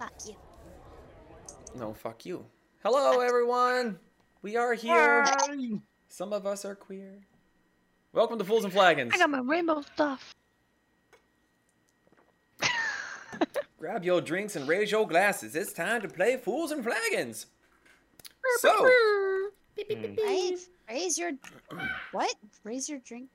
Fuck you. No, fuck you. Hello, everyone. We are here. Some of us are queer. Welcome to Fools and Flagons. I got my rainbow stuff. Grab your drinks and raise your glasses. It's time to play Fools and Flagons. So, hmm. Raise, raise your what? Raise your drink.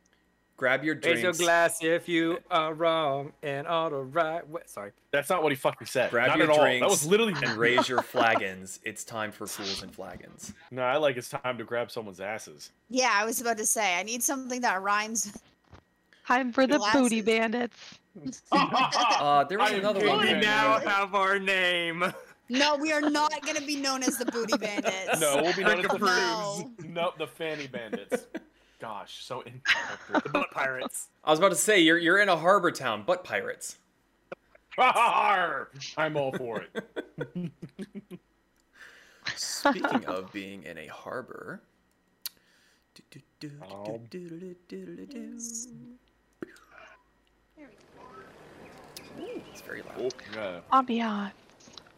Grab your Raise your glass if you are wrong and all the right way. Sorry. That's not what he fucking said. Grab not your at all. That was literally. and raise your flagons. It's time for Fools and Flagons. no, I like it's time to grab someone's asses. Yeah, I was about to say I need something that rhymes. Time for the booty bandits. Uh, there was I another one. We now have our name. No, we are not gonna be known as the Booty Bandits. No, we'll be known as the No. Nope, the fanny bandits. Gosh, so in The inappropriate. butt pirates. I was about to say you're you're in a harbor town, butt pirates. I'm all for it. Speaking of being in a harbor. Oh. There we go. It's very Oh, loud. yeah. Ambiance.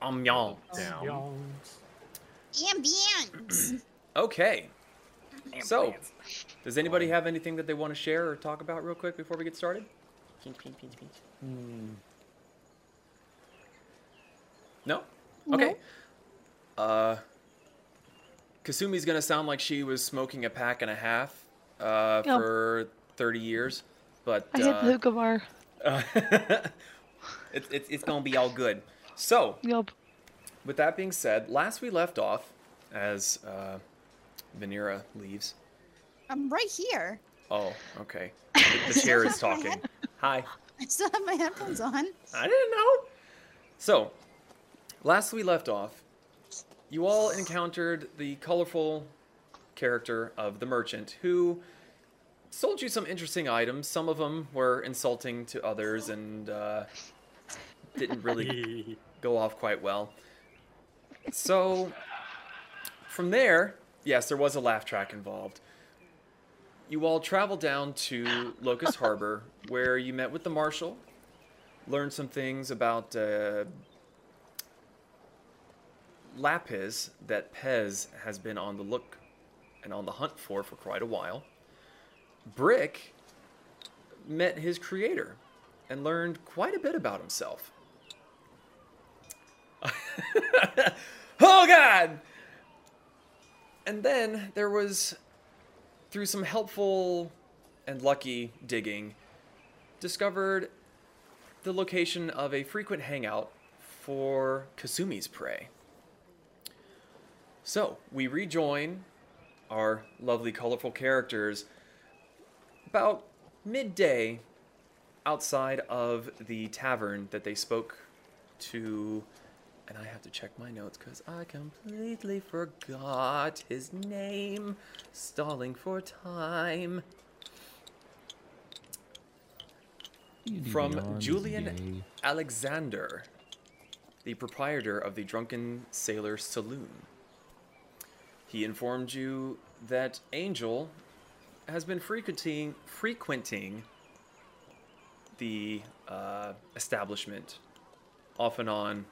Ambiance. Down. Ambience. Okay. So, does anybody have anything that they want to share or talk about real quick before we get started? Pinch, pinch, pinch, pinch. Hmm. No? Okay. Uh, Kasumi's gonna sound like she was smoking a pack and a half uh, Yep. for 30 years, but I hit the uh, hookah bar. uh, it's, it's, it's gonna be all good. So, Yup. with that being said, last we left off, as uh, Vanera leaves. I'm right here. Oh, okay. The, the chair is talking. Hi. I still have my headphones on. I didn't know. So, last we left off, you all encountered the colorful character of the merchant who sold you some interesting items. Some of them were insulting to others and uh, didn't really go off quite well. So, from there, yes, there was a laugh track involved. You all traveled down to Locust Harbor, where you met with the marshal, learned some things about uh, lapis that Pez has been on the look and on the hunt for for quite a while. Brick met his creator and learned quite a bit about himself. oh God! And then there was, through some helpful and lucky digging, discovered the location of a frequent hangout for Kasumi's prey. So, we rejoin our lovely, colorful characters about midday outside of the tavern that they spoke to. And I have to check my notes because I completely forgot his name. Stalling for time. From Julian Alexander, the proprietor of the Drunken Sailor Saloon. He informed you that Angel has been frequenting frequenting the uh, establishment off and on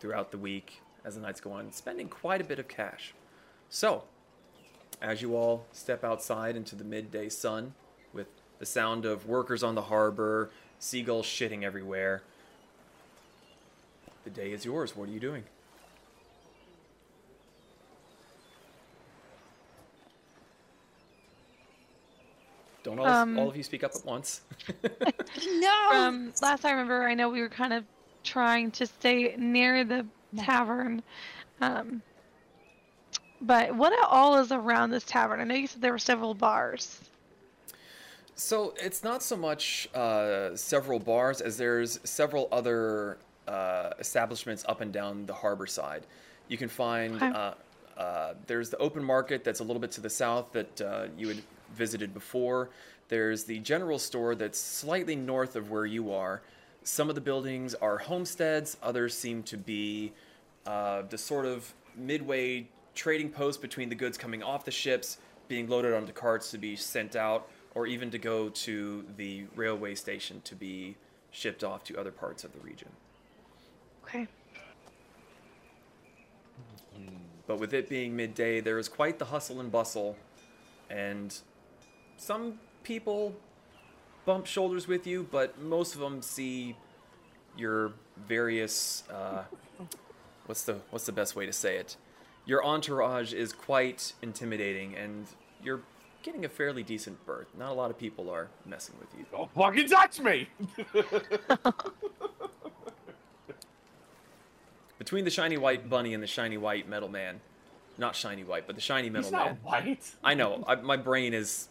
throughout the week as the nights go on, spending quite a bit of cash. So, as you all step outside into the midday sun with the sound of workers on the harbor, seagulls shitting everywhere, the day is yours. What are you doing? Don't all, Um, all of you speak up at once. No. Um, last I remember, I know we were kind of trying to stay near the tavern. Um, but what all is around this tavern? I know you said there were several bars. So it's not so much uh, several bars as there's several other uh, establishments up and down the harbor side. You can find Okay. uh, uh, there's the open market that's a little bit to the south that uh, you had visited before. There's the general store that's slightly north of where you are some of the buildings are homesteads, others seem to be uh, the sort of midway trading post between the goods coming off the ships, being loaded onto carts to be sent out, or even to go to the railway station to be shipped off to other parts of the region. Okay. But with it being midday, there is quite the hustle and bustle, and some people bump shoulders with you, but most of them see your various uh, what's the what's the best way to say it? Your entourage is quite intimidating, and you're getting a fairly decent berth. Not a lot of people are messing with you. Don't fucking touch me! Between the shiny white bunny and the shiny white metal man, not shiny white, but the shiny metal man. He's not man. white. I know. I, my brain is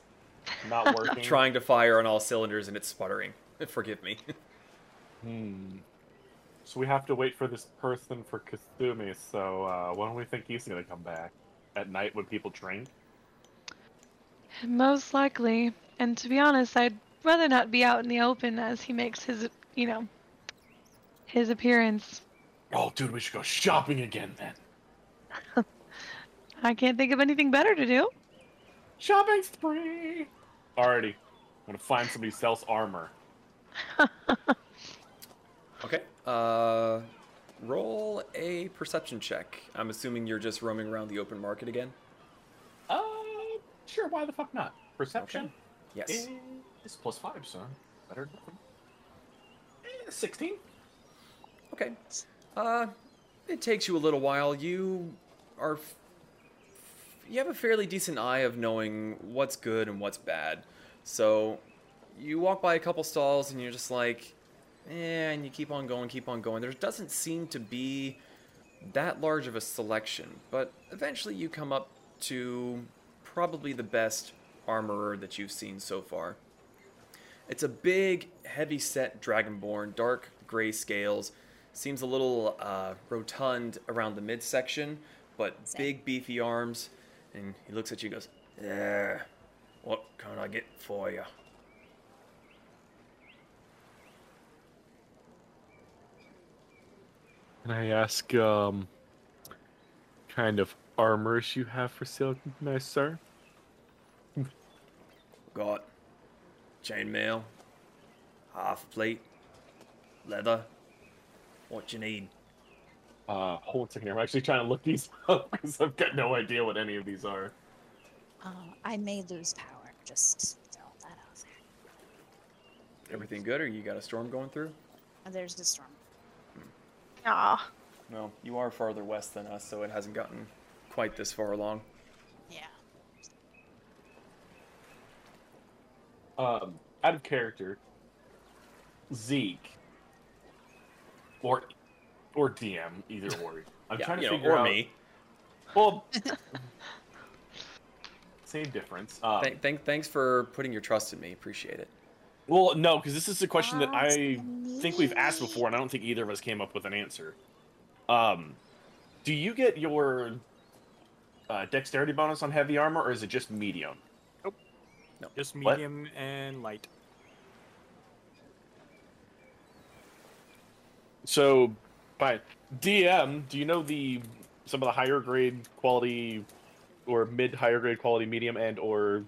Not working. trying to fire on all cylinders and it's sputtering. Forgive me. Hmm. So we have to wait for this person for Kasumi. So uh, when do we think he's gonna come back? At night when people drink? Most likely. And to be honest, I'd rather not be out in the open as he makes his, you know, his appearance. Oh, dude, we should go shopping again then. I can't think of anything better to do. Shopping spree. Alrighty, I'm gonna find somebody who sells armor. Okay. Uh, roll a perception check. I'm assuming you're just roaming around the open market again. Uh, sure. Why the fuck not? Perception Okay. Yes. is plus five, so better. Eh, Sixteen. Okay. Uh, it takes you a little while. You are. You have a fairly decent eye of knowing what's good and what's bad. So, you walk by a couple stalls and you're just like, eh, and you keep on going, keep on going. There doesn't seem to be that large of a selection, but eventually you come up to probably the best armorer that you've seen so far. It's a big, heavy set dragonborn, dark gray scales. Seems a little uh, rotund around the midsection, but big, beefy arms. And he looks at you and goes, Yeah, what can I get for you? Can I ask, um, kind of armors you have for sale, nice sir? Got chainmail, half plate, leather. What you need? Uh, hold on a second here. I'm actually trying to look these up because I've got no idea what any of these are. Uh, I may lose power. Just throw that out there. Everything good, or you got a storm going through? Oh, there's the storm. Ah, Well, you are farther west than us, so it hasn't gotten quite this far along. Yeah. Um, out of character, Zeke, or or DM, either or. I'm yeah, trying to you know, or out. me. Well, same difference. Um, Th- thank, thanks for putting your trust in me. Appreciate it. well, no, because this is a question that I think we've asked before, and I don't think either of us came up with an answer. Um, do you get your uh, dexterity bonus on heavy armor, or is it just medium? Nope. Just What? medium and light. So, by DM, do you know the some of the higher grade quality or mid higher grade quality medium and or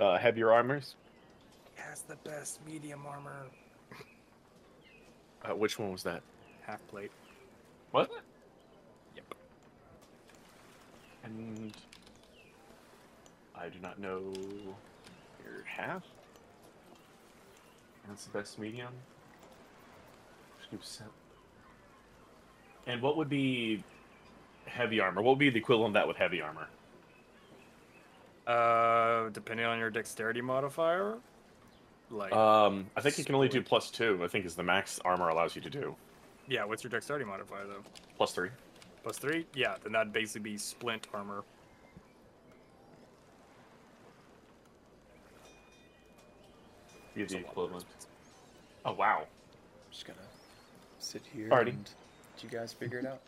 uh, heavier armors? Has the best medium armor. Uh, which one was that? Half plate. What? Yep. And I do not know your half. That's the best medium. Scoop set. And what would be heavy armor? What would be the equivalent of that with heavy armor? Uh, depending on your dexterity modifier. Like, Um, I think you can only do plus two. I think is the max armor allows you to do. yeah, what's your dexterity modifier though? Plus three. Plus three? Yeah, then that'd basically be splint armor. Be the equivalent. Oh wow. I'm just gonna sit here Alrighty. and let you guys figure it out.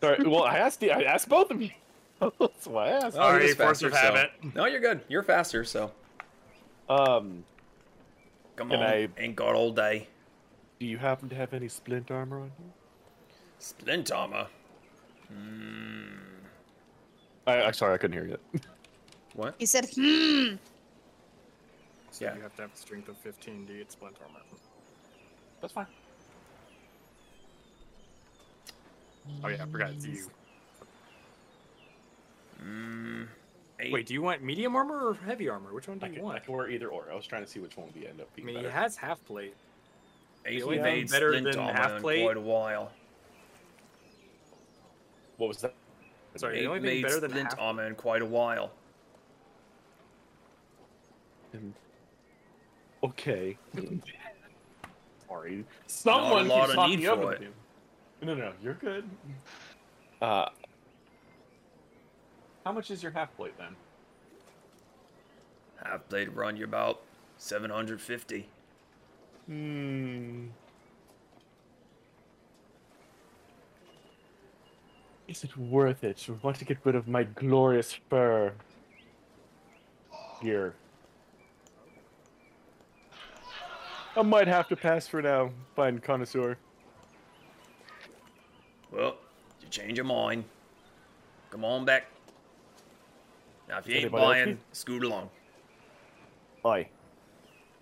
Sorry. Well, I asked the, I asked both of you. That's why I asked. Oh, Sorry, he force of faster, so- habit. No, you're good. You're faster, so Um, come on. I- Ain't got all day. Do you happen to have any splint armor on you? Splint armor. Hmm. I, I sorry I couldn't hear you. What? He said, hmm. So Yeah. you have to have a strength of 15 to get splint armor. That's fine. Oh yeah, I forgot it's you. Mm, Wait, do you want medium armor or heavy armor? Which one do I you can, I want? can wear either or. I was trying to see which one would be end up being I being mean, better. he has half plate. Ain't only made better than armor half in plate- quite a while. What was that? Sorry, the Ain't only thing made better than splint half. armor in quite a while. Um, okay. Sorry. Someone lot keeps of talking need over for it. you. No, no, you're good. Uh, how much is your half plate then? Half plate run you about 750. Hmm. Is it worth it? I want to get rid of my glorious fur. Here. I might have to pass for now, fine connoisseur. Well, you change your mind. Come on back. Now, if you ain't Anybody else buying, scoot along. Bye.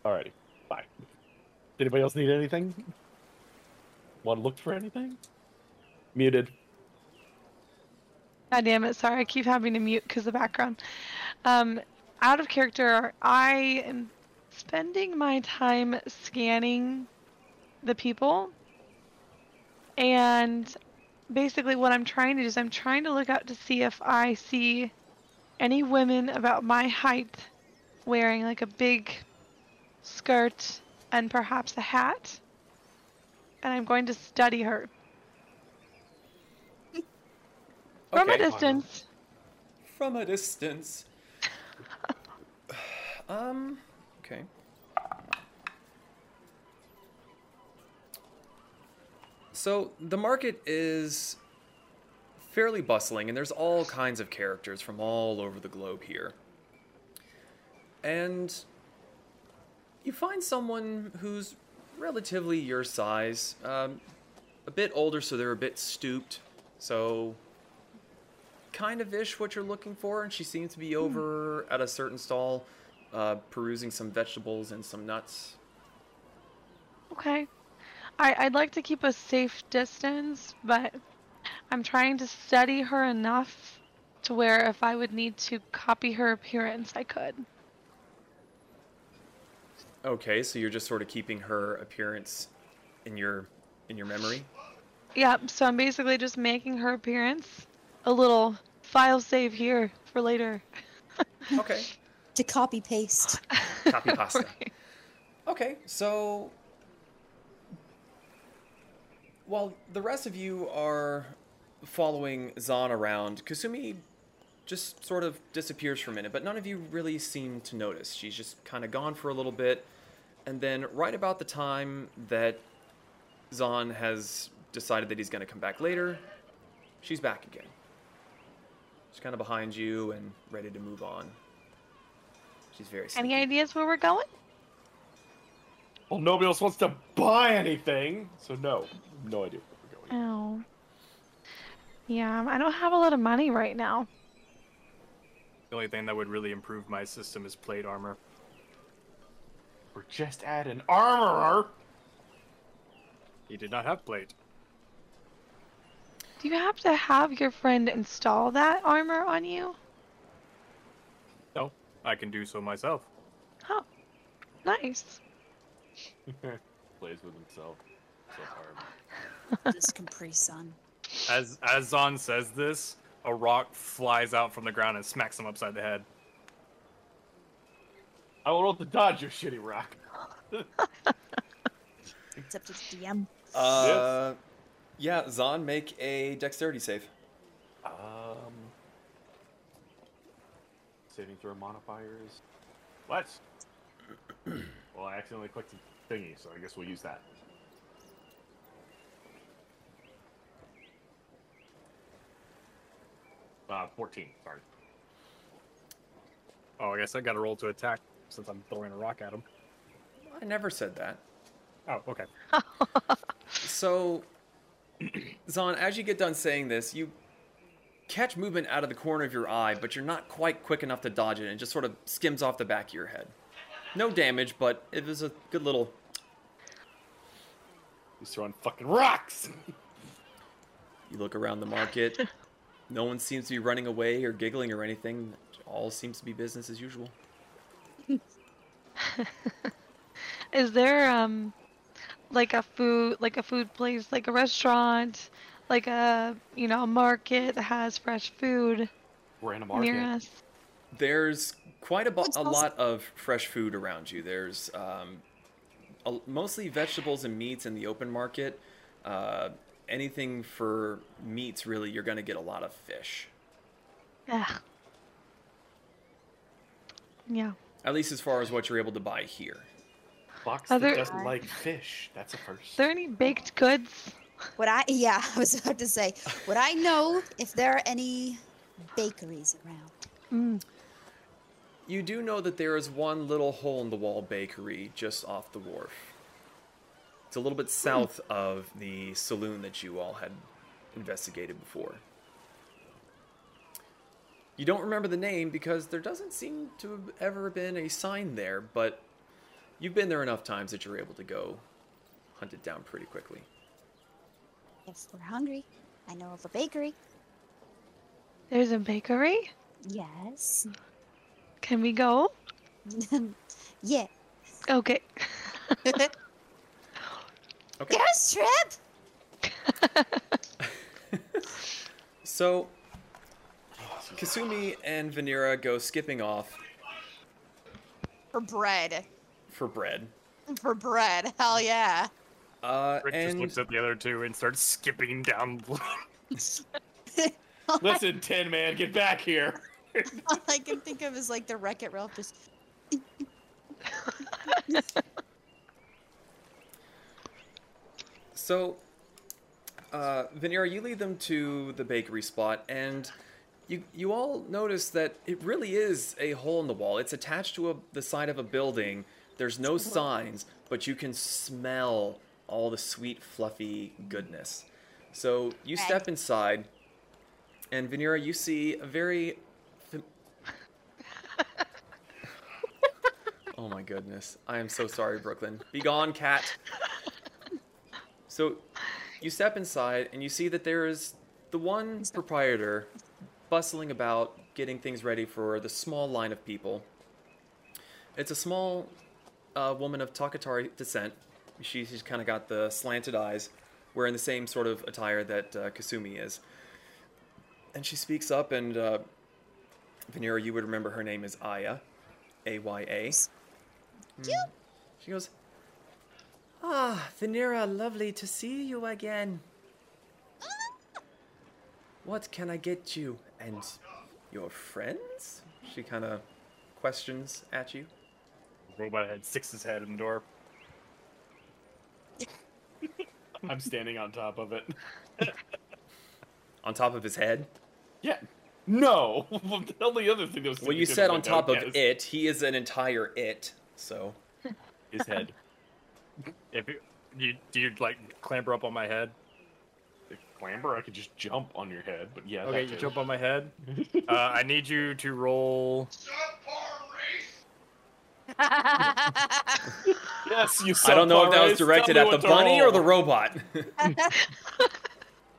Alrighty. Bye. Did anybody else need anything? Want to look for anything? Muted. God damn it! Sorry, I keep having to mute because the background. Um, out of character, I am spending my time scanning the people, and basically what I'm trying to do is I'm trying to look out to see if I see any women about my height wearing like a big skirt and perhaps a hat, and I'm going to study her from a Okay. distance. From a distance. um, okay. So the market is fairly bustling, and there's all kinds of characters from all over the globe here. And you find someone who's relatively your size, um, a bit older, so they're a bit stooped. So kind of ish what you're looking for, and she seems to be over at a certain stall, uh, perusing some vegetables and some nuts. Okay. I, I'd like to keep a safe distance, but I'm trying to study her enough to where if I would need to copy her appearance, I could. Okay, so you're just sort of keeping her appearance in your in your memory. Yep, so I'm basically just making her appearance a little file save here for later. Okay, To copy paste. copy pasta. Right. Okay, so while the rest of you are following Zan around, Kasumi just sort of disappears for a minute, but none of you really seem to notice. She's just kind of gone for a little bit, and then right about the time that Zan has decided that he's going to come back later, she's back again. She's kind of behind you and ready to move on. She's very Any ideas where we're going? Well, nobody else wants to buy anything, so no, no idea where we're going. Oh. Yeah, I don't have a lot of money right now. The only thing that would really improve my system is plate armor. Or just add an armorer. He did not have plate. Do you have to have your friend install that armor on you? No, I can do so myself. Oh, nice. Plays with himself. So hard. this Capri Sun. As as Zon says this, a rock flies out from the ground and smacks him upside the head. I will roll to dodge your shitty rock. Except it's DM. Uh, yeah, Zon, make a dexterity save. Um, saving throw modifiers. What? well, I accidentally clicked the thingy, so I guess we'll use that. Uh, 14, sorry. Oh, I guess I got to roll to attack since I'm throwing a rock at him. I never said that. Oh, okay. So, Zon, as you get done saying this, you catch movement out of the corner of your eye, but you're not quite quick enough to dodge it, and it just sort of skims off the back of your head. No damage, but it was a good little. He's throwing fucking rocks! You look around the market. no one seems to be running away or giggling or anything. All seems to be business as usual. Is there um like a food like a food place, like a restaurant, like a you know, a market that has fresh food We're in a market near us? There's quite a, bu- a lot of fresh food around you. There's um, a, mostly vegetables and meats in the open market. Uh, anything for meats, really, you're going to get a lot of fish. Yeah. Yeah. At least as far as what you're able to buy here. Fox Are that there- doesn't like fish. That's a first. Is there any baked goods? Would I? Yeah, I was about to say. Would I know if there are any bakeries around? Mm. You do know that there is one little hole in the wall bakery just off the wharf. It's a little bit hmm. south of the saloon that you all had investigated before. You don't remember the name because there doesn't seem to have ever been a sign there, but you've been there enough times that you're able to go hunt it down pretty quickly. Yes, we're hungry, I know of a bakery. There's a bakery? Yes. Can we go? yeah. Okay. Okay. There's Trip. So, Kasumi and Vanira go skipping off For bread. for bread. For bread. Hell yeah. Uh, Rick just looks at the other two and starts skipping down. Listen, Tin Man, get back here. All I can think of is like the Wreck It Ralph just. So, uh, Vanira, you lead them to the bakery spot, and you you all notice that it really is a hole in the wall. It's attached to a, the side of a building. There's no signs, but you can smell all the sweet, fluffy goodness. So you step inside, and Vanira, you see a very. Oh my goodness! I am so sorry, Brooklyn. Be gone, cat. So you step inside and you see that there is the one proprietor bustling about getting things ready for the small line of people. It's a small uh, woman of Takatari descent. She, she's kind of got the slanted eyes, wearing the same sort of attire that uh, Kasumi is. And she speaks up, and uh, Vanira, you would remember her name is Aya. A Y A. Cute. She goes, Ah, Vanira, lovely to see you again. What can I get you? And your friends? She kind of questions at you. Robot head sticks his head in the door. I'm standing on top of it. On top of his head? Yeah. No. the only other thing that was. Well, you said on top of it. He is an entire it, so. His head. If you, you do you like clamber up on my head? If clamber, I could just jump on your head, but yeah. Okay, you too. jump on my head. uh, I need you to roll. Yes, you. I don't know if that was directed at the what to bunny or the robot.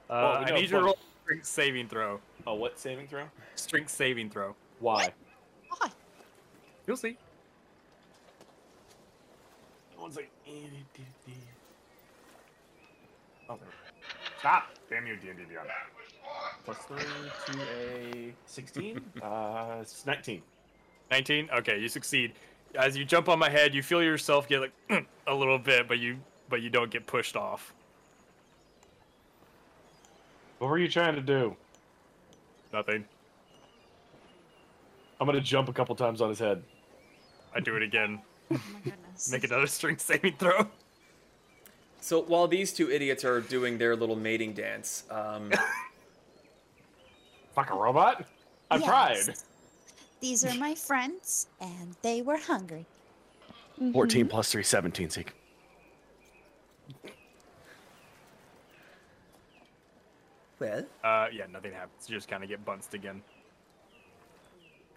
Uh, Well, we I need you to roll strength saving throw. Oh, what saving throw? Strength saving throw. Why? Why? You'll see. One's like. eh, Oh, there. Stop! Damn you, D&D Beyond. Plus three to a sixteen. uh, it's nineteen. 19 okay you succeed as you jump on my head you feel yourself get like a little bit but you but you don't get pushed off What were you trying to do? nothing I'm gonna jump a couple times on his head. i do it again Oh my goodness. make another strength saving throw So while these two idiots are doing their little mating dance, um, Fuck a robot? I Yes. tried. These are my friends, and they were hungry. 14 plus 3, 17, Zeke. well, uh yeah nothing happens you just kind of get bunced again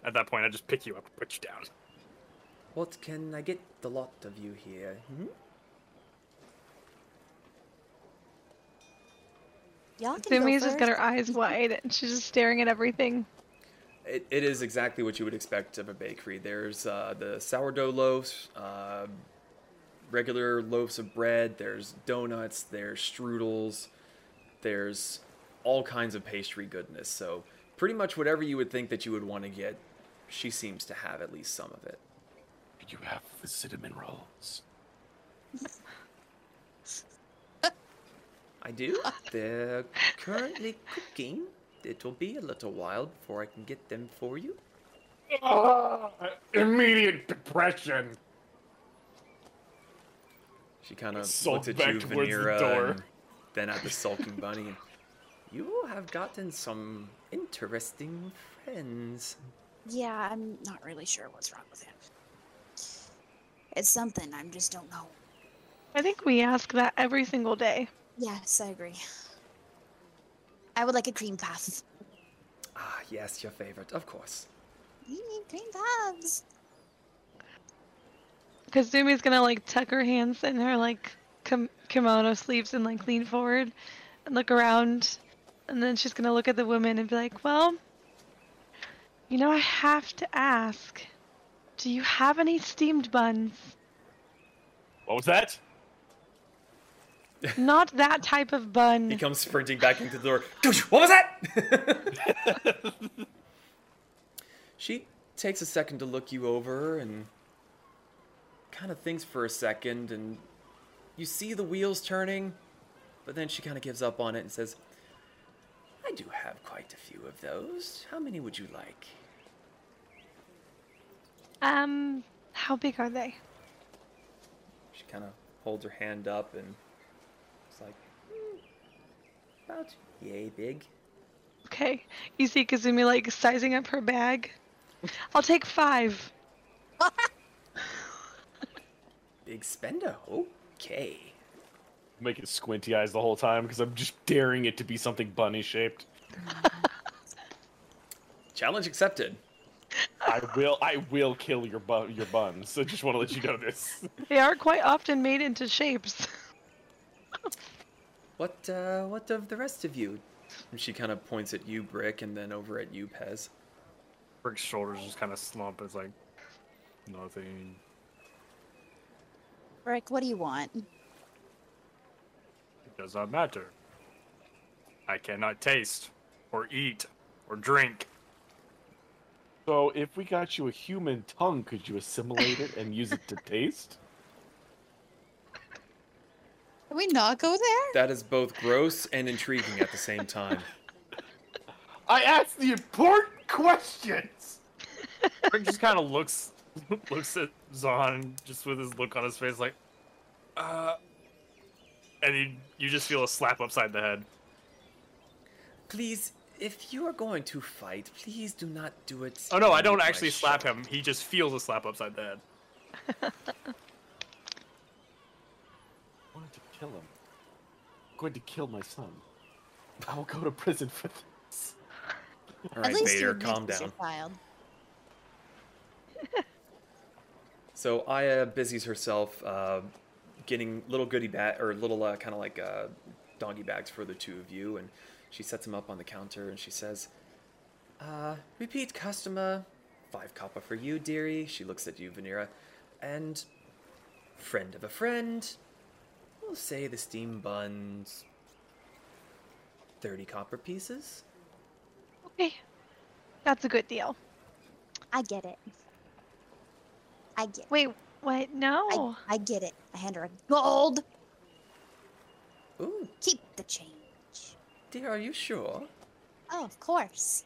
at that point i just pick you up and put you down what can I get the lot of you here? Hmm? Y'all can go Sumi's just got her eyes wide and she's just staring at everything. It, it is exactly what you would expect of a bakery. There's uh, the sourdough loaves, uh, regular loaves of bread. There's donuts. There's strudels. There's all kinds of pastry goodness. So pretty much whatever you would think that you would want to get, she seems to have at least some of it. You have the cinnamon rolls. I do. They're currently cooking. It'll be a little while before I can get them for you. Ah, immediate depression. She kind of Sulk looks at you, towards the door. and then at the sulking bunny. You have gotten some interesting friends. Yeah, I'm not really sure what's wrong with him. It's something, I just don't know. I think we ask that every single day. Yes, I agree. I would like a cream puff. Ah, yes, your favorite, of course. You need cream puffs. Kasumi's gonna like tuck her hands in her like kim- kimono sleeves and like lean forward and look around, and then she's gonna look at the woman and be like, "Well, you know, I have to ask. Do you have any steamed buns? What was that? Not that type of bun. He comes sprinting back into the door. What was that? she takes a second to look you over and kind of thinks for a second, and you see the wheels turning, but then she kind of gives up on it and says, I do have quite a few of those. How many would you like? Um, how big are they? She kind of holds her hand up and it's like, "Hmm, about yay big. Okay. You see Kasumi like sizing up her bag. I'll take five. Big spender. Okay. Making squinty eyes the whole time because I'm just daring it to be something bunny shaped. Challenge accepted. I will, I will kill your bun, your buns. So just want to let you know this. They are quite often made into shapes. What uh what of the rest of you? And she kind of points at you, Brick, and then over at you, Pez. Brick's shoulders just kind of slump. It's like nothing. Rick, what do you want? It does not matter. I cannot taste, or eat, or drink. So if we got you a human tongue, could you assimilate it and use it to taste? Can we not go there? That is both gross and intriguing at the same time. I asked the important questions. Brick just kind of looks looks at Zahn just with his look on his face, like, uh, and you you just feel a slap upside the head. Please, if you are going to fight, please do not do it. Oh no, I don't my actually slap shop. him. He just feels a slap upside the head. I wanted to kill him. I'm going to kill my son. I will go to prison for this. All At least you Vader, calm down. child. So Aya busies herself uh, getting little goodie bag or little uh, kind of like uh, doggy bags for the two of you, and she sets them up on the counter and she says, uh, "Repeat customer, five copper for you, dearie." She looks at you, Vanera, and friend of a friend. We'll say the steam buns. Thirty copper pieces. Okay. That's a good deal. I get it. I get it. Wait, what? No. I, I get it. I hand her a gold. Ooh, Keep the change. Dear, are you sure? Oh, of course.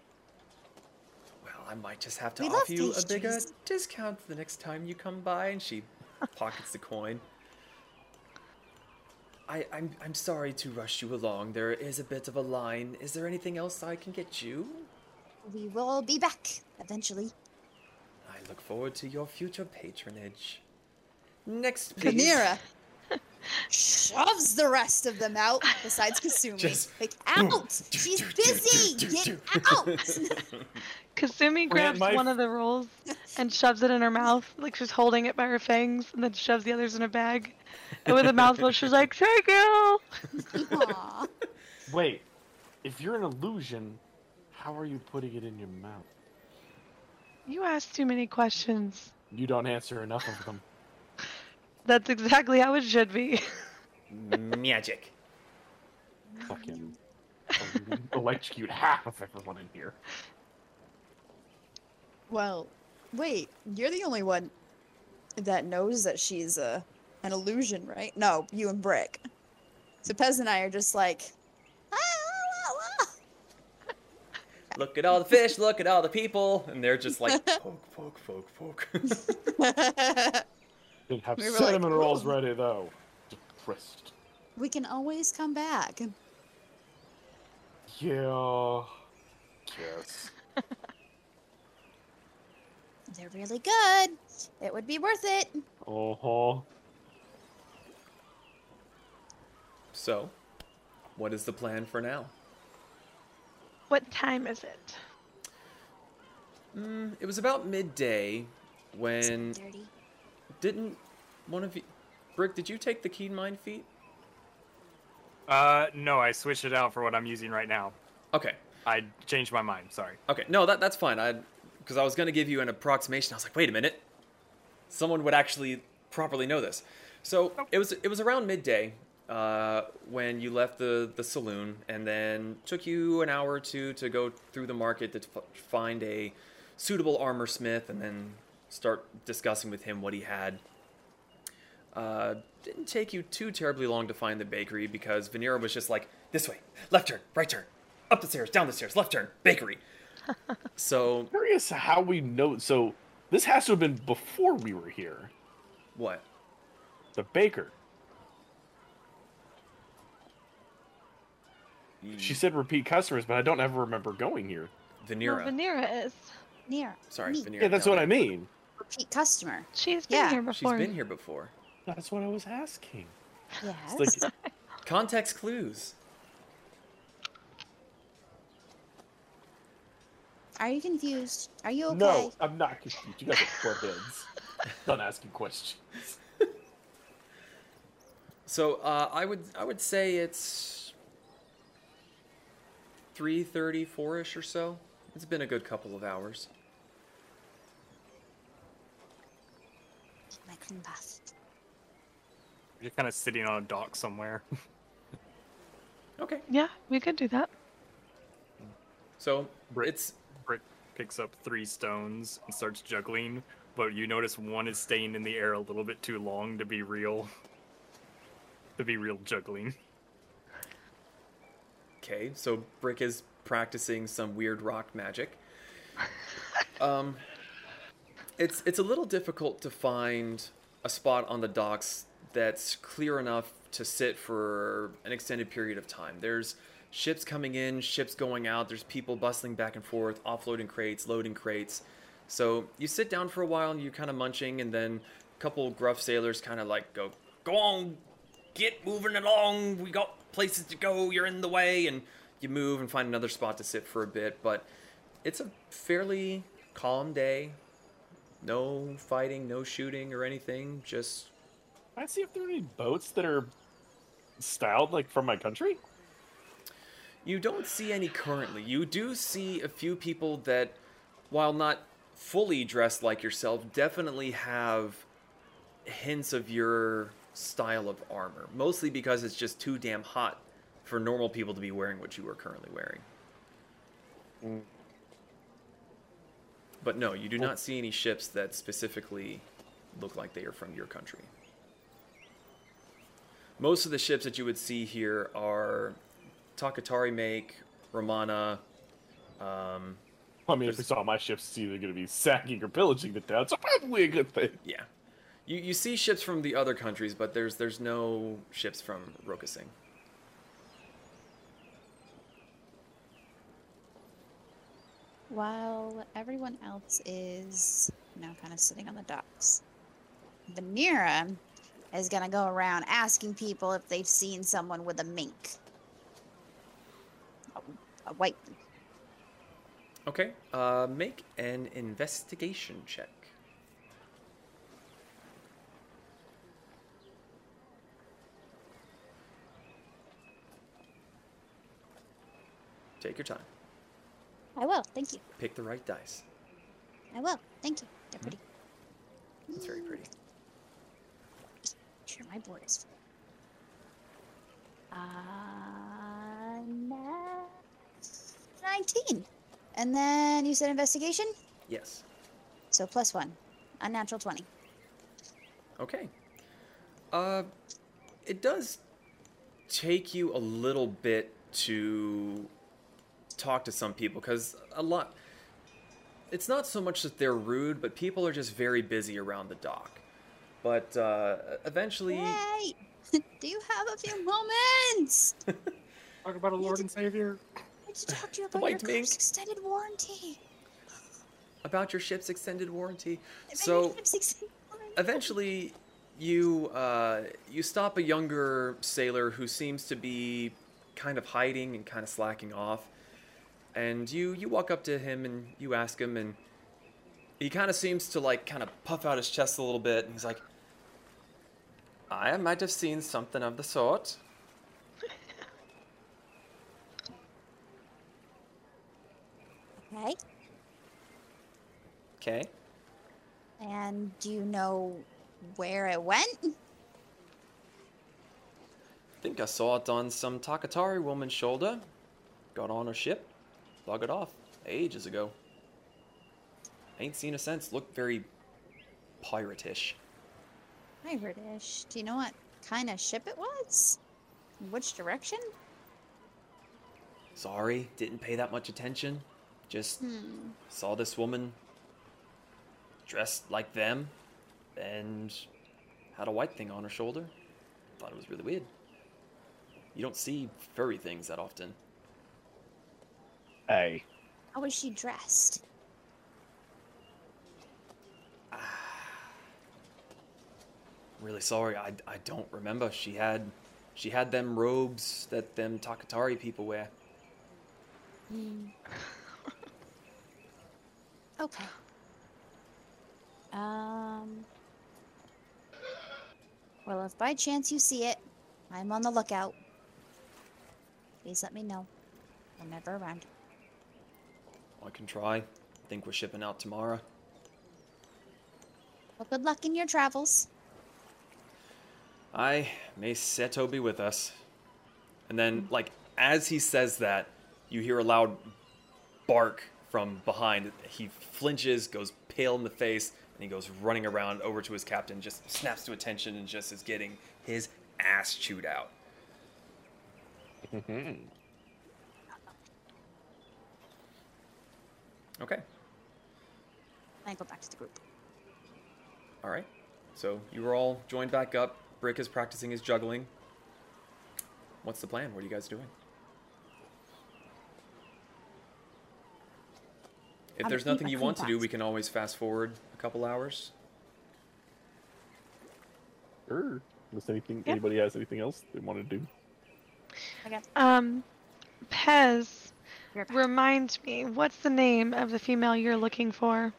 Well, I might just have to We offer you a bigger discount the next time you come by. And she pockets the coin. I, I'm, I'm sorry to rush you along. There is a bit of a line. Is there anything else I can get you? We will be back eventually. I look forward to your future patronage. Next, please. Kamira shoves the rest of them out, besides Kasumi. Just like, out! She's busy! Get out! Kasumi grabs my one of the rolls and shoves it in her mouth, like she's holding it by her fangs, and then shoves the others in a bag. And with a mouthful, she's like, "Thank you." Aw. Wait, if you're an illusion, how are you putting it in your mouth? You ask too many questions. You don't answer enough of them. That's exactly how it should be. Magic. Fucking fucking electrocute half of everyone in here. Well, wait, you're the only one that knows that she's a an illusion, right? No, you and Brick. So Pez and I are just like, "Ah, ah, ah, Look at all the fish, look at all the people, and they're just like poke, poke, poke, poke. Ah." They have We were like, cinnamon rolls ready though. Depressed. we can always come back. Yeah. Yes. They're really good. It would be worth it. Uh huh. so, what is the plan for now? what time is it? Mm, it was about midday when Dirty. Didn't one of you, Brick? Did you take the keen mind feat? Uh, no, I switched it out for what I'm using right now. Okay, I changed my mind. Sorry. okay, no, that that's fine. I because I was gonna give you an approximation. I was like, wait a minute, someone would actually properly know this. So it was it was around midday uh, when you left the the saloon, and then took you an hour or two to go through the market to find a suitable armor smith, and then start discussing with him what he had. Uh, didn't take you too terribly long to find the bakery because Vanera was just like, this way, left turn, right turn, up the stairs, down the stairs, left turn, bakery. so Curious how we know. So this has to have been before we were here. what? The baker. She said repeat customers, but I don't ever remember going here. Vanera. Well, Vanera is. Near. Sorry, me. Vanera. Yeah, that's tell what. I mean. Repeat customer. She's been Yeah. here She's before. been here before. That's what I was asking. Yes. It's like, Context clues. Are you confused? Are you okay? no, I'm not confused. You guys are heads. Done asking questions. So uh, I would I would say it's three thirty four ish or so. It's been a good couple of hours. My clean bath. You're kind of sitting on a dock somewhere. Okay. Yeah, we could do that. So Brick. it's Brick picks up three stones and starts juggling, but you notice one is staying in the air a little bit too long to be real. To be real juggling. okay. So Brick is practicing some weird rock magic. Um, it's it's a little difficult to find a spot on the docks that's clear enough to sit for an extended period of time. There's ships coming in, ships going out. There's people bustling back and forth, offloading crates, loading crates. So you sit down for a while and you're kind of munching, and then a couple gruff sailors kind of like go, "Go on, get moving along. We got places to go. You're in the way." And you move and find another spot to sit for a bit. But it's a fairly calm day. No fighting, no shooting or anything. Just I see if there are any boats that are styled like from my country? You don't see any currently. You do see a few people that, while not fully dressed like yourself, definitely have hints of your style of armor. Mostly because it's just too damn hot for normal people to be wearing what you are currently wearing. Mm. But no, you do not see any ships that specifically look like they are from your country. Most of the ships that you would see here are Takatari make, Romana. Um, I mean, if we saw my ships, it's either going to be sacking or pillaging the town, so probably a good thing. yeah, you you see ships from the other countries, but there's there's no ships from Rokusing. While everyone else is now kind of sitting on the docks, Vanera is gonna go around asking people if they've seen someone with a mink. A, a white. Okay, uh, make an investigation check. Take your time. I will. Thank you. Pick the right dice. I will. Thank you. They're pretty. It's very pretty. Sure, my board is full. Uh, na- 19. And then you said investigation? Yes. So plus one. Unnatural 20. Okay. Uh, it does take you a little bit to talk to some people because a lot. It's not so much that they're rude, but people are just very busy around the dock. But uh, eventually, Hey! Do you have a few moments? Talk about a Lord and Savior. I need to talk to you about your white mink. car's extended warranty. about your ship's extended warranty. My So extended warranty. eventually, you uh, you stop a younger sailor who seems to be kind of hiding and kind of slacking off, and you you walk up to him and you ask him, and he kind of seems to like kind of puff out his chest a little bit, and he's like, "I might have seen something of the sort." Okay. Okay. And do you know where it went? I think I saw it on some Takatari woman's shoulder. Got on a ship, buggered off ages ago. Ain't seen her since. Looked very pirate-ish. Pirate-ish. Do you know what kind of ship it was? Which direction? Sorry, didn't pay that much attention. Just Hmm. saw this woman dressed like them and had a white thing on her shoulder. Thought it was really weird. You don't see furry things that often. Hey, How was she dressed? Really sorry, I, I don't remember. She had she had them robes that them Takatari people wear. Hmm. okay. Um. Well, if by chance you see it, I'm on the lookout. Please let me know. I'm never around. I can try. I think we're shipping out tomorrow. Well, good luck in your travels. I may Seto be with us. And then, mm-hmm. like, as he says that, you hear a loud bark from behind. He flinches, goes pale in the face, and he goes running around over to his captain, just snaps to attention, and just is getting his ass chewed out. Mm-hmm. Okay. I go back to the group. All right. So you were all joined back up. Brick is practicing his juggling. What's the plan? What are you guys doing? If I'm there's nothing you want to do, we can always fast forward a couple hours. sure. Unless anything, Yeah. anybody has anything else they want to do? Um, Pez, You're back. Remind me, what's the name of the female you're looking for?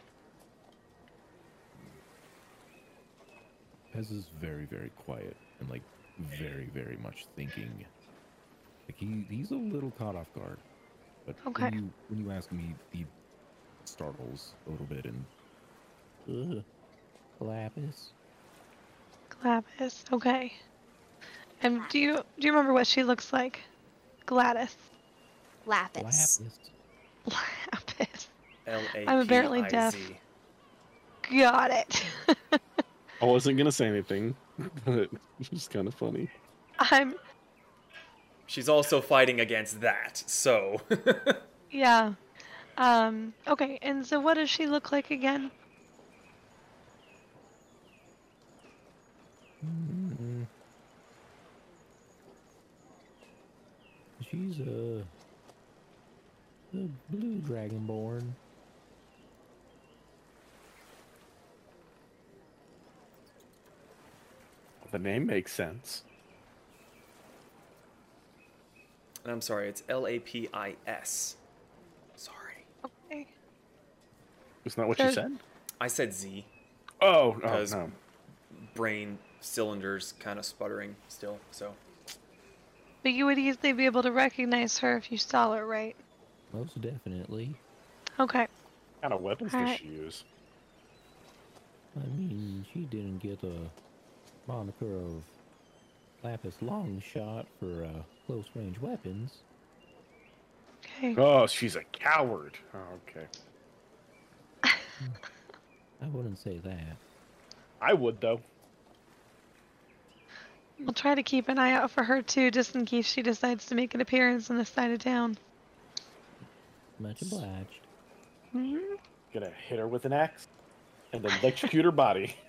Pez is very, very quiet and like very, very much thinking. Like he he's a little caught off guard. But Okay. when you when you ask him, he, he startles a little bit and Ugh, Lapis. Gladys. Okay. And do you do you remember what she looks like? Gladys. Lapis. Lapis. Lapis. L A I'm apparently deaf. Got it. I wasn't gonna say anything, but it's kind of funny. I'm She's also fighting against that, so yeah. Um okay, and so what does she look like again? Mm. She's a, a blue dragonborn. The name makes sense. and I'm sorry, it's L A P I S. Sorry. Okay. Isn't that what you said? I said Z. Oh, oh Because- no. Brain cylinders kind of sputtering still, so But you would easily be able to recognize her if you saw her, right? Most definitely. Okay. What kind of weapons does Alright. she use? I mean, she didn't get a moniker of Lapis Longshot for uh, close range weapons. Okay. Oh, she's a coward. Oh, okay. I wouldn't say that. I would though. We'll try to keep an eye out for her too, just in case she decides to make an appearance on this side of town. Much obliged. hmm Gonna hit her with an axe and then electrocute her body.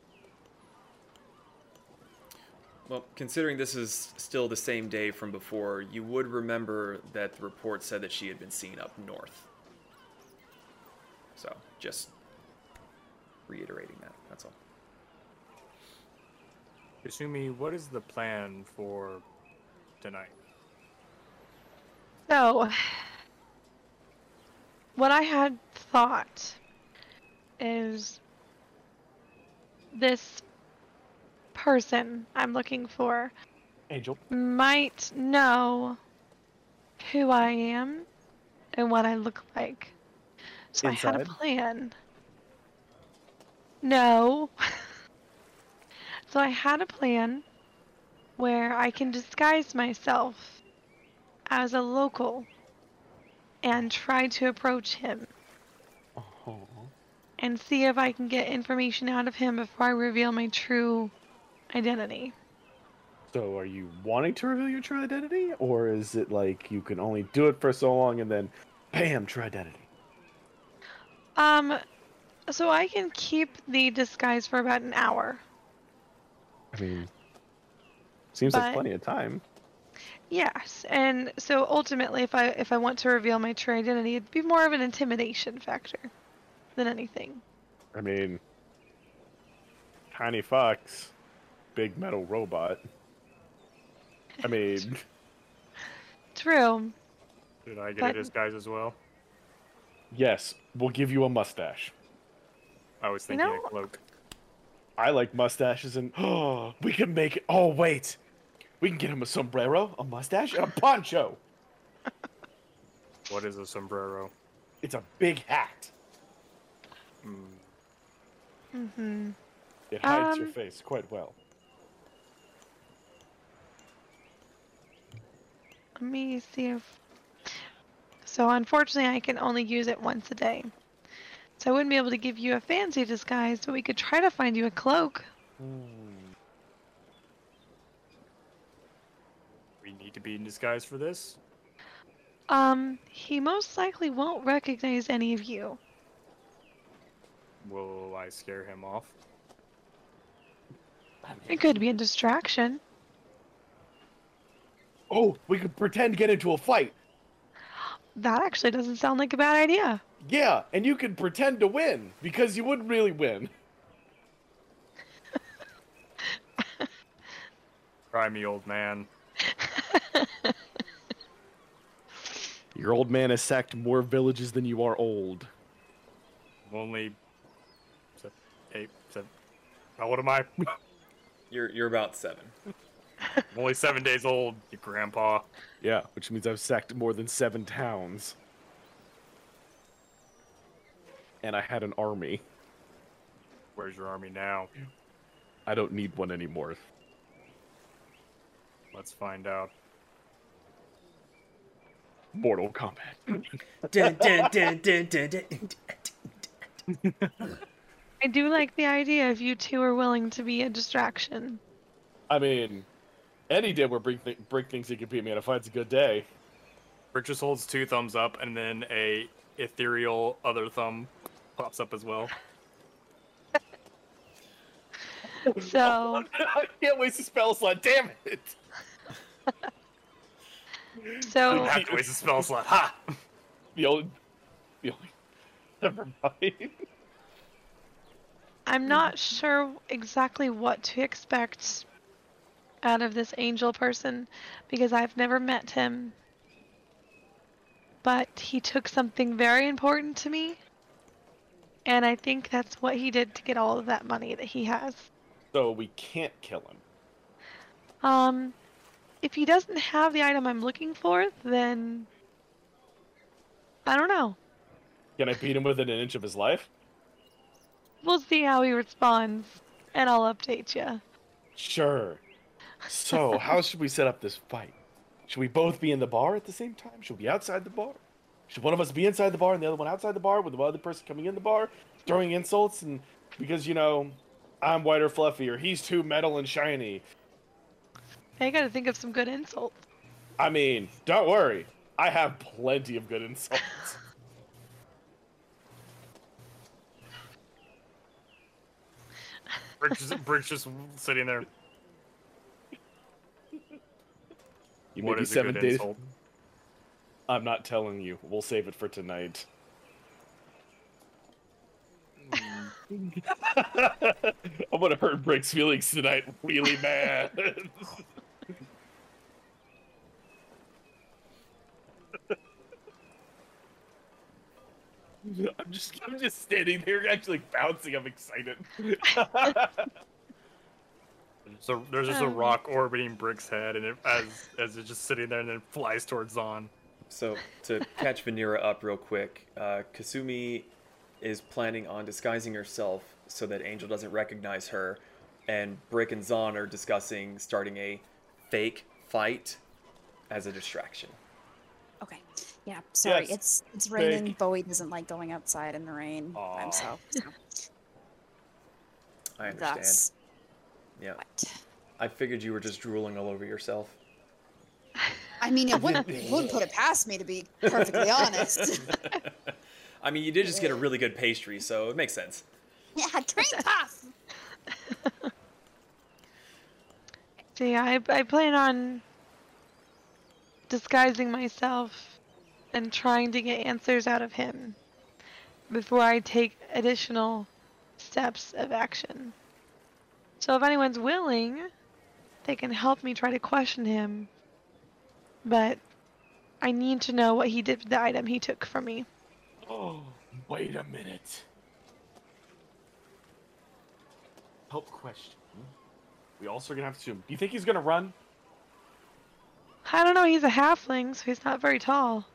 Well, considering this is still the same day from before, you would remember that the report said that she had been seen up north. So, just reiterating that. That's all. Kasumi, what is the plan for tonight? So, what I had thought is this person I'm looking for Angel. might know who I am and what I look like. So I had a plan. No. so I had a plan where I can disguise myself as a local and try to approach him Oh. and see if I can get information out of him before I reveal my true identity. So are you wanting to reveal your true identity? Or is it like you can only do it for so long and then bam, true identity? Um, so I can keep the disguise for about an hour. I mean seems But- like plenty of time. Yes, and so ultimately, if I if I want to reveal my true identity, it'd be more of an intimidation factor than anything. I mean Tiny Fox, big metal robot. I mean True. Did I get But- a disguise as well? yes, we'll give you a mustache. I was You thinking know- a cloak. I like mustaches and oh we can make it oh wait. We can get him a sombrero, a mustache, and a poncho. What is a sombrero? It's a big hat. Hmm. Mm-hmm. It hides your Um, face quite well. Let me see if. So unfortunately, I can only use it once a day. So I wouldn't be able to give you a fancy disguise, but we could try to find you a cloak. We need to be in disguise for this? Um, he most likely won't recognize any of you. Will I scare him off? It could be a distraction. Oh, we could pretend to get into a fight. That actually doesn't sound like a bad idea. Yeah, and you could pretend to win because you wouldn't really win. Try me, old man. Your old man has sacked more villages than you are old. I'm only seven, eight, seven. How old am I? You're you're about seven. I'm only seven days old, your grandpa. Yeah, which means I've sacked more than seven towns. And I had an army. Where's your army now? I don't need one anymore. Let's find out. Mortal Kombat. Dun, dun, dun. I do like the idea if you two are willing to be a distraction. I mean, any day where break, th- break things he can beat me in a fight's a good day. Rick just holds two thumbs up, and then a ethereal other thumb pops up as well. So, I can't waste a spell slot, damn it! You so don't have to waste a spell slot. Ha! The only. The only. Never mind. I'm not sure exactly what to expect out of this angel person because I've never met him. But he took something very important to me. And I think that's what he did to get all of that money that he has. So we can't kill him. Um, if he doesn't have the item I'm looking for, then I don't know. Can I beat him within an inch of his life? We'll see how he responds, and I'll update you. Sure. So, how should we set up this fight? Should we both be in the bar at the same time? Should we be outside the bar? Should one of us be inside the bar and the other one outside the bar with the other person coming in the bar, throwing insults and because you know, I'm white or fluffy or he's too metal and shiny. I gotta think of some good insults. I mean, don't worry. I have plenty of good insults. Brick's just, Brick's just sitting there. You What may be a seven good days. insult? I'm not telling you. We'll save it for tonight. Hmm. I'm gonna hurt Brick's feelings tonight really bad. I'm just I'm just standing there actually bouncing, I'm excited. So there's just a Um. rock orbiting Brick's head, and it, as as it's just sitting there, and then flies towards Zon. So to catch Vanira up real quick, uh, Kasumi is planning on disguising herself so that Angel doesn't recognize her, and Brick and Zon are discussing starting a fake fight as a distraction. Okay. Yeah. Sorry. Yes, It's it's raining. fake. Bowie doesn't like going outside in the rain by himself. So I understand. that's Yeah, what. I figured you were just drooling all over yourself. I mean, it wouldn't wouldn't put it past me to be perfectly honest. I mean, you did just get a really good pastry, so it makes sense. yeah, cream puff. So yeah, I, I plan on disguising myself and trying to get answers out of him before I take additional steps of action. So if anyone's willing, they can help me try to question him. But I need to know what he did with the item he took from me. oh, wait a minute. Help question. We also are gonna have to. Do you think he's gonna run? I don't know, he's a halfling, so he's not very tall.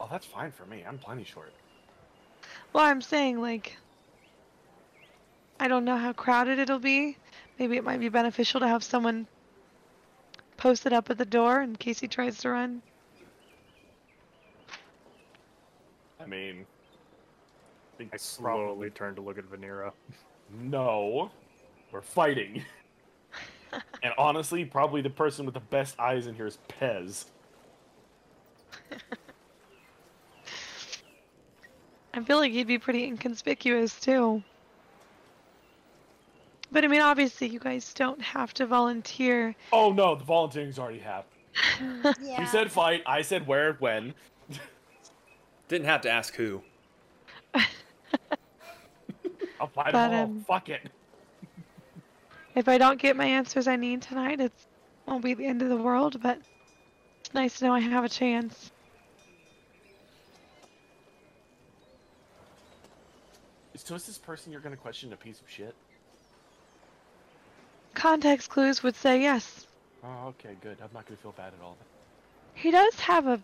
Oh, that's fine for me. I'm plenty short. Well, I'm saying, like, I don't know how crowded it'll be. Maybe it might be beneficial to have someone posted up at the door in case he tries to run. I mean, I think I slowly turned to look at Vanira. No, we're fighting. and honestly, probably the person with the best eyes in here is Pez. I feel like he'd be pretty inconspicuous too. But I mean, obviously, you guys don't have to volunteer. Oh no, the volunteering's already happened. Yeah. You said fight, I said where, when. Didn't have to ask who. I'll fight But, them all. um, Fuck it. If I don't get my answers I need tonight, it won't be the end of the world. But it's nice to know I have a chance. So is this person you're gonna question a piece of shit? Context clues would say yes. Oh, okay, good. I'm not gonna feel bad at all. He does have a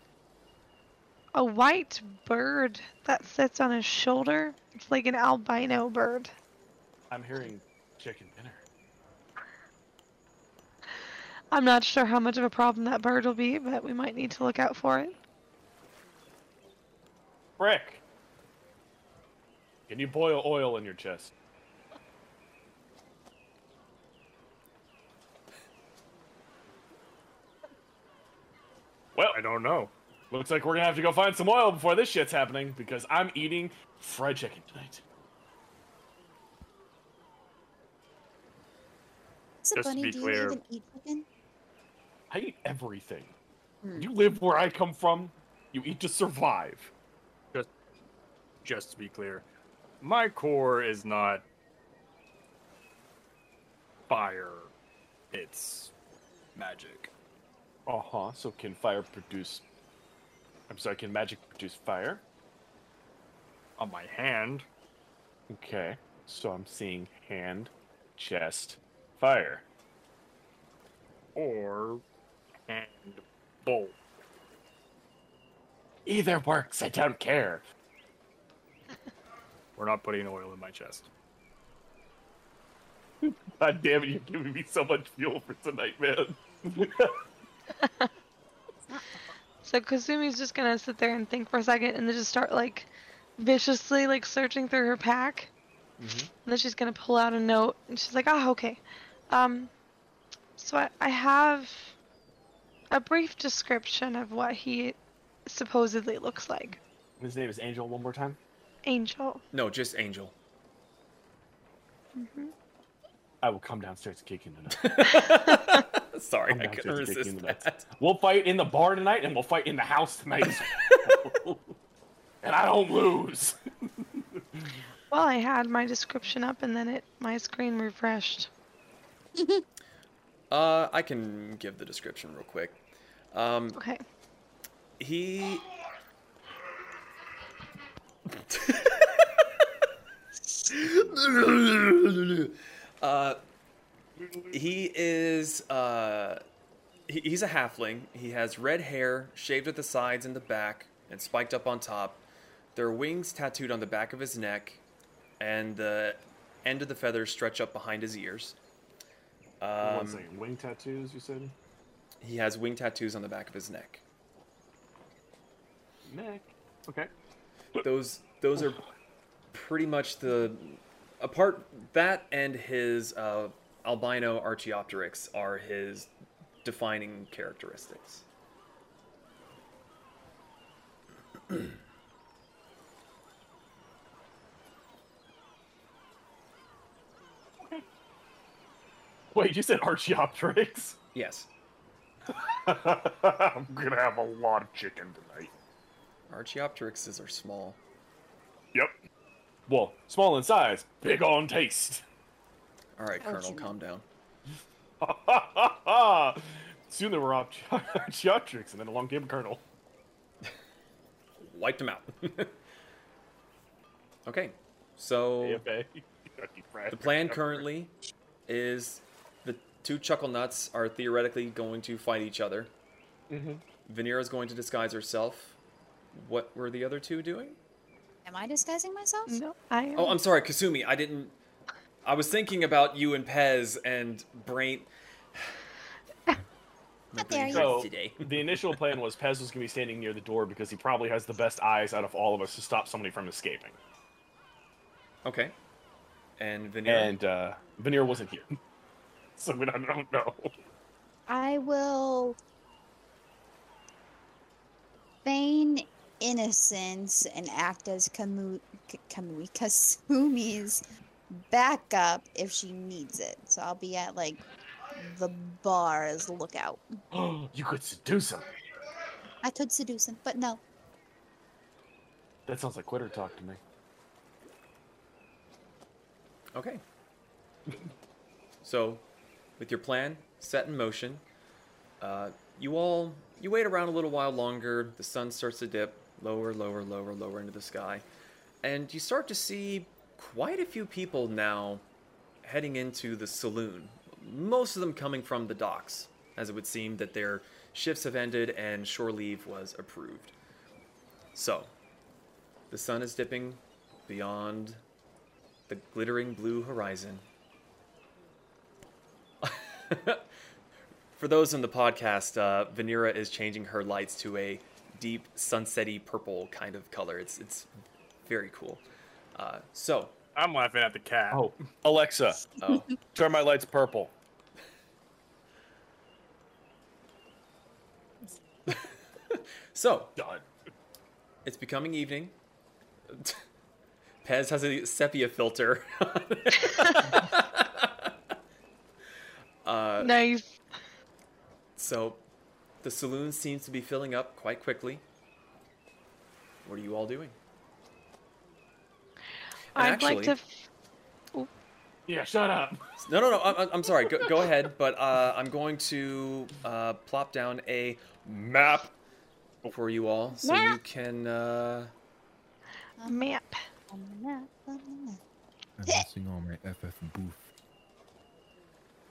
a white bird that sits on his shoulder. It's like an albino bird. I'm hearing chicken dinner. I'm not sure how much of a problem that bird will be, but we might need to look out for it. Brick! Can you boil oil in your chest? Well, I don't know. looks like we're gonna have to go find some oil before this shit's happening because I'm eating fried chicken tonight. So, Just to be do clear- you even eat chicken? I eat everything. Hmm. You live where I come from, you eat to survive. Just, Just to be clear, my core is not fire. It's magic. Uh huh. So can fire produce. I'm sorry, can magic produce fire? On my hand, Okay. So I'm seeing hand, chest, fire. or hand bolt. Either works. I don't care. We're not putting oil in my chest. God damn it! You're giving me so much fuel for tonight, man. So Kasumi's just gonna sit there and think for a second, and then just start like viciously like searching through her pack. Mhm. And then she's gonna pull out a note, and she's like, "Ah, okay. Um, so I, I have a brief description of what he supposedly looks like. His name is Angel. One more time. Angel. No, just Angel. Mhm. I will come downstairs and kick you in the nuts. Sorry, I'm downstairs couldn't to kick you in resist that. We'll fight in the bar tonight, and we'll fight in the house tonight. and I don't lose. Well, I had my description up, and then it my screen refreshed. Uh, I can give the description real quick. Um, Okay. he. uh, he is uh, he, he's a halfling. He has red hair, shaved at the sides and the back, and spiked up on top. There are wings tattooed on the back of his neck, and the end of the feathers stretch up behind his ears. One Um, second. Wing tattoos, you said? he has wing tattoos on the back of his neck. Neck. Okay. Those those are pretty much the apart that and his uh, albino Archaeopteryx are his defining characteristics. Wait, you said Archaeopteryx? Yes, I'm gonna have a lot of chicken tonight. Archaeopteryxes are small. Yep. Well, small in size, big on taste. All right, Colonel, calm down. Soon there were Archae- Archaeopteryx, and then along came a Colonel. Wiped him out. okay, so the plan currently is the two chuckle nuts are theoretically going to fight each other. Mm-hmm. Vanera is going to disguise herself. What were the other two doing? Am I disguising myself? No, I. Am. Oh, I'm sorry, Kasumi. I didn't. I was thinking about you and Pez and Brain. My How brain dare you. hurts So today. the initial plan was Pez was gonna be standing near the door because he probably has the best eyes out of all of us to stop somebody from escaping. Okay. And Veneer. And uh, Veneer wasn't here, so we don't, don't know. I will feign innocence and act as Kamu- K- Kamui Kasumi's backup if she needs it. So I'll be at like the bar as lookout. you could seduce him. I could seduce him, but no. That sounds like quitter talk to me. Okay. so, with your plan set in motion, uh, you all you wait around a little while longer. The sun starts to dip lower, lower, lower, lower into the sky, and you start to see quite a few people now heading into the saloon. Most of them coming from the docks, as it would seem that their shifts have ended and shore leave was approved. So, the sun is dipping beyond the glittering blue horizon. For those in the podcast, uh, Vanera is changing her lights to a deep sunsetty purple kind of color. It's it's very cool. Uh, so, I'm laughing at the cat. Oh, Alexa, oh, turn my lights purple. so Done. it's becoming evening. Pez has a sepia filter. uh, nice. So, the saloon seems to be filling up quite quickly. What are you all doing? And I'd like to. f- Yeah, shut up. No, no, no. I'm, I'm sorry. Go, go ahead, but uh, I'm going to uh, plop down a map for you all, so you can. Uh, Map. On map, on the map. I'm missing all my FF booth.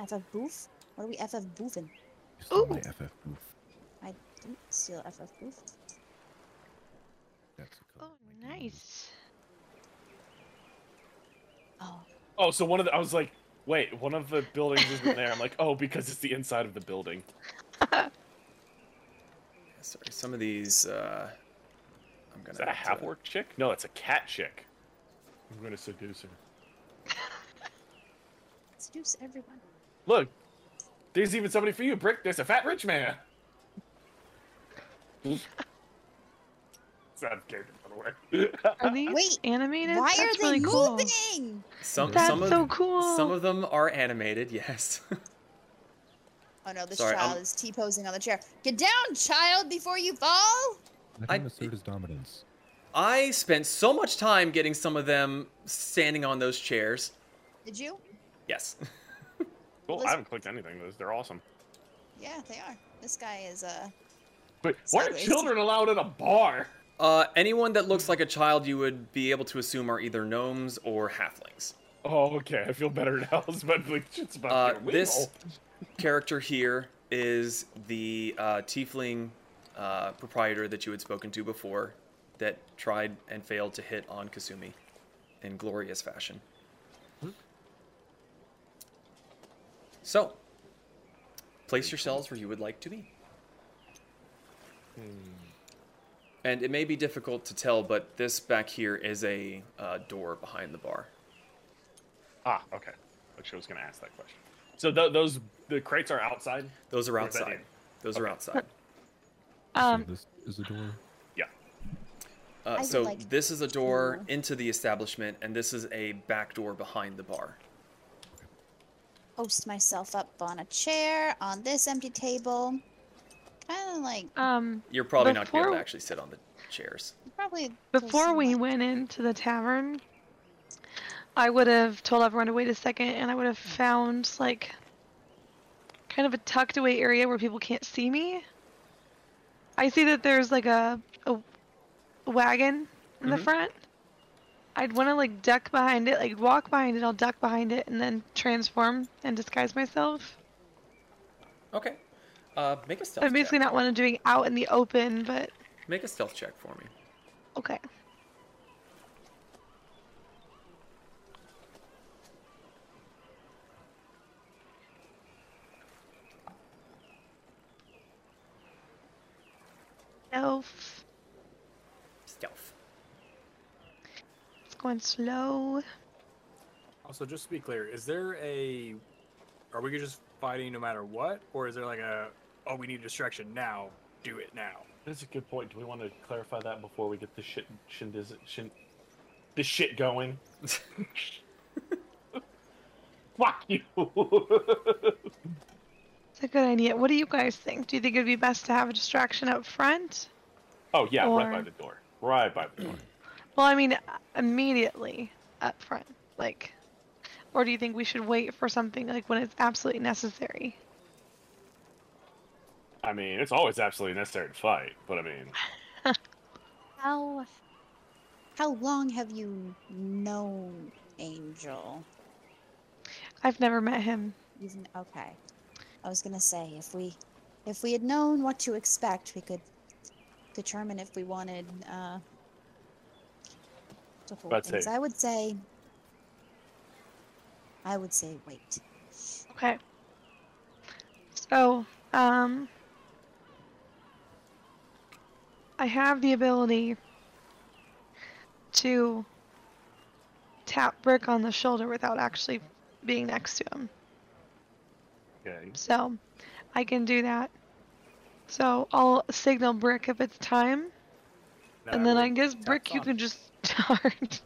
FF booth? What are we FF boofing? You stole my Ooh. FF booth. I didn't steal FF booth. That's the Oh, color. I nice. Oh, Oh, so one of the I was like, wait, one of the buildings isn't there. I'm like, oh, because it's the inside of the building. Sorry, some of these. Uh, I'm gonna. Is that a have to- half orc chick? No, it's a cat chick. I'm gonna seduce her. seduce everyone. Look, there's even somebody for you, Brick. There's a fat rich man. It's out of character, by the way. Are these Wait, animated? Why That's are they really cool. moving? Some, That's some of, so cool. Some of them are animated, yes. Oh no, this Sorry, child I'm- is T-posing on the chair. Get down, child, before you fall! Let I- him assert his dominance. I spent so much time getting some of them standing on those chairs. Did you? Yes. cool. Listen- I haven't clicked anything. Those they're awesome. Yeah, they are. This guy is uh Wait, why are children allowed in a bar? Uh, anyone that looks like a child, you would be able to assume are either gnomes or halflings. Oh, okay. I feel better now. It's about like shit's about Uh, to get this character here is the uh, tiefling uh, proprietor that you had spoken to before that tried and failed to hit on Kasumi in glorious fashion. So, place yourselves where you would like to be. And it may be difficult to tell, but this back here is a uh, door behind the bar. Ah, okay. Which I was gonna ask that question. So th- those the crates are outside. Those are Or is that outside. in? Those are outside. Um, so this is a door. Yeah. Uh, so like this is a door to- into the establishment, and this is a back door behind the bar. post myself up on a chair on this empty table. Kind of like um, You're probably not gonna be able to actually sit on the chairs. probably before we went. went into the tavern, I would have told everyone to wait a second, and I would have found like kind of a tucked away area where people can't see me. I see that there's like a a, a wagon in the Mhm. front. I'd want to like duck behind it, like walk behind it. I'll duck behind it, and then transform and disguise myself. Okay. Uh, make a stealth I'm basically check. not one of doing out in the open, but Make a stealth check for me. okay. Elf. Stealth. It's going slow. Also, just to be clear, is there a? Are we just fighting no matter what, or is there like a? Oh, we need a distraction now. Do it now. That's a good point. Do we want to clarify that before we get the shit shindiz shin, the shit going? Fuck you. It's a good idea. What do you guys think? Do you think it'd be best to have a distraction up front? oh yeah, right by the door. Right by the door. Well, I mean, immediately up front, like, or do you think we should wait for something like when it's absolutely necessary? I mean, it's always absolutely necessary to fight, but I mean, How how long have you known Angel? I've never met him. You've okay. I was gonna say if we if we had known what to expect, we could determine if we wanted uh, to hold But things. say- I would say. I would say wait. Okay. So, um, I have the ability to tap Brick on the shoulder without actually being next to him. okay. So, I can do that. So, I'll signal Brick if it's time, and then I would guess tap Brick, you can just start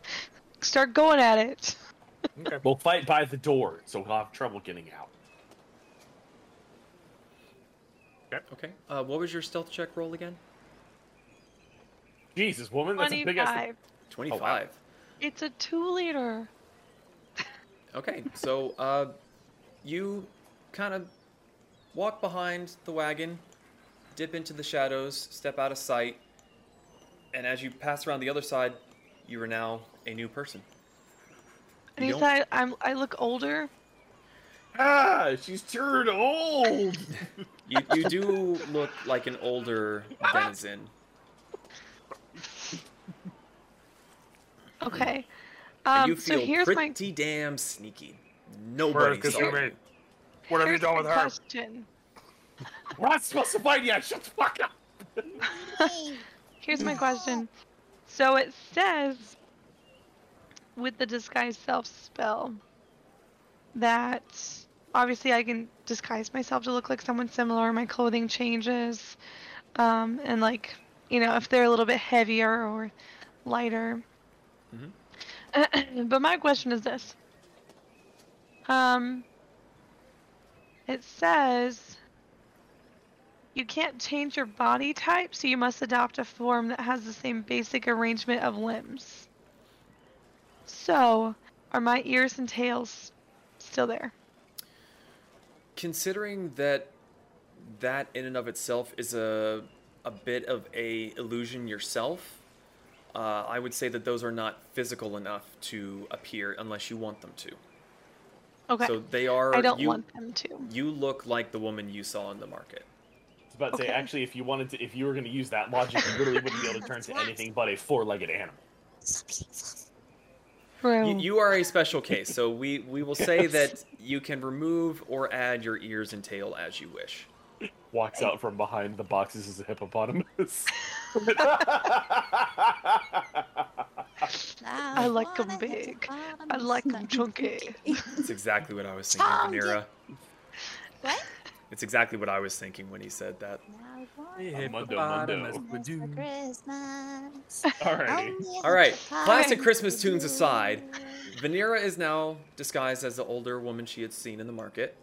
start going at it. Okay. We'll fight by the door, so we'll have trouble getting out. Okay. Uh, what was your stealth check roll again? Jesus, woman, that's a big ass. Twenty-five. Twenty-five. It's a two-liter. Okay, so uh, you kind of walk behind the wagon, dip into the shadows, step out of sight, and as you pass around the other side, you are now a new person. And You you said I'm I look older. Ah, she's turned old. You, you do look like an older denizen. Okay. and Um, you so feel here's my pretty damn sneaky. Nobody Where's saw What have you here's done my with her? question. We're not supposed to fight yet. Shut the fuck up. Here's my question. So it says with the disguise self spell that obviously I can disguise myself to look like someone similar. My clothing changes, um, and like you know if they're a little bit heavier or lighter. but my question is this. Um, it says you can't change your body type, so you must adopt a form that has the same basic arrangement of limbs. So, are my ears and tails still there? Considering that that in and of itself is a a bit of a illusion yourself, uh, I would say that those are not physical enough to appear unless you want them to. Okay. So they are. I don't you, want them to. You look like the woman you saw in the market. I was about to say, actually, if you wanted to, if you were going to use that logic, you literally wouldn't be able to turn to anything but a four-legged animal. Stop eating fluff. True. You, you are a special case, so we, we will say that you can remove or add your ears and tail as you wish. Walks out from behind the boxes as a hippopotamus. I like 'em big. I like 'em chunky. It's exactly what I was thinking, Tom, Vanera. What? It's exactly what I was thinking when he said that. Now Hey, Mundo, hippopotamus, mundo. would you- for Christmas. Alrighty. Only a All right, classic Christmas tunes aside, do. Vanera is now disguised as the older woman she had seen in the market.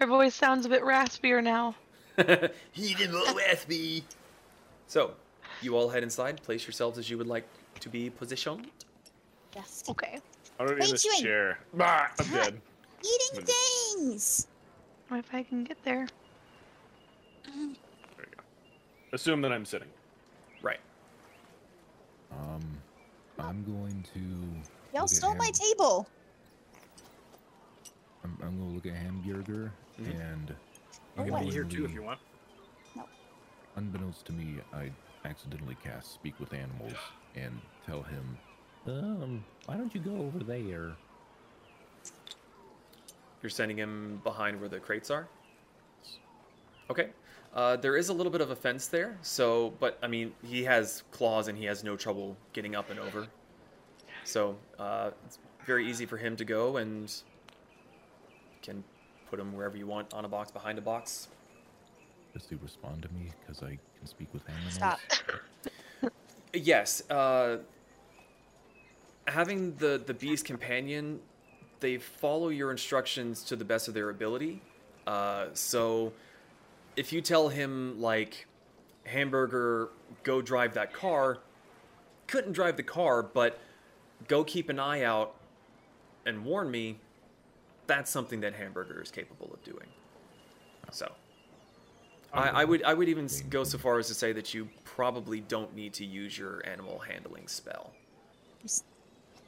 Her voice sounds a bit raspier now. he didn't with me. So, you all head inside. Place yourselves as you would like to be positioned. Yes. Okay. I don't need this you chair. Bah, I'm dead. eating things. If I can get there. There you go. Assume that I'm sitting. Right. Um, I'm going to. Y'all stole my table. I'm, I'm gonna look at Hamburger Mhm. and. Oh, You can be here too if you want. Unbeknownst to me, I accidentally cast Speak with Animals and tell him, um, why don't you go over there? You're sending him behind where the crates are? Okay. Uh, there is a little bit of a fence there, so, but I mean, he has claws and he has no trouble getting up and over. So, uh, it's very easy for him to go and can put him wherever you want on a box, behind a box. Does he respond to me because I can speak with animals? Stop. Yes. Uh, having the the beast companion, they follow your instructions to the best of their ability. Uh, so, if you tell him like, hamburger, go drive that car, couldn't drive the car, but go keep an eye out and warn me. That's something that hamburger is capable of doing. So. I, I would I would even go so far as to say that you probably don't need to use your animal handling spell. You, s-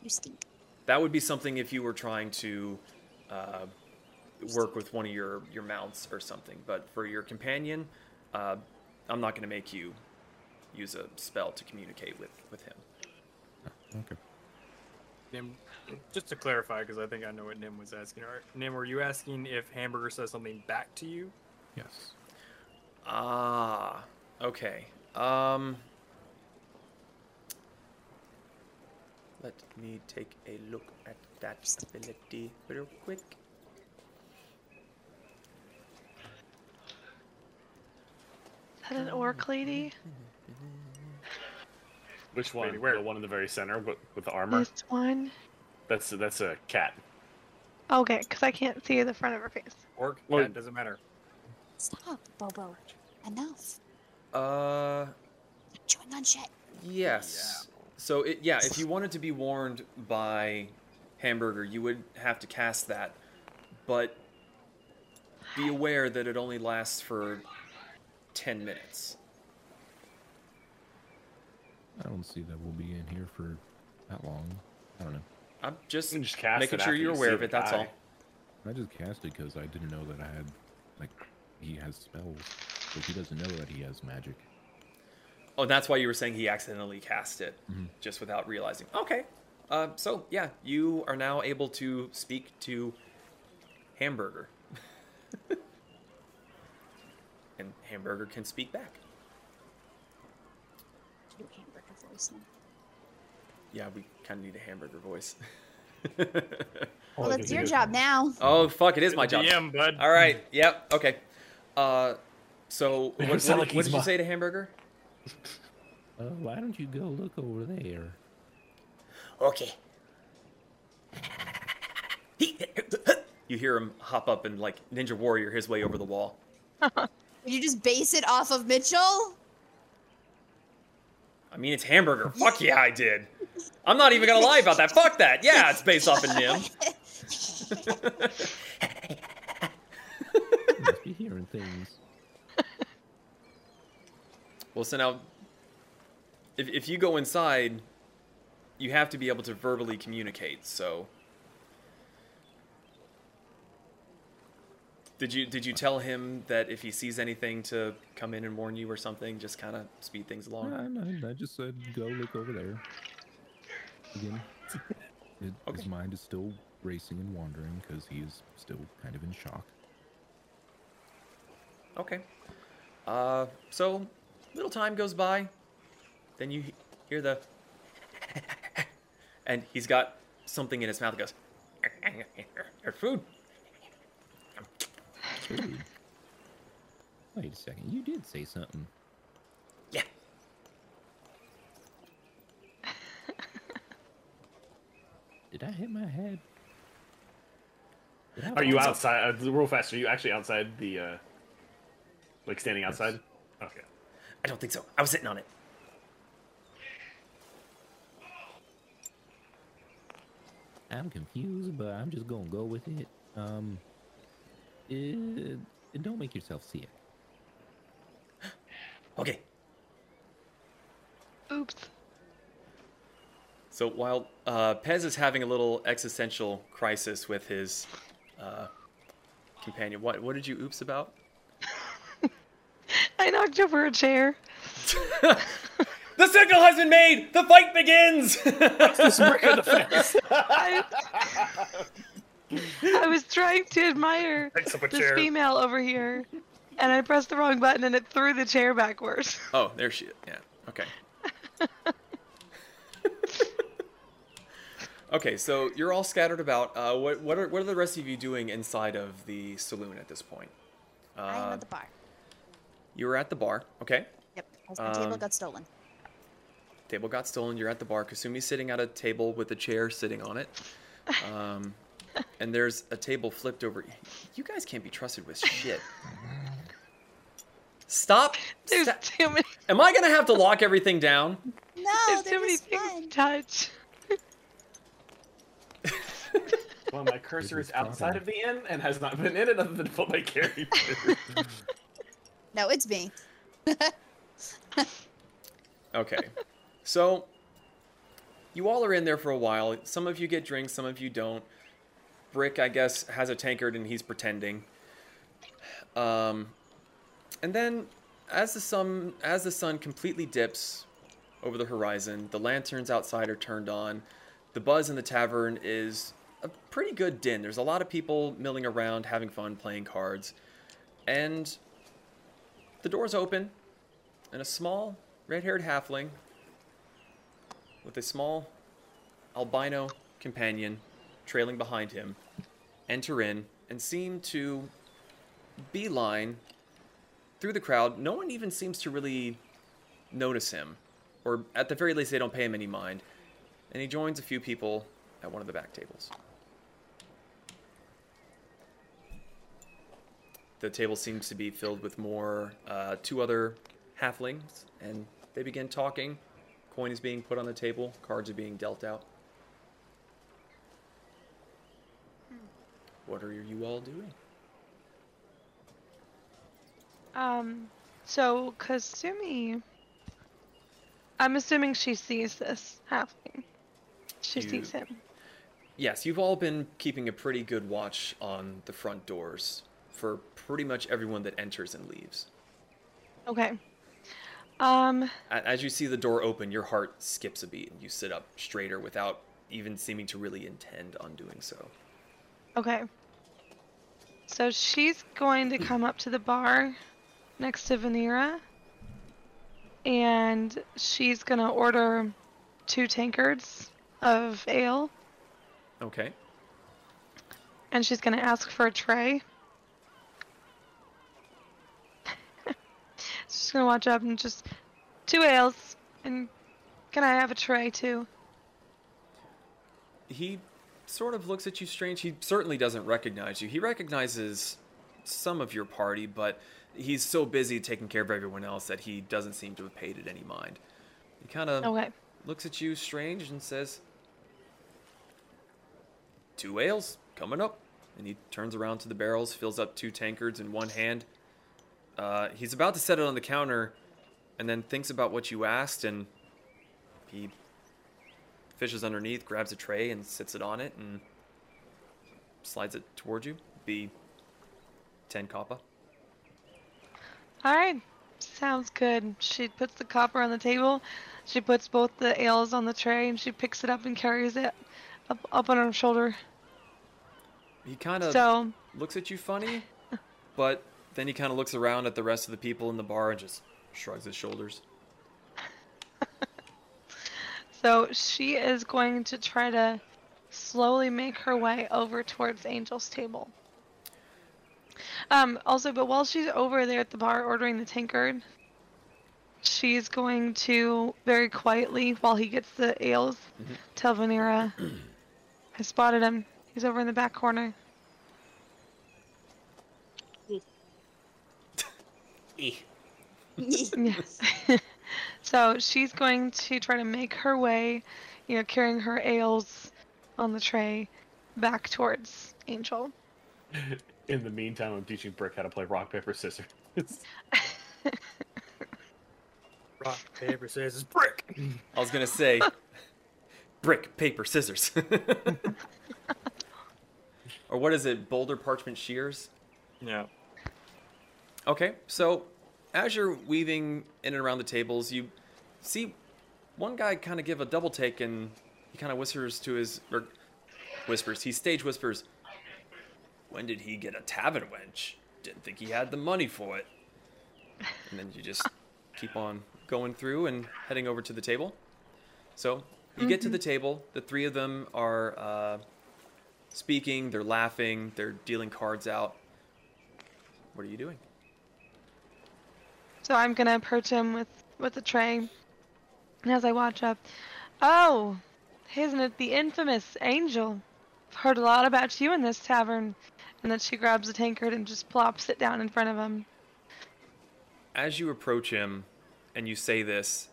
you stink. That would be something if you were trying to uh, work with one of your your mounts or something. But for your companion, uh, I'm not going to make you use a spell to communicate with with him. Okay. Nim, just to clarify, because I think I know what Nim was asking. Are- Nim, were you asking if Hamburger says something back to you? Yes. Ah, okay. Um, let me take a look at that ability real quick. Is that an orc lady? Which one? Lady, where? The one in the very center with, with the armor. This one? That's that's a cat. Okay, because I can't see the front of her face. Orc? Well- Cat, doesn't matter. Stop, Bobo. Enough. Uh, Chewing on shit. yes. So it yeah, if you wanted to be warned by Hamburger, you would have to cast that, but be aware that it only lasts for ten minutes. I don't see that we'll be in here for that long. I don't know. I'm just, You just cast making sure you're aware of it. That's guy. all. I just cast it because I didn't know that I had, like, he has spells. But he doesn't know that he has magic. Oh, that's why you were saying he accidentally cast it, Mhm. just without realizing. Okay. Uh, so yeah, you are now able to speak to Hamburger, and Hamburger can speak back. Do hamburger voice now. Yeah, we kind of need a hamburger voice. Well, it's your job now. oh fuck! It is my job. DM, bud. All right. Yep. Okay. Uh, so Make what, what- like what he's did you say to Hamburger? Uh, why don't you go look over there? Okay. You hear him hop up and like Ninja Warrior his way over the wall. You just base it off of Mitchell? I mean, it's Hamburger. Fuck yeah, I did. I'm not even gonna lie about that. Fuck that. Yeah, it's based off of Nim. Must be hearing things. Well, so now, if if you go inside, you have to be able to verbally communicate. So, did you did you tell him that if he sees anything to come in and warn you or something, just kind of speed things along? No, no, I just said go look over there. Again, it, Okay. his mind is still racing and wandering because he is still kind of in shock. Okay. Uh, so little time goes by, then you hear the, and he's got something in his mouth. that goes, "Your food." Food. Wait a second, you did say something. Yeah. Did I hit my head? Are you outside? Uh, real fast. Are you actually outside the? uh Like standing outside? Okay. I don't think so. I was sitting on it. I'm confused, but I'm just gonna go with it. Um, it, it don't make yourself see it. Okay. Oops. So while uh, Pez is having a little existential crisis with his uh, companion, what what did you oops about? I knocked over a chair. The signal has been made. The fight begins. This brick in the. I, I was trying to admire Picks up a this chair. female over here, and I pressed the wrong button and it threw the chair backwards. oh, there she is. Yeah. Okay. okay, so you're all scattered about. Uh, what what are what are the rest of you doing inside of the saloon at this point? I am Uh, at the bar. you were at the bar. Okay. Yep, as my table um, got stolen. Table got stolen. You're at the bar. Kasumi's sitting at a table with a chair sitting on it. Um, and there's a table flipped over. You guys can't be trusted with shit. Stop. There's sta- too many, Am I gonna have to lock everything down? No, there's too many was things fun. to touch. Well, my cursor is outside of the inn and has not been in it other than what my character. No, it's me. Okay. So, you all are in there for a while. Some of you get drinks, some of you don't. Brick, I guess, has a tankard and he's pretending. Um, and then, as the sun as the sun completely dips over the horizon, the lanterns outside are turned on. The buzz in the tavern is a pretty good din. There's a lot of people milling around, having fun, playing cards, and the doors open, and a small red-haired halfling with a small albino companion trailing behind him enter in and seem to beeline through the crowd. No one even seems to really notice him, or at the very least, they don't pay him any mind. And he joins a few people at one of the back tables. The table seems to be filled with more uh, two other halflings, and they begin talking. Coin is being put on the table, cards are being dealt out. What are you all doing? Um, so Kasumi, I'm assuming she sees this happening. She You- sees him. Yes, you've all been keeping a pretty good watch on the front doors for pretty much everyone that enters and leaves. Okay. Um, As you see the door open, your heart skips a beat and you sit up straighter without even seeming to really intend on doing so. Okay. So she's going to come up to the bar next to Vanera. And she's gonna order two tankards of ale. Okay. And she's gonna ask for a tray. she's gonna watch up and just two ales. And can I have a tray too? He sort of looks at you strange. He certainly doesn't recognize you. He recognizes some of your party, but he's so busy taking care of everyone else that he doesn't seem to have paid it any mind. He kind of Okay. looks at you strange and says, Two ales coming up. And he turns around to the barrels, fills up two tankards in one hand. Uh, he's about to set it on the counter and then thinks about what you asked and he fishes underneath, grabs a tray and sits it on it and slides it towards you. Be 10 copper. All right, sounds good. She puts the copper on the table. She puts both the ales on the tray, and she picks it up and carries it up, up on her shoulder. He kind of So, looks at you funny, but then he kind of looks around at the rest of the people in the bar and just shrugs his shoulders. So she is going to try to slowly make her way over towards Angel's table. Um, also, but while she's over there at the bar ordering the tankard, she's going to very quietly, while he gets the ales, Mhm. tell Vanera, I spotted him. He's over in the back corner. Yes. so she's going to try to make her way, you know, carrying her ales on the tray back towards Angel. In the meantime, I'm teaching Brick how to play rock paper scissors. Rock, paper, scissors, brick. I was going to say brick, paper, scissors. or what is it? Boulder, parchment, shears? Yeah. Okay, so as you're weaving in and around the tables, you see one guy kind of give a double take and he kind of whispers to his, or whispers, he stage whispers, When did he get a tavern wench? Didn't think he had the money for it. And then you just keep on going through and heading over to the table. So you get to the table, the three of them are uh, speaking, they're laughing, they're dealing cards out. What are you doing? So I'm gonna approach him with with the tray, and as I watch up, oh, isn't it the infamous Angel? I've heard a lot about you in this tavern. And then she grabs a tankard and just plops it down in front of him. as you approach him and you say this,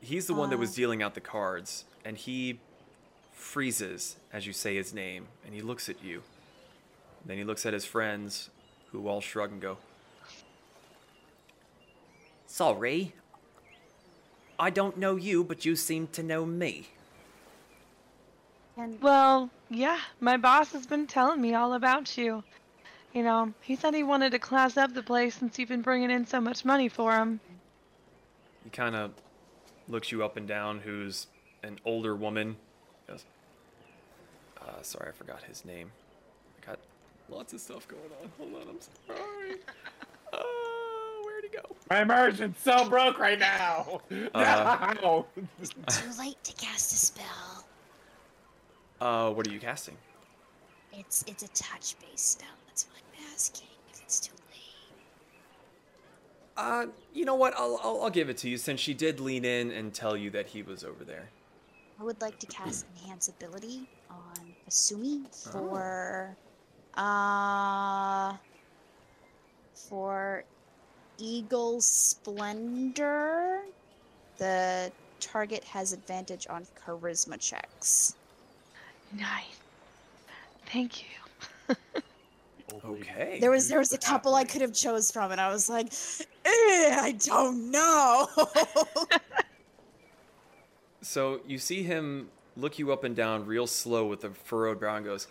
he's the one that was Oh. dealing out the cards, and he freezes as you say his name, and he looks at you. Then he looks at his friends, who all shrug and go, Sorry. I don't know you, but you seem to know me. And Well, yeah, my boss has been telling me all about you. You know, he said he wanted to class up the place since you've been bringing in so much money for him. He kind of looks you up and down, who's an older woman. Goes, uh, sorry, I forgot his name. I got lots of stuff going on. Hold on, I'm sorry. Uh, where'd go? My immersion's so broke right now. Uh, no. too late to cast a spell. Uh, what are you casting? It's it's a touch based spell. That's why I'm asking if it's too late. Uh, you know what? I'll, I'll I'll give it to you since she did lean in and tell you that he was over there. I would like to cast enhance ability on Kasumi for uh for Eagle Splendor. The target has advantage on charisma checks. Nice. Thank you. Okay. There was there was a couple I could have chose from, and I was like, eh, I don't know. So you see him look you up and down real slow with a furrowed brow and goes,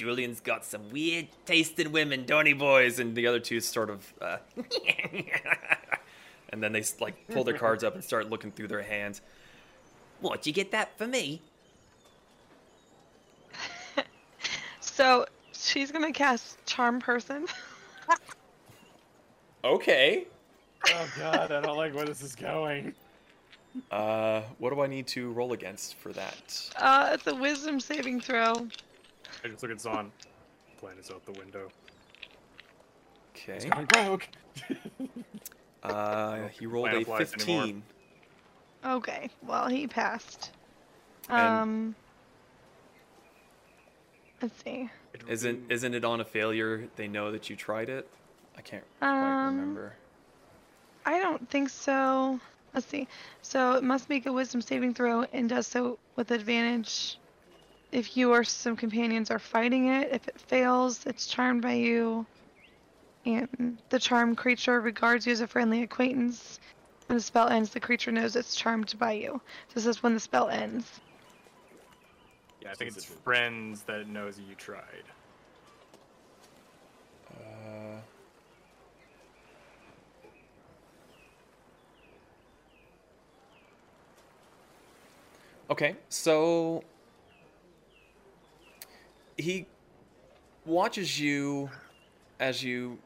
Julian's got some weird taste in women, don't he, boys? And the other two sort of, uh, and then they like pull their cards up and start looking through their hands. What'd You get that for me? So she's gonna cast Charm Person. Okay. Oh god, I don't like where this is going. Uh, what do I need to roll against for that? Uh, it's a Wisdom saving throw. I just look at Zahn. Plan is out the window. Okay. It's going broke. Uh, he rolled a applies anymore. 15. Okay, well he passed. And- Um, let's see. Isn't isn't it on a failure? They know that you tried it. I can't quite Um, remember. I don't think so. Let's see. So it must make a Wisdom saving throw and does so with advantage. If you or some companions are fighting it, if it fails, it's charmed by you. And the charmed creature regards you as a friendly acquaintance. When the spell ends, the creature knows it's charmed by you. This is when the spell ends. Yeah, I think it's friends that knows you tried. Uh, okay, so he watches you as you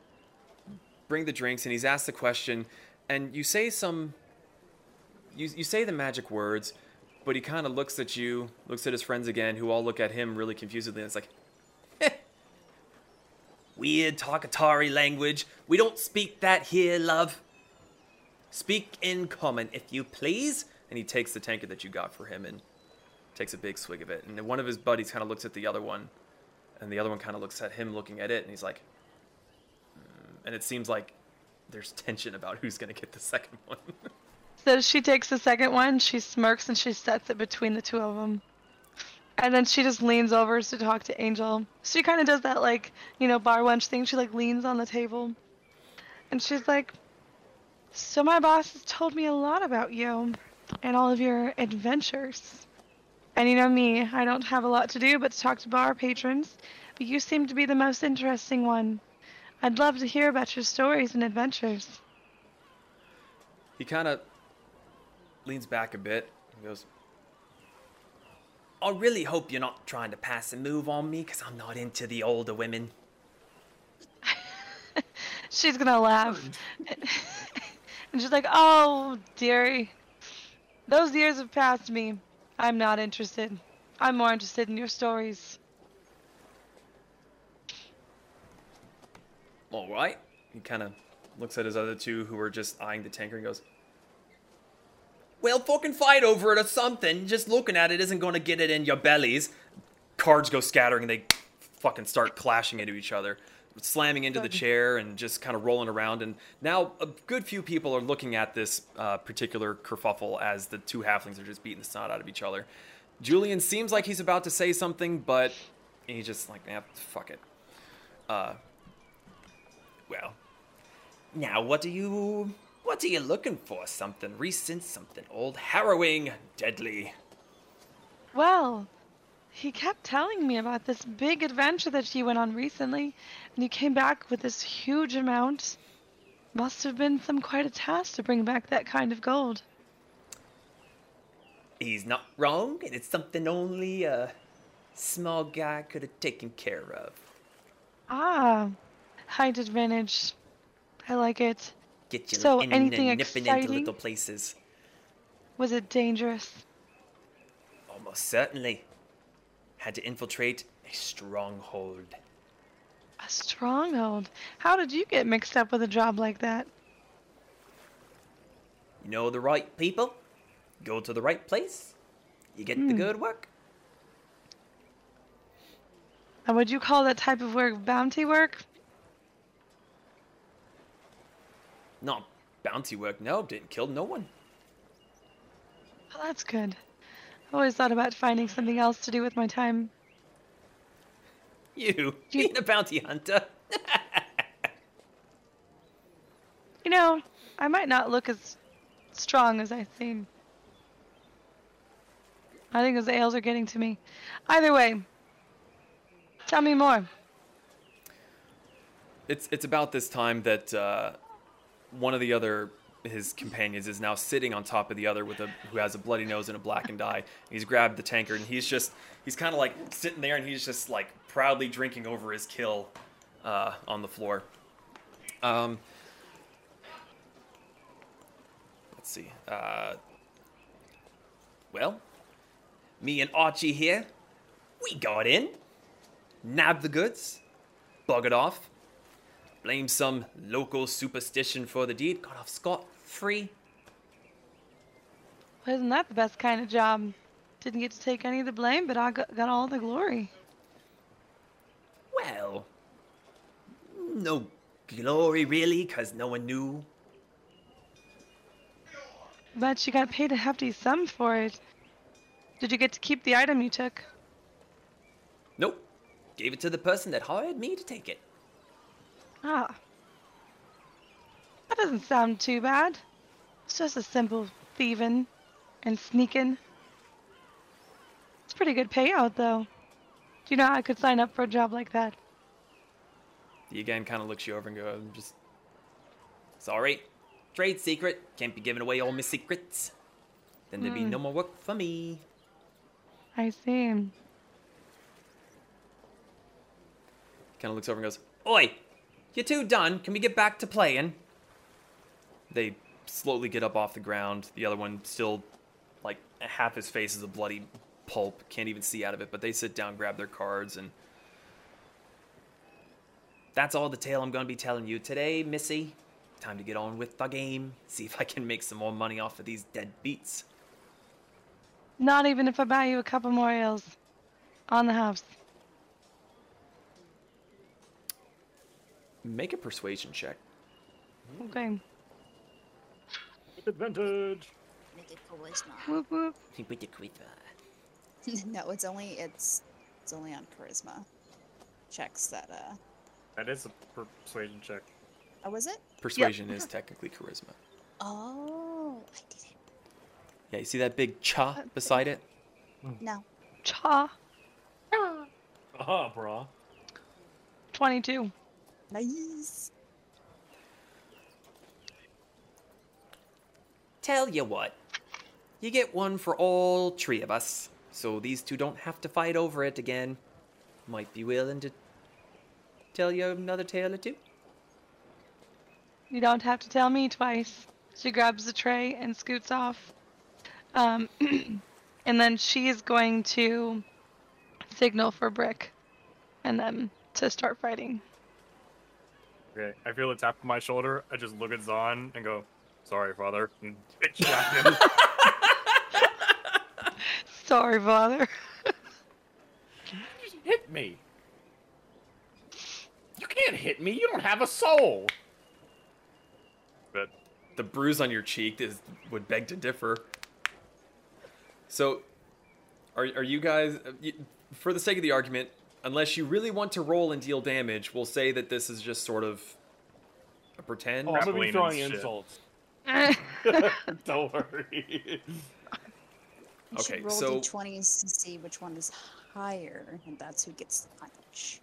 bring the drinks, and he's asked the question, and you say some. You, you say the magic words, but he kind of looks at you, looks at his friends again, who all look at him really confusedly, and it's like, Weird Takatari language. We don't speak that here, love. Speak in common, if you please. And he takes the tankard that you got for him and takes a big swig of it. And one of his buddies kind of looks at the other one, and the other one kind of looks at him looking at it, and he's like, "Hmm." and it seems like there's tension about who's gonna get the second one. So she takes the second one, she smirks, and she sets it between the two of them. And then she just leans over to talk to Angel. She kind of does that, like, you know, bar wench thing. She, like, leans on the table. And she's like, So my boss has told me a lot about you and all of your adventures. And you know me, I don't have a lot to do but to talk to bar patrons. But you seem to be the most interesting one. I'd love to hear about your stories and adventures. he kind of leans back a bit and goes, I really hope you're not trying to pass a move on me, because I'm not into the older women. She's gonna laugh. and she's like, Oh, dearie. Those years have passed me. I'm not interested. I'm more interested in your stories. All right. He kind of looks at his other two who are just eyeing the tanker and goes, Well, fucking fight over it or something. Just looking at it isn't going to get it in your bellies. Cards go scattering and they fucking start clashing into each other, slamming into the chair and just kind of rolling around. And now a good few people are looking at this uh, particular kerfuffle as the two halflings are just beating the snot out of each other. Julian seems like he's about to say something, but he's just like, eh, fuck it. Uh, well, now what are you what are you looking for? Something recent, something old, harrowing, deadly. Well, he kept telling me about this big adventure that you went on recently, and you came back with this huge amount. Must have been some quite a task to bring back that kind of gold. He's not wrong, and it's something only a small guy could have taken care of. Ah, height advantage. I like it. Get you So, in anything nipping into exciting? little places. Was it dangerous? Almost certainly. Had to infiltrate a stronghold. A stronghold. How did you get mixed up with a job like that? You know the right people, go to the right place, you get the Hmm. good work. And would you call that type of work bounty work? Not bounty work, no, didn't kill no one. Well, that's good. I always thought about finding something else to do with my time. You, You- being a bounty hunter. You know, I might not look as strong as I seem. I think those ales are getting to me. Either way, tell me more. It's it's about this time that uh, one of the other his companions is now sitting on top of the other with a who has a bloody nose and a blackened eye. He's grabbed the tankard and he's just he's kind of like sitting there and he's just like proudly drinking over his kill uh, on the floor. Um, let's see. Uh, well, me and Archie here, we got in, nabbed the goods, buggered off, blamed some local superstition for the deed, got off scot free. Wasn't that the best kind of job? Didn't get to take any of the blame, but I got, got all the glory. Well, no glory really, because no one knew. But you got paid a hefty sum for it. Did you get to keep the item you took? Nope. Gave it to the person that hired me to take it. Ah. That doesn't sound too bad. It's just a simple thieving and sneaking. It's pretty good payout, though. Do you know how I could sign up for a job like that? He again kind of looks you over and goes, just. Sorry. Trade secret. Can't be giving away all my secrets. Then there'd be Hmm. no more work for me. I see. Kind of looks over and goes, Oi! You two done? Can we get back to playing? They slowly get up off the ground. The other one still, like, half his face is a bloody pulp. Can't even see out of it. But they sit down, grab their cards, and. That's all the tale I'm going to be telling you today, Missy. Time to get on with the game. See if I can make some more money off of these dead beats. Not even if I buy you a couple more ales. On the house. Make a persuasion check. Okay. With advantage. Make it charisma. Whoop whoop. no, it's only it's it's only on charisma checks that uh That is a persuasion check. oh was it? Persuasion is technically charisma. Oh I did it. Yeah, you see that big cha beside it? No. Cha. Uh-huh, brah. 22. Nice. Tell you what, you get one for all three of us, so these two don't have to fight over it again. Might be willing to tell you another tale or two. You don't have to tell me twice. She grabs the tray and scoots off. Um, and then she is going to signal for Brick and them to start fighting. Okay, I feel a tap on my shoulder. I just look at Zahn and go, "Sorry, father." And bitch slap him. Sorry, father. Just hit me. You can't hit me. You don't have a soul. but The bruise on your cheek is would beg to differ. So, are are you guys, uh, for the sake of the argument, unless you really want to roll and deal damage, we'll say that this is just sort of a pretend. Oh, I'm gonna be and throwing shit. insults. don't worry. You Okay, should roll so- d20s to see which one is higher, and that's who gets the punch.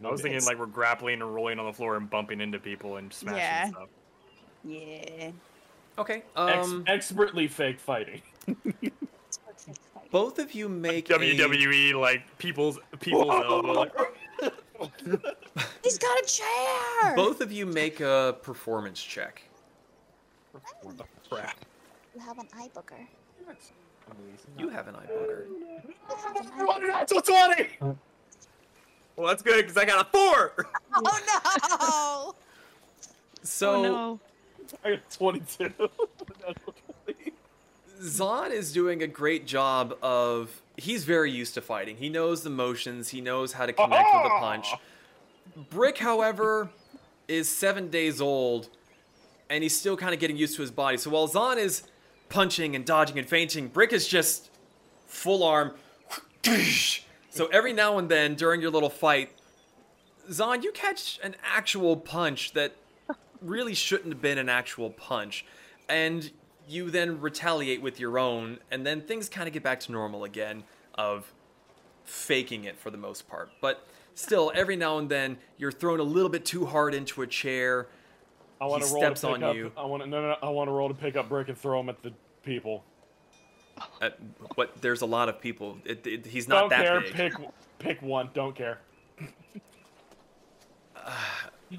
No, I was thinking like we're grappling and rolling on the floor and bumping into people and smashing Yeah. stuff. Yeah. Okay. Ex- Um, expertly fake fighting. It's perfect fight. both of you make a, WWE like people's people's elbow. Like, He's got a chair. both of you make a performance check. crap. You have an eye booger. You have an eye booger. You have an eye booger. That's what's twenty. Well, that's good because I got a four. Oh no! So oh no. I got 22. Zahn is doing a great job of. He's very used to fighting. He knows the motions. He knows how to connect with a punch. Brick, however, is seven days old, and he's still kind of getting used to his body. So while Zahn is punching and dodging and feinting, Brick is just full arm. So every now and then during your little fight, Zahn, you catch an actual punch that really shouldn't have been an actual punch. And you then retaliate with your own, and then things kind of get back to normal again of faking it for the most part. But still, every now and then, you're thrown a little bit too hard into a chair. I want He to roll steps to pick on up, you. I want to no, no, no, I want to roll to pick up Brick and throw him at the people. Uh, but there's a lot of people. It, it- he's not don't that care. big. Pick pick one. Don't care.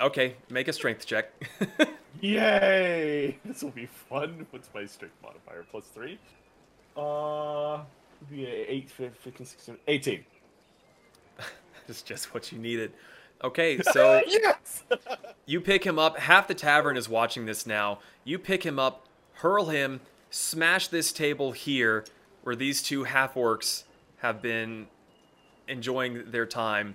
Okay, make a strength check. Yay! This will be fun. What's my strength modifier? Plus three. Uh, be a 8, 15, 16, 18. It's just what you needed. Okay, so yes. you pick him up. Half the tavern is watching this now. You pick him up, hurl him, smash this table here where these two half orcs have been enjoying their time.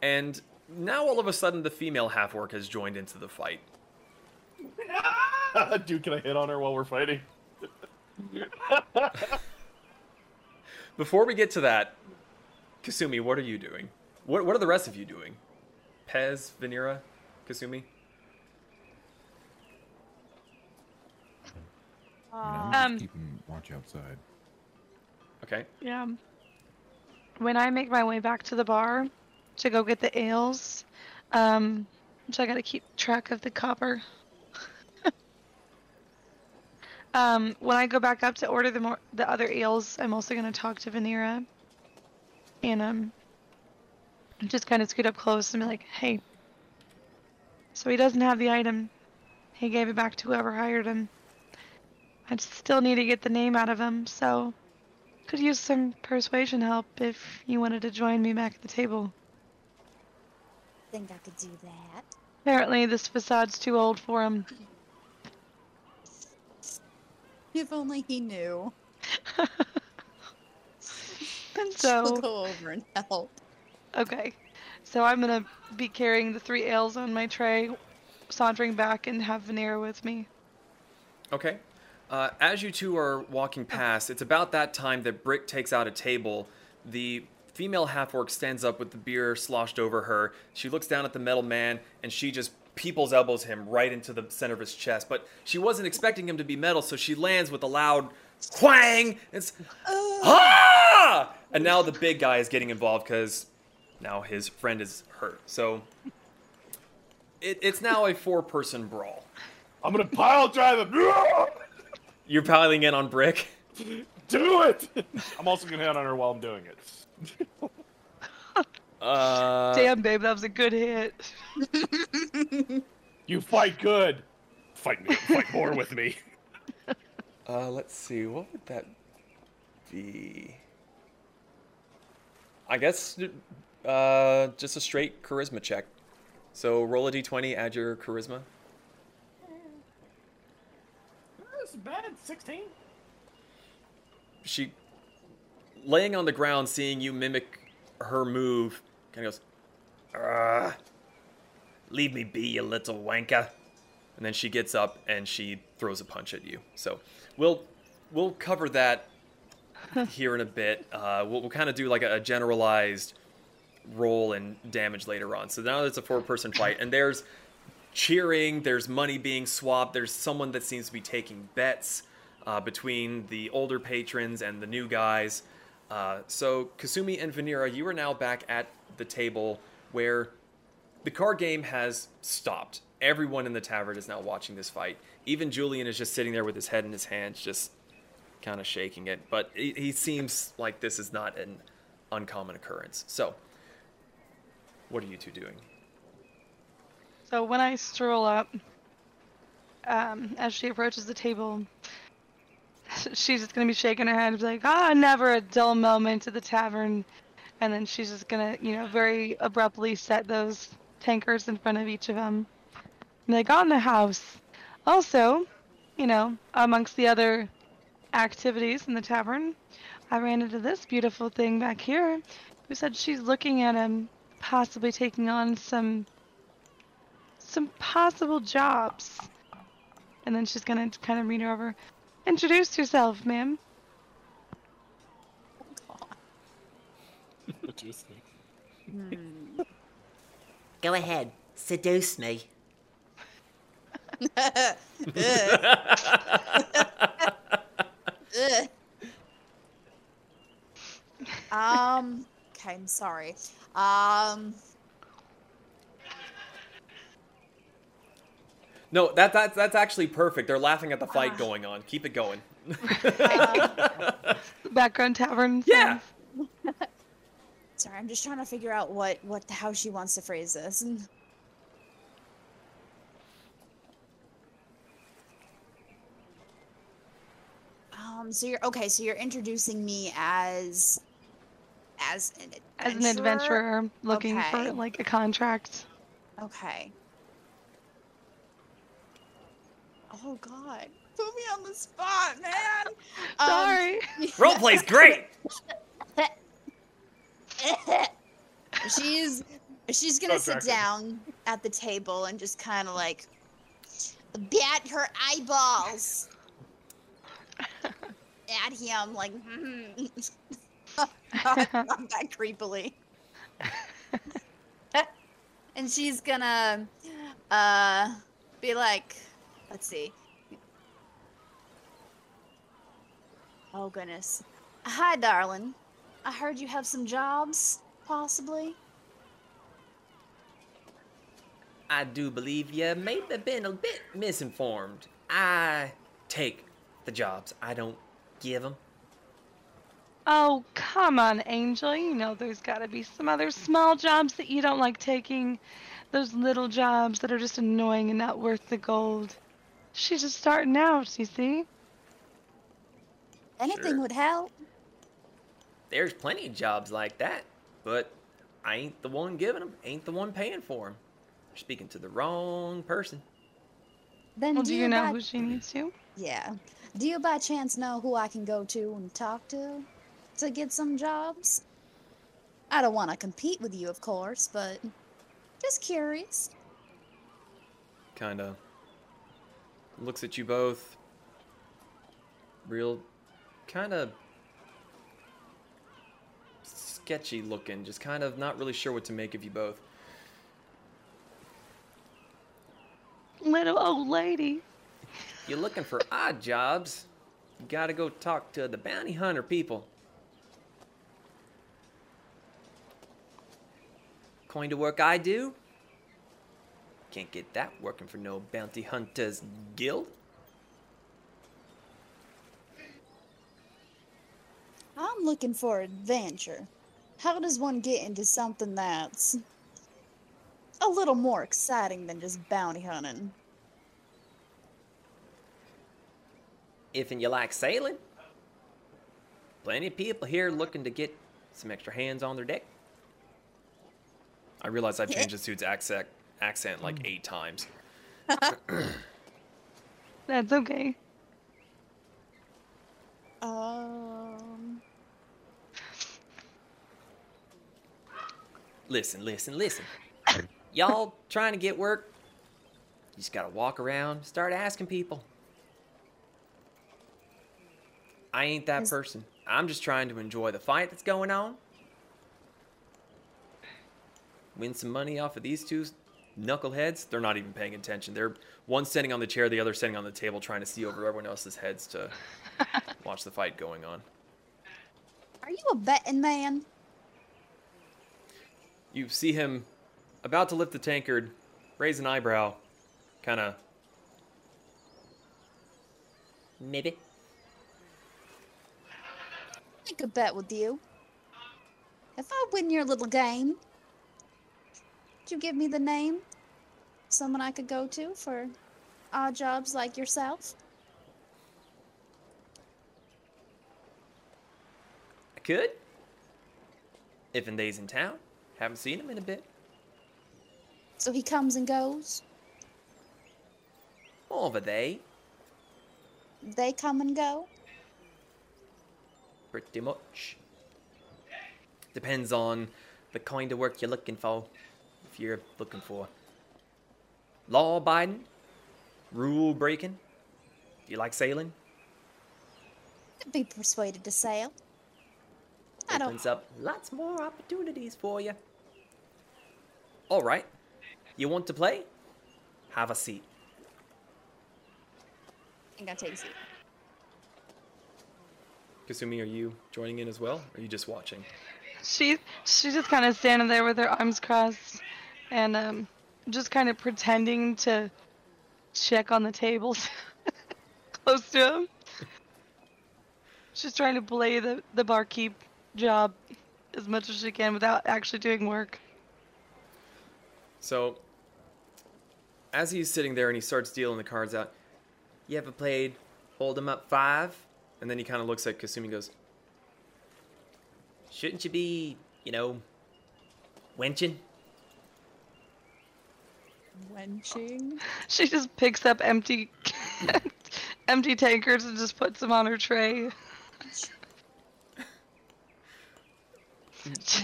And now all of a sudden the female half orc has joined into the fight. Dude, can I hit on her while we're fighting? Before we get to that, Kasumi, what are you doing? What, what are the rest of you doing? Pez, Vanira, Kasumi? You know, I'm Uh, just Um, keeping watch outside. Okay. Yeah. When I make my way back to the bar to go get the ales, um, so I gotta keep track of the copper. um, when I go back up to order the more the other ales, I'm also gonna talk to Vanira, and um, just kind of scoot up close and be like, "Hey, so he doesn't have the item. He gave it back to whoever hired him. I still need to get the name out of him, so." Could use some persuasion help if you wanted to join me back at the table. Think I could do that. Apparently, this facade's too old for him. If only he knew. And She'll so, go over and help. okay. So I'm gonna be carrying the three ales on my tray, sauntering back and have Veneer with me. Okay. Uh, as you two are walking past, it's about that time that Brick takes out a table. The female half orc stands up with the beer sloshed over her. She looks down at the metal man and she just people's elbows him right into the center of his chest. But she wasn't expecting him to be metal, so she lands with a loud whang. It's ah! And now the big guy is getting involved because now his friend is hurt. So it, it's now a four-person brawl. I'm gonna pile drive him. You're piling in on Brick. Do it. I'm also gonna hit on her while I'm doing it. Uh, Damn, babe, that was a good hit. You fight good. Fight me. Fight more with me. Uh, let's see. What would that be? I guess uh, just a straight charisma check. So roll a d20, add your charisma. That's bad. Sixteen. She, laying on the ground, seeing you mimic her move, kind of goes, "Ah, leave me be, you little wanker." And then she gets up and she throws a punch at you. So we'll we'll cover that here in a bit. Uh, we'll, we'll kind of do like a, a generalized roll and damage later on. So now it's a four-person fight, and there's cheering. There's money being swapped. There's someone that seems to be taking bets uh, between the older patrons and the new guys. Uh, so Kasumi and Vanira, you are now back at the table where the card game has stopped. Everyone in the tavern is now watching this fight. Even Julian is just sitting there with his head in his hands, just kind of shaking it. But he, he seems like this is not an uncommon occurrence. So, what are you two doing? So when I stroll up, um, as she approaches the table, she's just gonna be shaking her head and be like, "Ah, never a dull moment at the tavern," and then she's just gonna, you know, very abruptly set those tankers in front of each of them. And they got in the house. Also, you know, amongst the other activities in the tavern, I ran into this beautiful thing back here, who said she's looking at him, possibly taking on some some possible jobs. And then she's gonna kind of read her over. Introduce yourself, ma'am. Go ahead, seduce me. Ugh. Ugh. um. Okay, I'm sorry. Um. No, that, that that's actually perfect. They're laughing at the fight Ah. going on. Keep it going. Um, Background tavern. Yeah. sorry, I'm just trying to figure out what what how she wants to phrase this. Um. So you're okay. So you're introducing me as as an As an adventurer looking Okay. for like a contract. Okay. Oh God. Put me on the spot, man. Sorry. Um, Sorry. Roleplay's great. she's she's gonna sit Draken. down at the table and just kind of like bat her eyeballs at him, like not, not that creepily. and she's gonna uh be like, let's see. Oh goodness. Hi, darling. I heard you have some jobs, possibly. I do believe you may have been a bit misinformed. I take the jobs. I don't give them. Oh, come on, Angel. You know there's got to be some other small jobs that you don't like taking. Those little jobs that are just annoying and not worth the gold. She's just starting out, you see? Anything Sure. would help. There's plenty of jobs like that, but I ain't the one giving them. Ain't the one paying for them. You're speaking to the wrong person. Then Well, do, do you know by, who she needs to? Yeah. Do you by chance know who I can go to and talk to to get some jobs? I don't want to compete with you, of course, but just curious. Kind of looks at you both. Real, kind of sketchy looking. Just kind of not really sure what to make of you both. Little old lady. You're looking for odd jobs. You gotta go talk to the bounty hunter people. Kind to work I do? Can't get that working for no bounty hunters guild. I'm looking for adventure. How does one get into something that's a little more exciting than just bounty hunting? If and you like sailing, plenty of people here looking to get some extra hands on their deck. I realize I've changed the dude's accent accent like eight times. That's okay. Um, Listen, listen, listen. Y'all trying to get work? You just gotta walk around, start asking people. I ain't that person. I'm just trying to enjoy the fight that's going on. Win some money off of these two knuckleheads. They're not even paying attention. They're one sitting on the chair, the other sitting on the table, trying to see over everyone else's heads to watch the fight going on. are you a betting man? You see him about to lift the tankard, raise an eyebrow, kind of. Maybe. I could bet with you. If I win your little game, would you give me the name? Someone I could go to for odd jobs like yourself? I could. If and they's in town. Haven't seen him in a bit. So he comes and goes. Over they, They come and go. pretty much. Depends on the kind of work you're looking for. If you're looking for law abiding, rule breaking, you like sailing, Could be persuaded to sail. I don't. opens up lots more opportunities for you. All right, you want to play? Have a seat. I'm gonna take a seat. Kasumi, are you joining in as well? Or are you just watching? She she's just kind of standing there with her arms crossed and um just kind of pretending to check on the tables close to him. She's trying to play the, the barkeep job as much as she can without actually doing work. So, as he's sitting there and he starts dealing the cards out, you ever played Hold 'em Up 5? And then he kind of looks at Kasumi and goes, Shouldn't you be, you know, wenching? Wenching. She just picks up empty empty tankards and just puts them on her tray.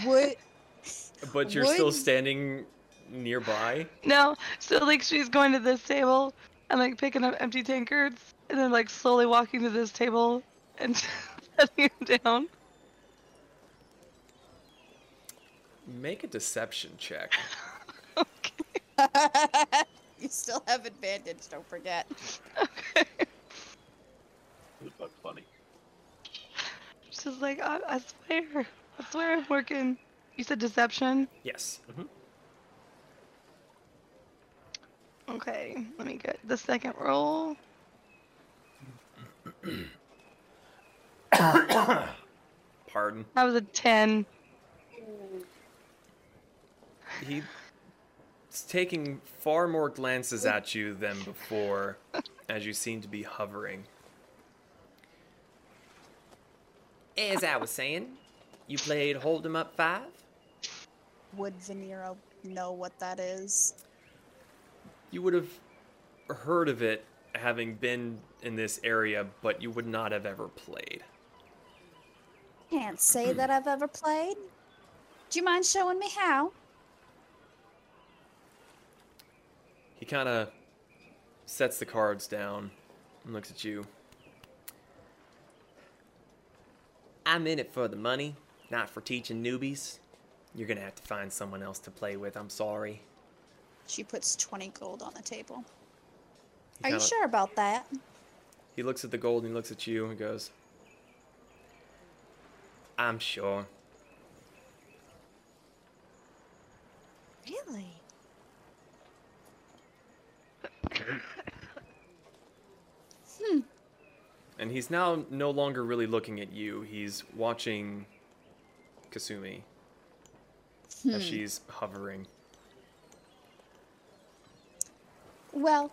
Would But you're still standing nearby? No, so like she's going to this table and like picking up empty tankards and then like slowly walking to this table and setting them down. Make a deception check. you still have advantage, don't forget. Okay. It was funny. She's like, I, I swear, I swear I'm working. You said deception? Yes. Mm-hmm. Okay, let me get the second roll. Pardon. That was a 10. He's taking far more glances at you than before, as you seem to be hovering. As I was saying, you played Hold 'em Up 5? Would Vanira know what that is? You would have heard of it having been in this area, but you would not have ever played. Can't say that I've ever played. Do you mind showing me how? He kind of sets the cards down and looks at you. I'm in it for the money, not for teaching newbies. You're gonna have to find someone else to play with, I'm sorry. She puts 20 gold on the table. He Are you kinda- sure about that? He looks at the gold and he looks at you and goes, I'm sure. Really? Hmm. And he's now no longer really looking at you. He's watching Kasumi as hmm. she's hovering. Well,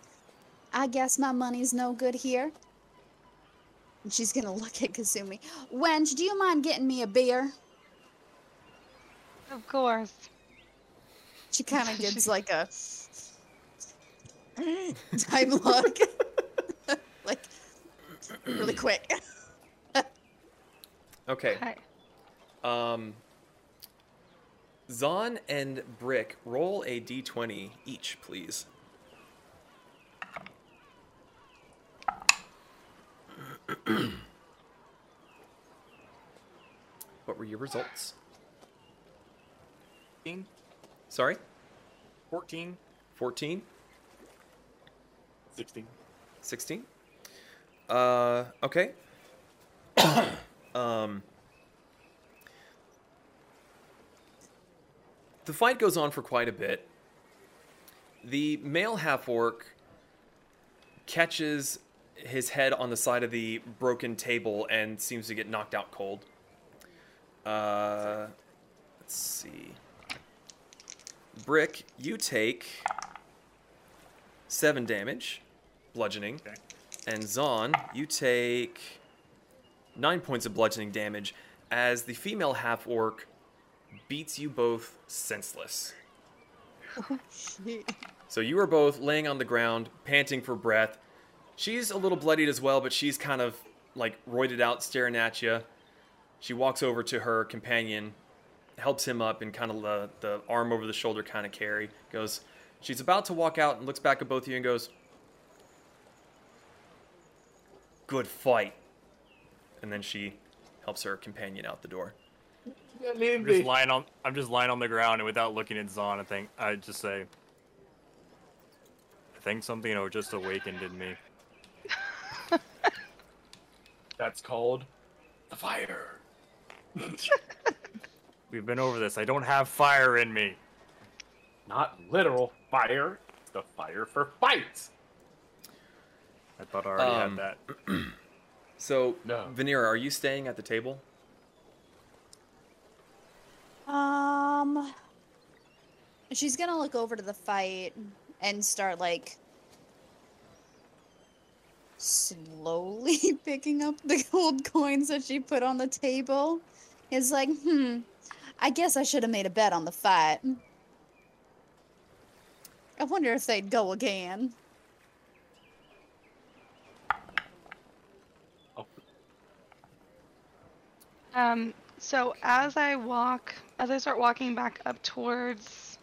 I guess my money's no good here. And she's gonna look at Kasumi. Wench, do you mind getting me a beer? Of course. She kind of gives like a type look, like really quick. Okay. Okay. Um, Zahn and Brick, roll a d20 each, please. what were your results? 14, Sorry? 14. 14? 16. 16? Uh, okay. um, the fight goes on for quite a bit. The male half orc catches his head on the side of the broken table and seems to get knocked out cold. Uh, let's see. Brick, you take seven damage, bludgeoning. Okay. And Zahn, you take nine points of bludgeoning damage as the female half orc beats you both senseless. Oh, So you are both laying on the ground, panting for breath. She's a little bloodied as well, but she's kind of like roided out, staring at you. She walks over to her companion, helps him up, and kind of the, the arm over the shoulder kind of carry. Goes, she's about to walk out and looks back at both of you and goes, Good fight. And then she helps her companion out the door. Yeah, I'm just lying on. I'm just lying on the ground, and without looking at Zahn, I think I just say, I think something just awakened in me. That's called the fire. We've been over this. I don't have fire in me. Not literal fire. It's the fire for fights. I thought I already Um, had that. So, No. Vanira, are you staying at the table? Um, she's gonna look over to the fight and start like slowly picking up the gold coins that she put on the table. It's like, hmm, I guess I should have made a bet on the fight. I wonder if they'd go again. Um, so as I walk, as I start walking back up towards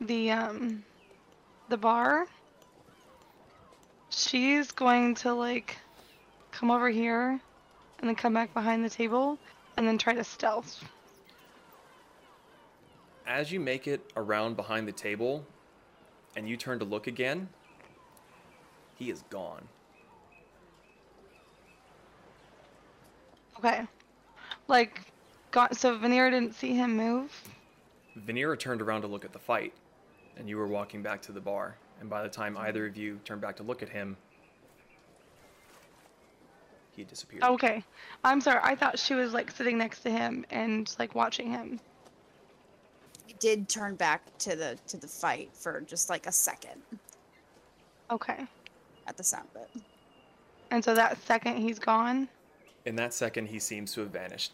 the um the bar, she's going to like come over here and then come back behind the table and then try to stealth. As you make it around behind the table and you turn to look again, he is gone. Okay. Like got so Vanira didn't see him move. Vanira turned around to look at the fight, and you were walking back to the bar. And by the time either of you turned back to look at him, he disappeared. Okay. I'm sorry. I thought she was like sitting next to him and like watching him. I did turn back to the to the fight for just like a second Okay. at the sound of it. And so that second he's gone. In that second, he seems to have vanished.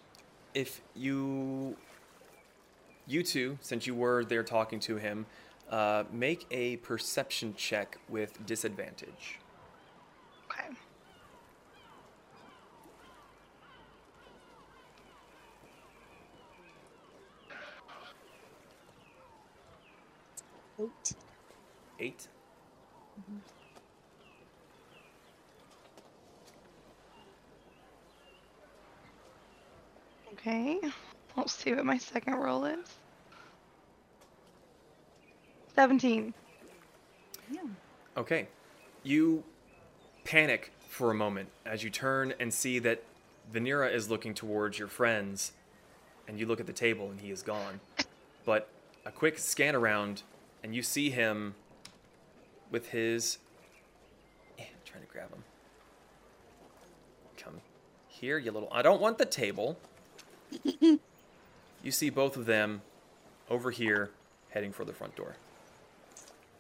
If you, you two, since you were there talking to him, uh, make a perception check with disadvantage. Okay. Eight. Eight. Okay. Let's see what my second roll is. 17. Yeah. Okay. You panic for a moment as you turn and see that Vanira is looking towards your friends, and you look at the table and he is gone. But a quick scan around, and you see him with his. Eh, I'm trying to grab him. Come here, you little. I don't want the table. you see both of them over here heading for the front door.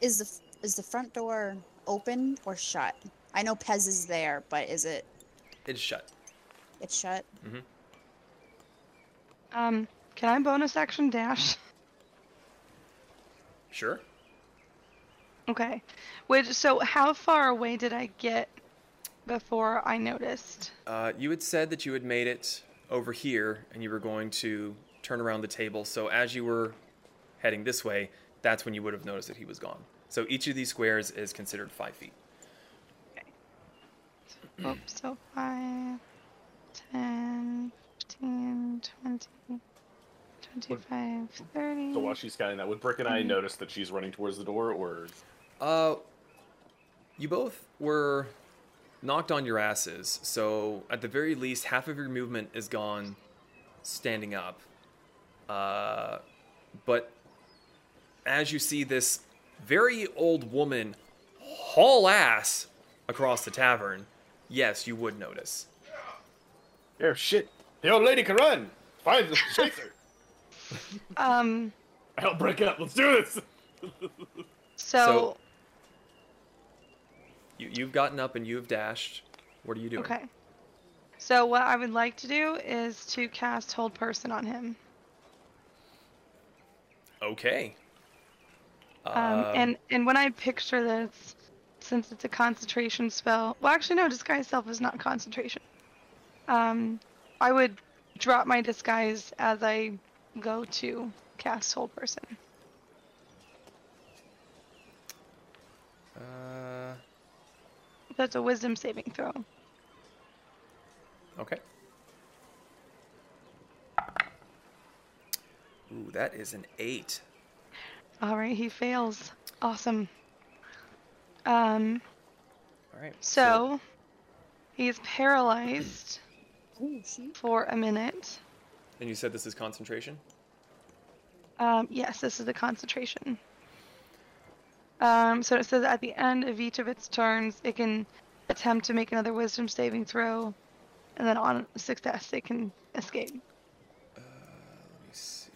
Is the is the front door open or shut? I know Pez is there, but is it It's shut. it's shut? Mhm. Um, can I bonus action dash? Sure. Okay. Which so how far away did I get before I noticed? Uh, you had said that you had made it over here and you were going to turn around the table. So as you were heading this way, that's when you would have noticed that he was gone. So each of these squares is considered five feet. Oops, so 5, 10, 15, 20, 25, 30. So while she's scanning that, would Brick and I notice that she's running towards the door, or Uh, you both were knocked on your asses. So at the very least, half of your movement is gone standing up. Uh, but as you see this very old woman haul ass across the tavern, yes, you would notice. here, shit, the old lady can run. Find the chaser. Um, Help Brick up. Let's do this. so, You, you've gotten up and you've dashed. What are you doing? okay. So what I would like to do is to cast hold person on him. Okay. Um, Uh, and and when I picture this, since it's a concentration spell, well, actually no, disguise self is not concentration. Um, I would drop my disguise as I go to cast hold person. uh, That's a wisdom saving throw. Okay. Ooh, that is an eight. All right, he fails. Awesome. Um, All right. so he's paralyzed Oh, she. for a minute. and you said this is concentration. Um, yes, this is the concentration. Um, so it says at the end of each of its turns, it can attempt to make another wisdom saving throw, and then on success it can escape. Uh, let me see.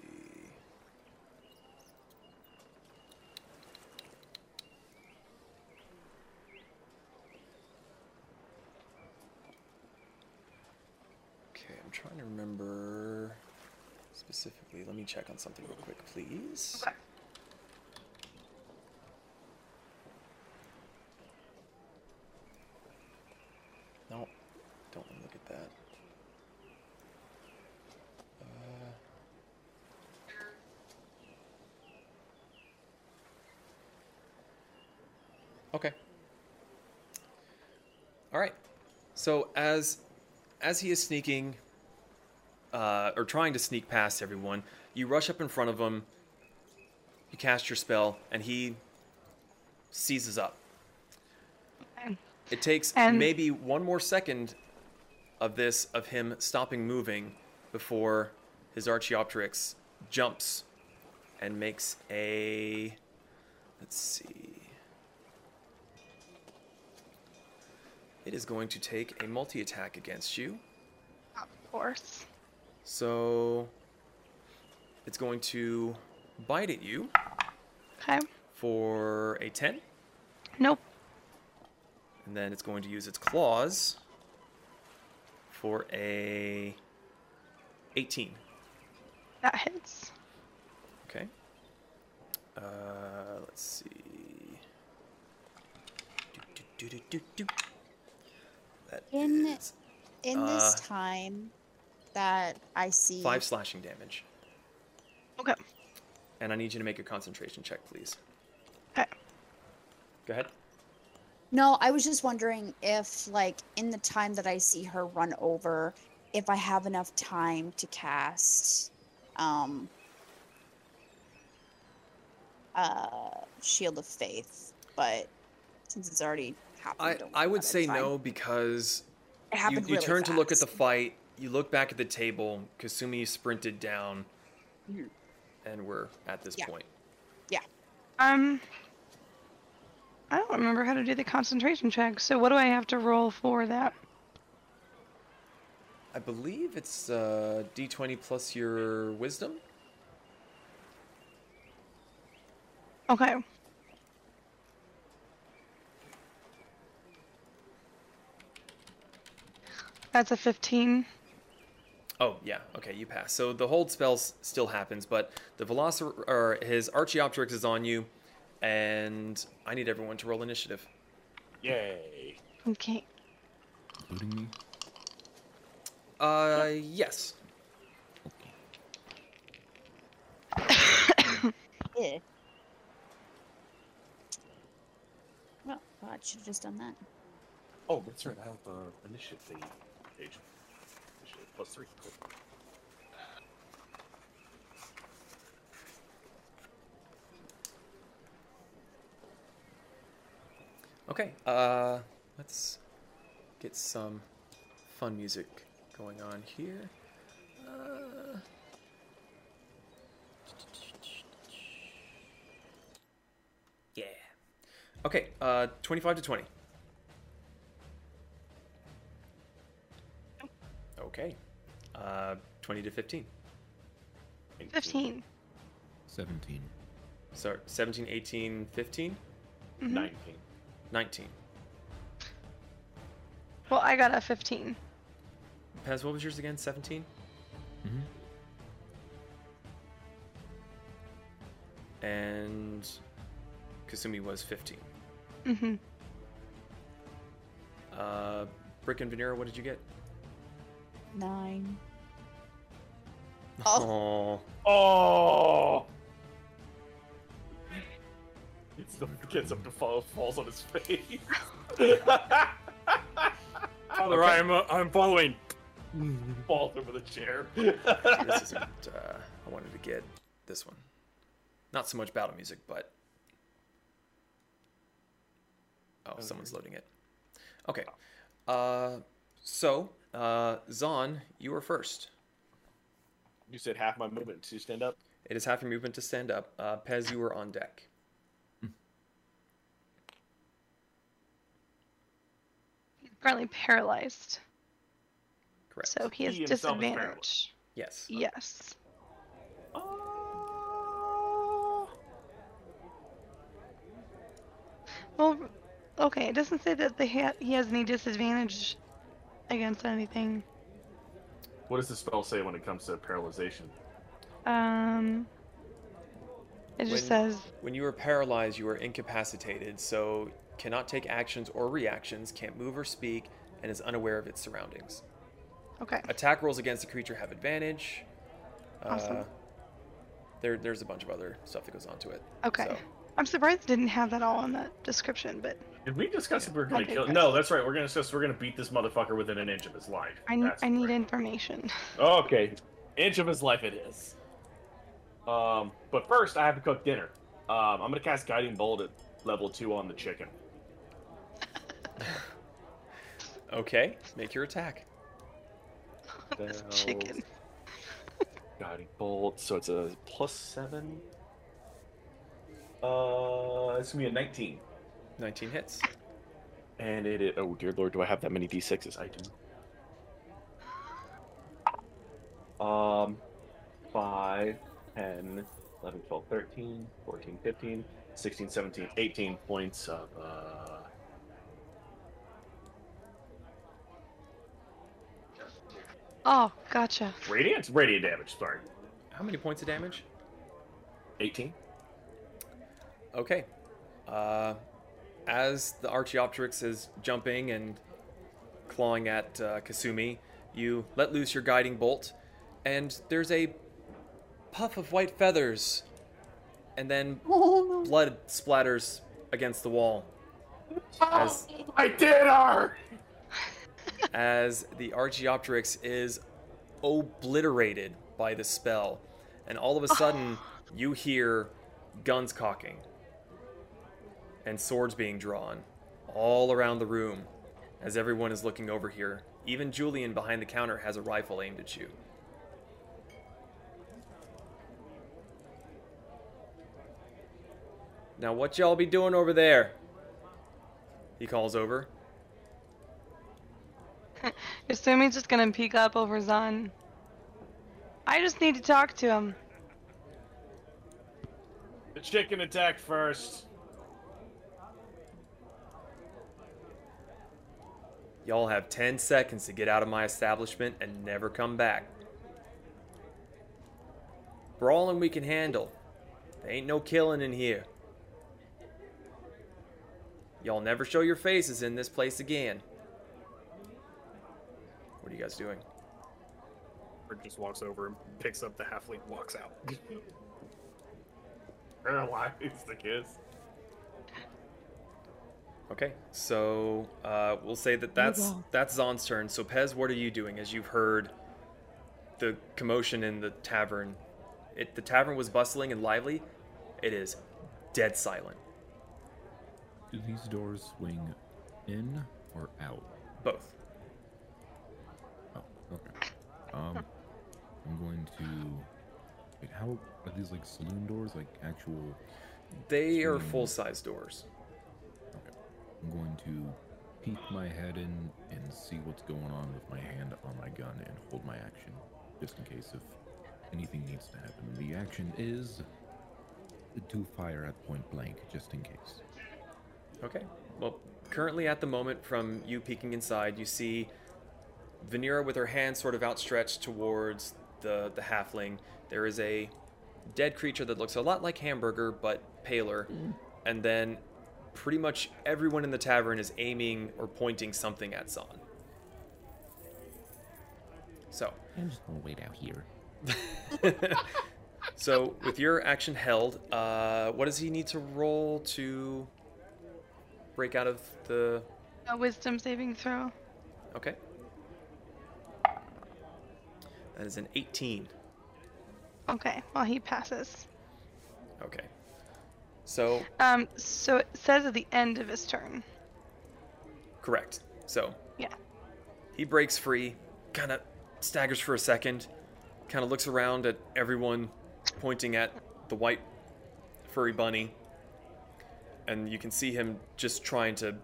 Okay, I'm trying to remember specifically. Let me check on something real quick, please. Okay. No, don't want to look at that. Uh, okay. All right. So as as he is sneaking, uh, or trying to sneak past everyone, you rush up in front of him. You cast your spell, and he seizes up. It takes And- maybe one more second of this of him stopping moving before his Archaeopteryx jumps and makes a let's see. It is going to take a multi-attack against you. Of course. So it's going to bite at you Okay. for a 10 Nope. and then it's going to use its claws for a 18. That hits. Okay. Uh, let's see. Do, do, do. That In- is In this Uh, time that I see five slashing damage. Okay. And I need you to make a concentration check, please. Okay. Go ahead. No, I was just wondering if, like, in the time that I see her run over, if I have enough time to cast, um, uh, Shield of Faith. But since it's already happened, I, I would say fine. no because It you, happened you really turn to look at the fight, you look back at the table, Kasumi sprinted down, Mhm. and we're at this Yeah. point. Yeah. Um. I don't remember how to do the concentration check. So what do I have to roll for that? I believe it's uh, d20 plus your wisdom. Okay. That's a 15. Oh yeah, okay, you pass. So the hold spell still happens, but the Velocir or his Archaeopteryx is on you, and I need everyone to roll initiative. Yay. Okay. Including me. Uh, yes. Yeah. Well, I should have just done that. Oh, that's right. I have uh, initiative thing page. plus Three. Cool. Okay. Uh, let's get some fun music going on here. Uh, yeah. Okay. Uh, twenty-five to twenty. Okay. Uh, twenty to fifteen. 15. 17. Sorry, 17, 18, 15, Mhm. 19. 19. Well, I got a 15. Pez, what was yours again? 17? Mm-hmm. And Kasumi was 15. Mm-hmm. Uh, Brick and Vanira, what did you get? Nine. Oh. Oh! It's the gets up to fall, falls on his face. Father, Okay. I'm uh, I'm following. falls over the chair. this isn't. Uh, I wanted to get this one. Not so much battle music, but. Oh, someone's loading it. Okay. Uh, so, uh, Zahn, you are first. you said half my movement to stand up. It is half your movement to stand up. Uh, Pez, you are on deck. He's currently paralyzed. Correct. So he has He himself is paralyzed. disadvantage. yes. Yes. Well, okay. It doesn't say that they ha- he has any disadvantage against anything. What does the spell say when it comes to paralyzation? Um. It just When- says When you are paralyzed, you are incapacitated, so cannot take actions or reactions, can't move or speak, and is unaware of its surroundings. okay. Attack rolls against the creature have advantage. Awesome. Uh, there, there's a bunch of other stuff that goes on to it. Okay. so- I'm surprised it didn't have that all in the description, but Did we discuss if we we're gonna Okay, kill? yes. No, that's right. We're gonna discuss. We're gonna beat this motherfucker within an inch of his life. I, n- That's I need information. Okay, inch of his life it is. Um, but first, I have to cook dinner. Um, I'm gonna cast Guiding Bolt at level two on the chicken. Okay, make your attack. This Spells, chicken. Guiding bolt. So it's a plus seven. Uh, it's gonna be a 19. 19 hits. And it is. Oh dear lord, do I have that many d6s? I do. Um, 5, 10, 11, 12, 13, 14, 15, 16, 17, 18 points of. Uh, Oh, gotcha. Radiant, radiant damage. Sorry, How many points of damage? 18. Okay. Uh, as the Archaeopteryx is jumping and clawing at uh, Kasumi, you let loose your guiding bolt, and there's a puff of white feathers, and then Oh no. blood splatters against the wall as I did her. as the Archaeopteryx is obliterated by the spell, and all of a sudden you hear guns cocking and swords being drawn all around the room as everyone is looking over here. Even Julian behind the counter has a rifle aimed at you. Now, what y'all be doing over there? He calls over. Assuming he's just gonna peek up over Zahn. I just need to talk to him. The chicken attacked first. Y'all have 10 seconds to get out of my establishment and never come back. Brawling we can handle. There ain't no killing in here. Y'all never show your faces in this place again. What are you guys doing? Rick just walks over and picks up the halfling and walks out. Paralyzed the kiss. Okay, so uh, we'll say that that's that's Zahn's turn. So Pez, what are you doing as you've heard the commotion in the tavern? It the tavern was bustling and lively. It is dead silent. Do these doors swing in or out? Both. Oh, okay. Um, I'm going to. Wait, how are these like saloon doors? Like actual? They are full size doors. Okay. I'm going to peek my head in and see what's going on with my hand on my gun and hold my action, just in case if anything needs to happen. The action is to fire at point blank, just in case. Okay. Well, currently at the moment, from you peeking inside, you see Vanira with her hand sort of outstretched towards the the halfling. There is a dead creature that looks a lot like Hamburger but paler, mm. and then pretty much everyone in the tavern is aiming or pointing something at Zahn. So, I'm just gonna wait out here. so with your action held, uh, what does he need to roll to break out of the? A wisdom saving throw. Okay. That is an 18. Okay, well he passes. Okay. So, Um, so it says at the end of his turn. correct. So, Yeah. he breaks free, kind of staggers for a second, kind of looks around at everyone pointing at the white furry bunny, and you can see him just trying to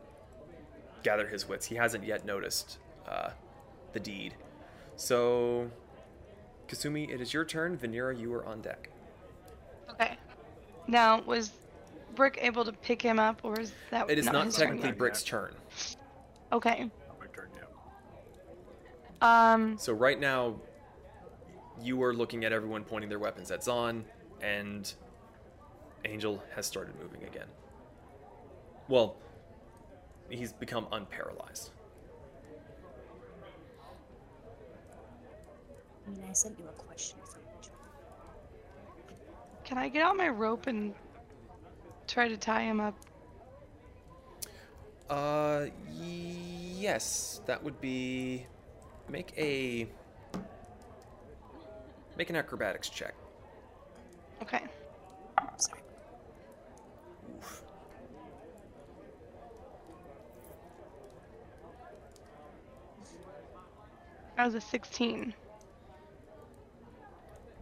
gather his wits. He hasn't yet noticed uh, the deed. So, Kasumi, it is your turn. Vanira, you are on deck. Okay. Now, was Brick able to pick him up, or is that It is not his turn It is not technically yet? Brick's turn. Okay. Not my turn yet. Um. So right now, you are looking at everyone pointing their weapons at Zahn, and Angel has started moving again. Well, he's become unparalyzed. I mean, I sent you a question for Can I get out my rope and try to tie him up? Uh, yes, that would be. Make a. Make an acrobatics check. Okay. Sorry. Oof. That was a 16.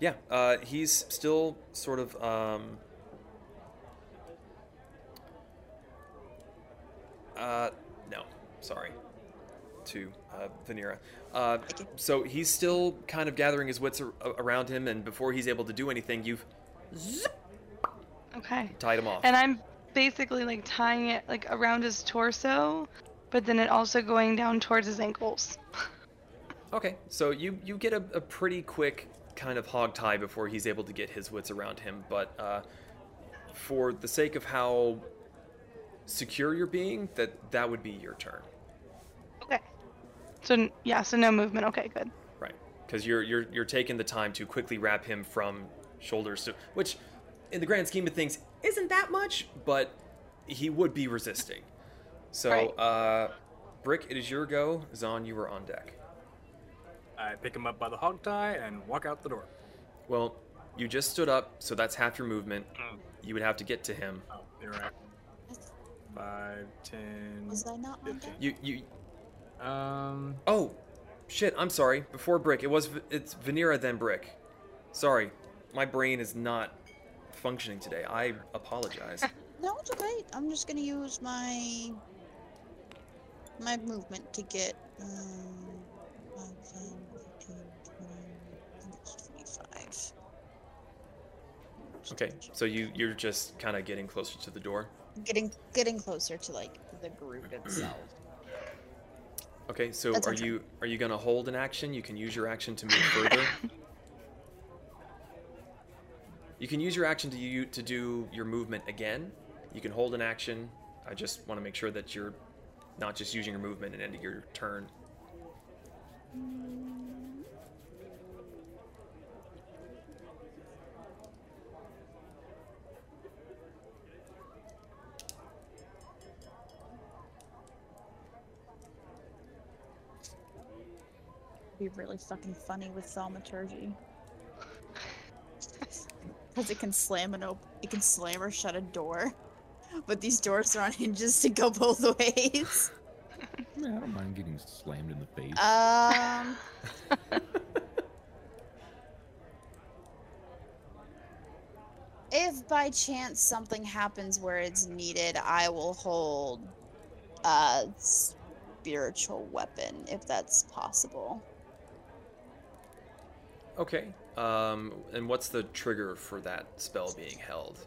Yeah, uh, he's still sort of um, uh, no, sorry, to uh, Vanira. Uh, so he's still kind of gathering his wits ar- around him, and before he's able to do anything, you've Okay. tied him off. And I'm basically like tying it like around his torso, but then it also going down towards his ankles. Okay, so you you get a, a pretty quick kind of hog tie before he's able to get his wits around him, but uh, for the sake of how secure you're being, that that would be your turn, Okay. So yeah, so no movement. Okay, good. right? Because you're you're you're taking the time to quickly wrap him from shoulders to which, in the grand scheme of things, isn't that much, but he would be resisting. So, Right. uh, Brick, it is your go. Zahn, you are on deck. I pick him up by the hog tie and walk out the door. Well, you just stood up, so that's half your movement. Mm. You would have to get to him. Oh, you're right. Five, ten, Was I not on fifteen. deck? You you Um, Oh, shit! I'm sorry. Before Brick, it was it's Vanira then Brick. Sorry, my brain is not functioning today. I apologize. No, it's okay. I'm just gonna use my my movement to get um, 5, 10, 15, 20, I think it's 25. okay, so you you're just kind of getting closer to the door. Getting getting closer to like the group itself. Okay, so That's are you are you gonna hold an action? You can use your action to move further. You can use your action to you to do your movement again. You can hold an action. I just want to make sure that you're not just using your movement and ending your turn. Be really fucking funny with thaumaturgy. Because it can slam an op- it can slam or shut a door, but these doors are on hinges to go both ways. I don't mind getting slammed in the face. Um. if by chance something happens where it's needed, I will hold a spiritual weapon if that's possible. Okay. Um, and what's the trigger for that spell being held?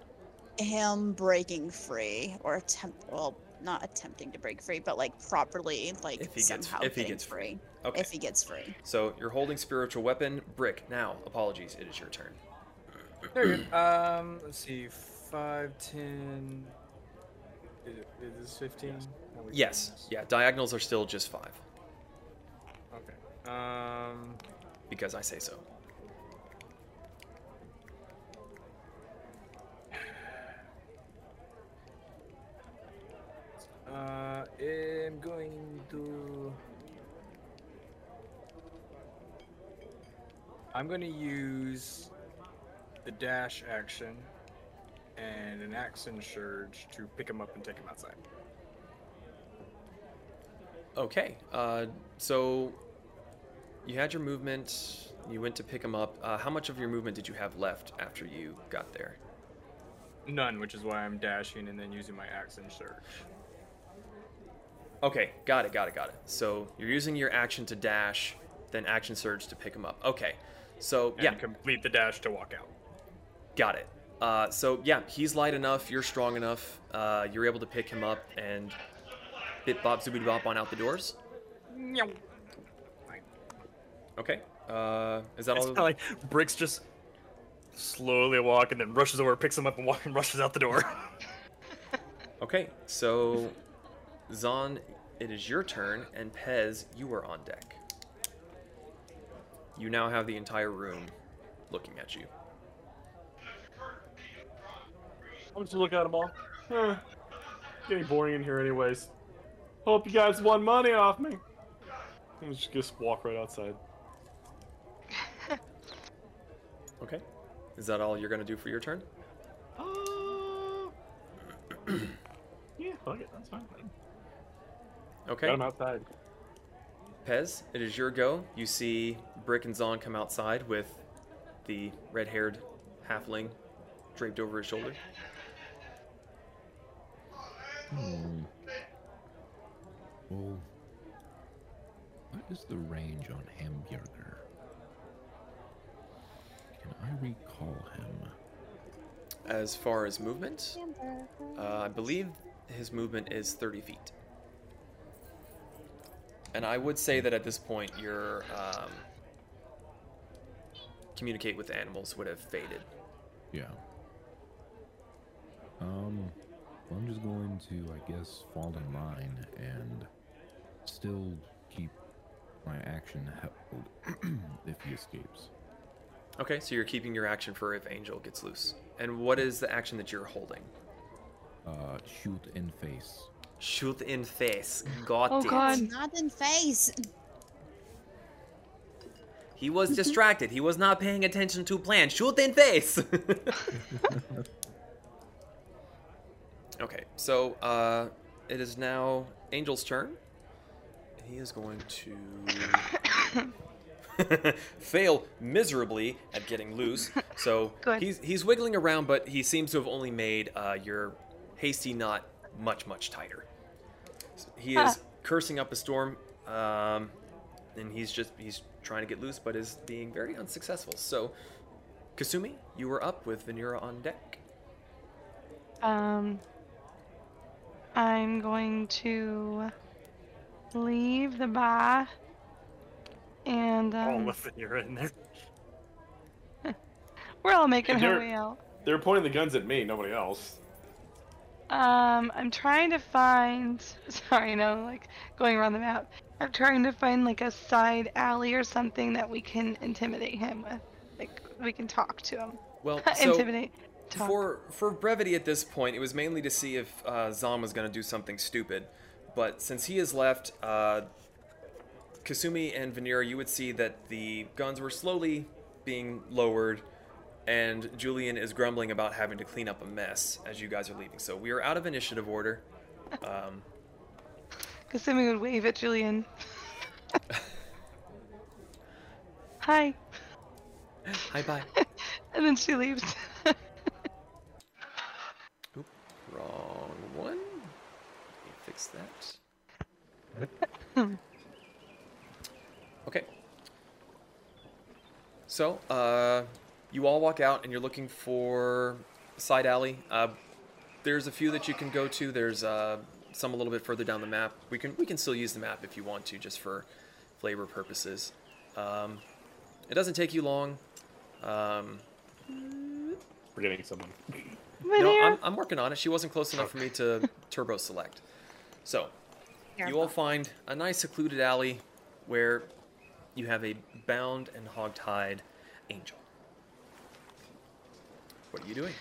him breaking free or attempt well not attempting to break free but like properly like If he gets- somehow if he gets free Okay. if he gets free So you're holding spiritual weapon. Brick. Now, apologies. It is your turn. Very good. Um, let's see. Five, ten. Is, it, is this fifteen? How we Yes. Yeah. Diagonals are still just five Okay. Um. because I say so. Uh, I'm going to. I'm going to use the dash action and an action surge to pick him up and take him outside. Okay. Uh, so you had your movement. You went to pick him up. Uh, how much of your movement did you have left after you got there? None, which is why I'm dashing and then using my axe and surge. Okay, got it, got it, got it. So you're using your action to dash, then action surge to pick him up. Okay, so And yeah, complete the dash to walk out. got it. Uh, so yeah, he's light enough. You're strong enough. Uh, you're able to pick him up and bit bop zoobity bop on out the doors. Okay. Uh, is that It's all? kinda like Bricks just slowly walk and then rushes over, picks him up, and walks and rushes out the door. Okay, so Zahn, it is your turn, and Pez, you are on deck. You now have the entire room looking at you. I'm just look at them all. Eh, getting boring in here, anyways. Hope you guys won money off me. I'm just just walk right outside. Okay. Is that all you're gonna do for your turn? Uh, yeah, fuck it, that's fine. Okay. Got him outside. Pez, it is your go. You see Brick and Zahn come outside with the red-haired halfling draped over his shoulder. Hmm. Well, what is the range on Hamburger? Can I recall him? As far as movement, uh, I believe his movement is 30 feet. And I would say that at this point, your um, communicate with animals would have faded. Yeah. Um, well, I'm just going to, I guess, fall in line and still keep my action held if he escapes. Okay, so you're keeping your action for if Angel gets loose. And what is the action that you're holding? Uh, shoot in face. Shoot in face. Got Oh, it. God. Not in face. He was distracted. He was not paying attention to plan. Shoot in face. okay, so uh, it is now Angel's turn. He is going to fail miserably at getting loose. So he's he's wiggling around, but he seems to have only made uh, your hasty knot much much tighter. He is cursing up a storm, um, and he's just he's trying to get loose, but is being very unsuccessful. So, Kasumi, you were up with Vanira on deck. Um, I'm going to leave the bar and All um, of it, you're in there. we're all making Hey, our way out. They're pointing the guns at me, nobody else. Um, I'm trying to find. Sorry, no, like going around the map. I'm trying to find like a side alley or something that we can intimidate him with. Like we can talk to him. Well, so intimidate. Talk. for for brevity at this point, it was mainly to see if uh, Zahn was going to do something stupid. But since he has left, uh, Kasumi and Vanira, you would see that the guns were slowly being lowered, and Julian is grumbling about having to clean up a mess as you guys are leaving. So we are out of initiative order. Um, Kasumi would wave at Julian. Hi, hi, bye. and then she leaves. Oop, wrong one. Let me fix that. okay. So, uh, you all walk out and you're looking for side alley. Uh, there's a few that you can go to. There's uh, some a little bit further down the map. We can we can still use the map if you want to, just for flavor purposes. Um, it doesn't take you long. Um, Forgetting someone. My no. I'm, I'm working on it. She wasn't close enough for me to turbo select. So, you all find a nice secluded alley where you have a bound and hog-tied angel. What are you doing?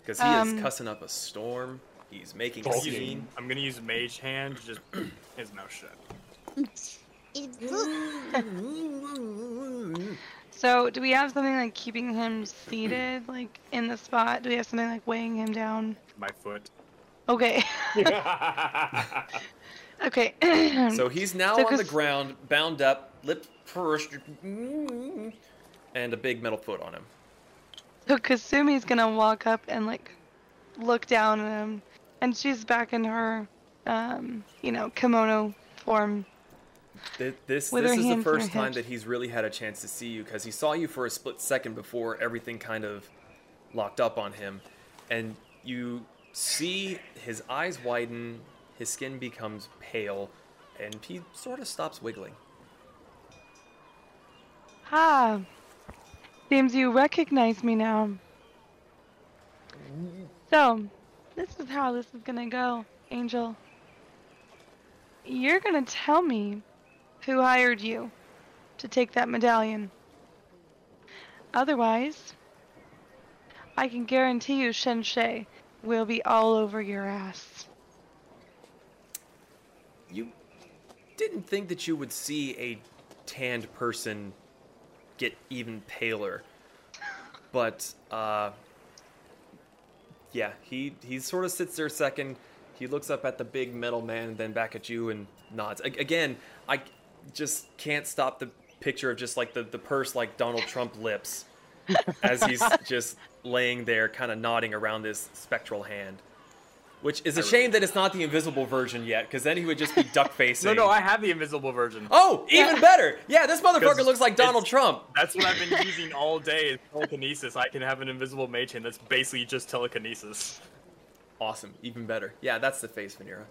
Because he Um, is cussing up a storm. He's making a scene. I'm gonna use Mage Hand just his mouth shut. So, do we have something like keeping him seated, like in the spot? Do we have something like weighing him down? My foot. Okay. okay. So he's now So on the ground, bound up, lip pursed, and a big metal foot on him. So Kasumi's gonna walk up and like look down at him, and she's back in her um, you know, kimono form. Th- This this her is the hands on her first time hips. that he's really had a chance to see you because he saw you for a split second before everything kind of locked up on him, and you see his eyes widen, his skin becomes pale, and he sort of stops wiggling. Ah, seems you recognize me now. So, this is how this is gonna go, Angel. You're gonna tell me who hired you to take that medallion. Otherwise, I can guarantee you Shen Shenshay will be all over your ass. You didn't think that you would see a tanned person get even paler, but uh, yeah, he he sort of sits there a second. He looks up at the big metal man and then back at you and nods. A- again, I just can't stop the picture of just like the the purse like Donald Trump lips as he's just laying there, kind of nodding around this spectral hand. Which is a shame that it's not the invisible version yet, because then he would just be duck facing. No, no, I have the invisible version. Oh, even better! Yeah, this motherfucker looks like Donald Trump. That's what I've been using all day is telekinesis. I can have an invisible mage hand that's basically just telekinesis. Awesome, even better. Yeah, that's the face, Vanira.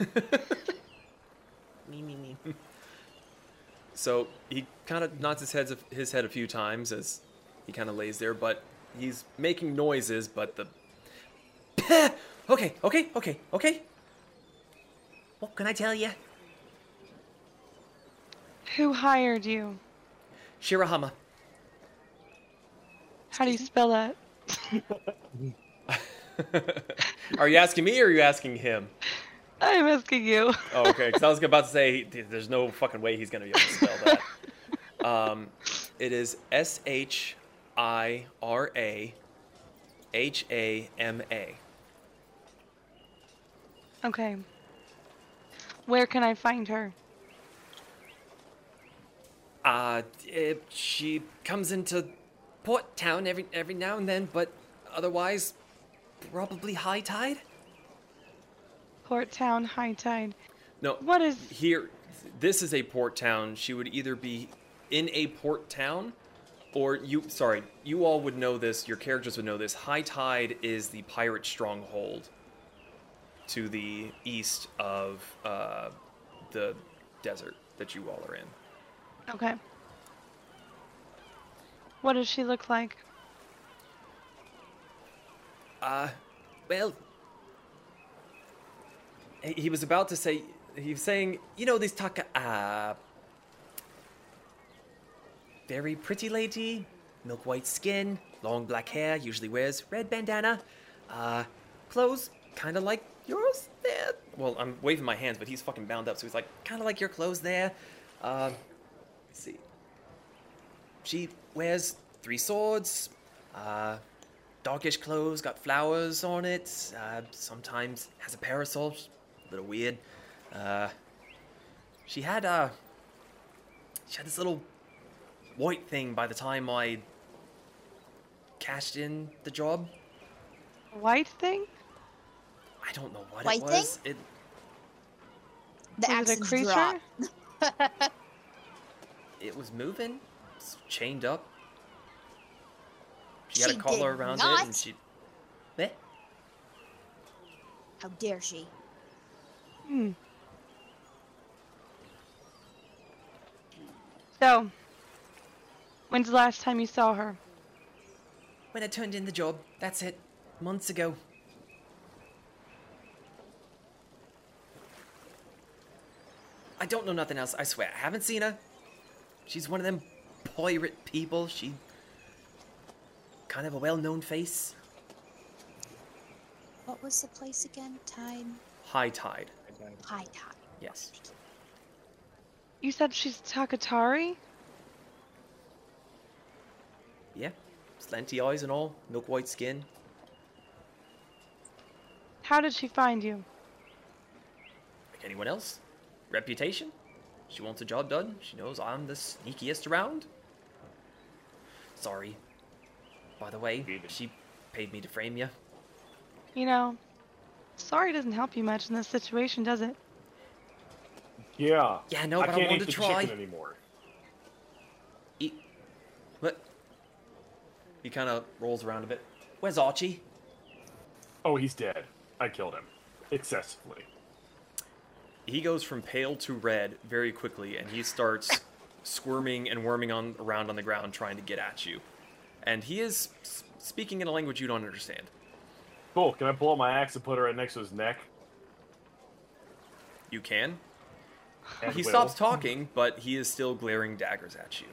Me, me, me. So he kind of nods his head his head a few times as he kind of lays there, but he's making noises. But the okay, okay, okay, okay. What can I tell you? Who hired you? Shirahama. How do you spell that? are you asking me or are you asking him? I'm asking you. Oh, okay. Because I was about to say, there's no fucking way he's gonna be able to spell that. Um, it is S H I R A H A M A. Okay. Where can I find her? Uh, eh, she comes into Port Town every every now and then, but otherwise, probably high tide. Port Town, High Tide. No, What is here? This is a port town. She would either be in a port town, or you. Sorry, you all would know this. Your characters would know this. High Tide is the pirate stronghold to the east of uh, the desert that you all are in. okay? What does she look like? Uh, well, he he was about to say. He was saying, you know, this Taka. Uh, very pretty lady, milk white skin, long black hair, usually wears red bandana. Uh, clothes kind of like yours there. Well, I'm waving my hands, but he's fucking bound up, so he's like, kind of like your clothes there. Um, let's see. She wears three swords. Uh, darkish clothes, got flowers on it. Uh, sometimes has a parasol, a little weird. Uh, she had uh, she had this little white thing by the time I cashed in the job. White thing? I don't know what White it was. It The Was it creature? it was moving, it's chained up. She, had a collar did around it, and not. she. Eh? How dare she? Hmm. So, when's the last time you saw her? When I turned in the job, that's it. Months ago. I don't know nothing else, I swear. I haven't seen her. She's one of them pirate people. She. kind of a well known face. What was the place again? Time? High tide. High tide. Yes. You said she's Takatari? Yeah. Slanty eyes and all. Milk white skin. How did she find you? Like anyone else. Reputation. She wants a job done. She knows I'm the sneakiest around. Sorry. By the way, she paid me to frame you. You know, Sorry doesn't help you much in this situation, does it? Yeah. Yeah, no, but I, can't wanted eat to the try. chicken anymore. Eat. What? He kind of rolls around a bit. Where's Archie? Oh, he's dead. I killed him. Excessively. He goes from pale to red very quickly, and he starts squirming and worming on around on the ground, trying to get at you. And he is speaking in a language you don't understand. Cool. Can I pull out my axe and put it right next to his neck? You can. And He will? stops talking, but he is still glaring daggers at you.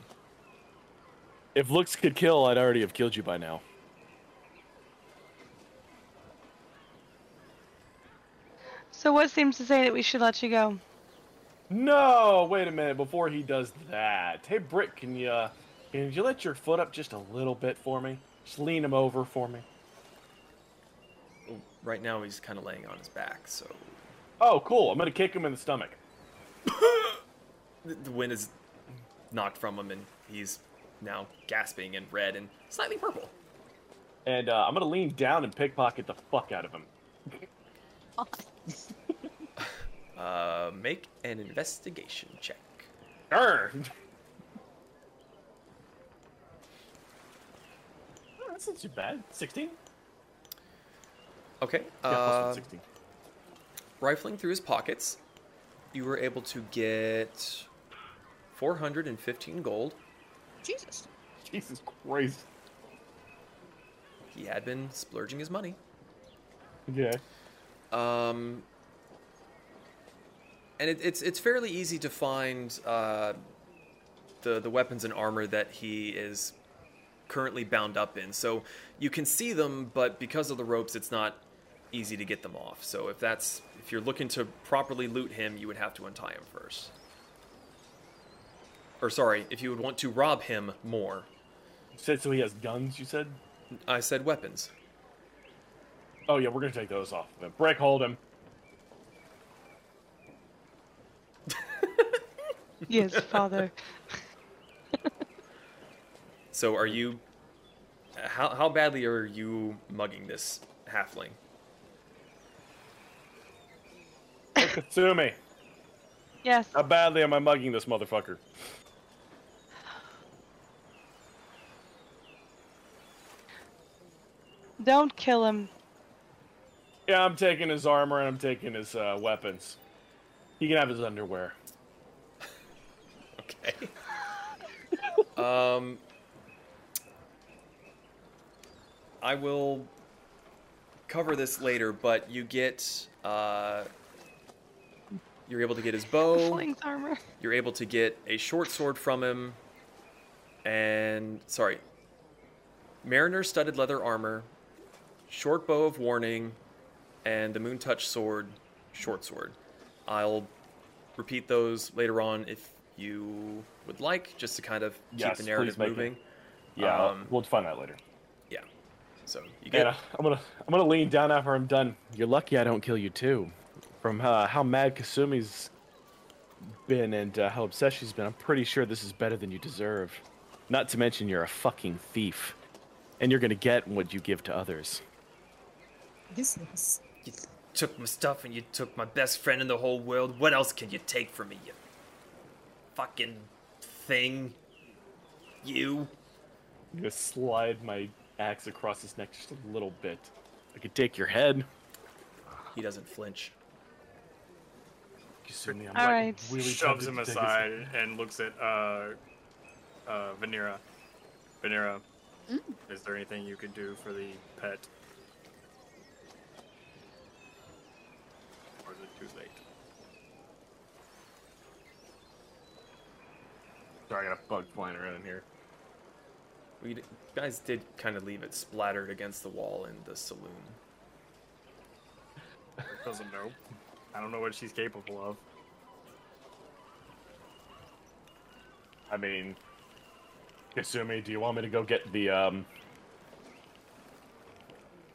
If looks could kill, I'd already have killed you by now. So what seems to say that we should let you go? No, wait a minute. Before he does that, hey Britt, can you uh, can you let your foot up just a little bit for me? Just lean him over for me. Right now, he's kind of laying on his back, so Oh, cool. I'm gonna kick him in the stomach. the the wind is knocked from him, and he's now gasping and red and slightly purple. And uh, I'm gonna lean down and pickpocket the fuck out of him. Uh, make an investigation check. Arr! Oh, that's not too bad. 16? Okay. Yeah, plus uh, one, 16. rifling through his pockets, you were able to get 415 gold. Jesus. Jesus Christ. He had been splurging his money. Yeah. Um, and it, it's it's fairly easy to find uh, the the weapons and armor that he is currently bound up in. So you can see them, but because of the ropes, it's not easy to get them off. So if that's if you're looking to properly loot him, you would have to untie him first. Or sorry, if you would want to rob him more, You said so he has guns. You said. I said weapons. Oh, yeah, we're gonna take those off. of him. Brick, hold him. Yes, father. So are you? How how badly are you mugging this halfling? Kasumi, Yes. how badly am I mugging this motherfucker? Don't kill him. Yeah, I'm taking his armor and I'm taking his uh, weapons. He can have his underwear. Okay. um, I will cover this later, but you get uh, you're able to get his bow. Fling's armor. You're able to get a short sword from him, and sorry, mariner studded leather armor, short bow of warning, and the moon touch sword, short sword. I'll repeat those later on if you would like, just to kind of keep Yes, the narrative make it. moving. Yeah, Um, we'll find that later. Yeah. So you get And uh, I'm gonna I'm gonna lean down after I'm done. You're lucky I don't kill you too. From uh, how mad Kasumi's been and uh, how obsessed she's been, I'm pretty sure this is better than you deserve. Not to mention you're a fucking thief, and you're gonna get what you give to others. Business. You took my stuff and you took my best friend in the whole world. What else can you take from me, you fucking thing? You? I'm gonna slide my axe across his neck just a little bit. I could take your head. he doesn't flinch. Kasumi, I'm All like right. really shoves him to take his aside and looks at uh, uh, Vanira. Vanira, is there anything you could do for the pet? Or is it too late? Sorry, I got a bug flying around in here. We guys did kind of leave it splattered against the wall in the saloon. Doesn't know. I don't know what she's capable of. I mean, Kasumi, do you want me to go get the um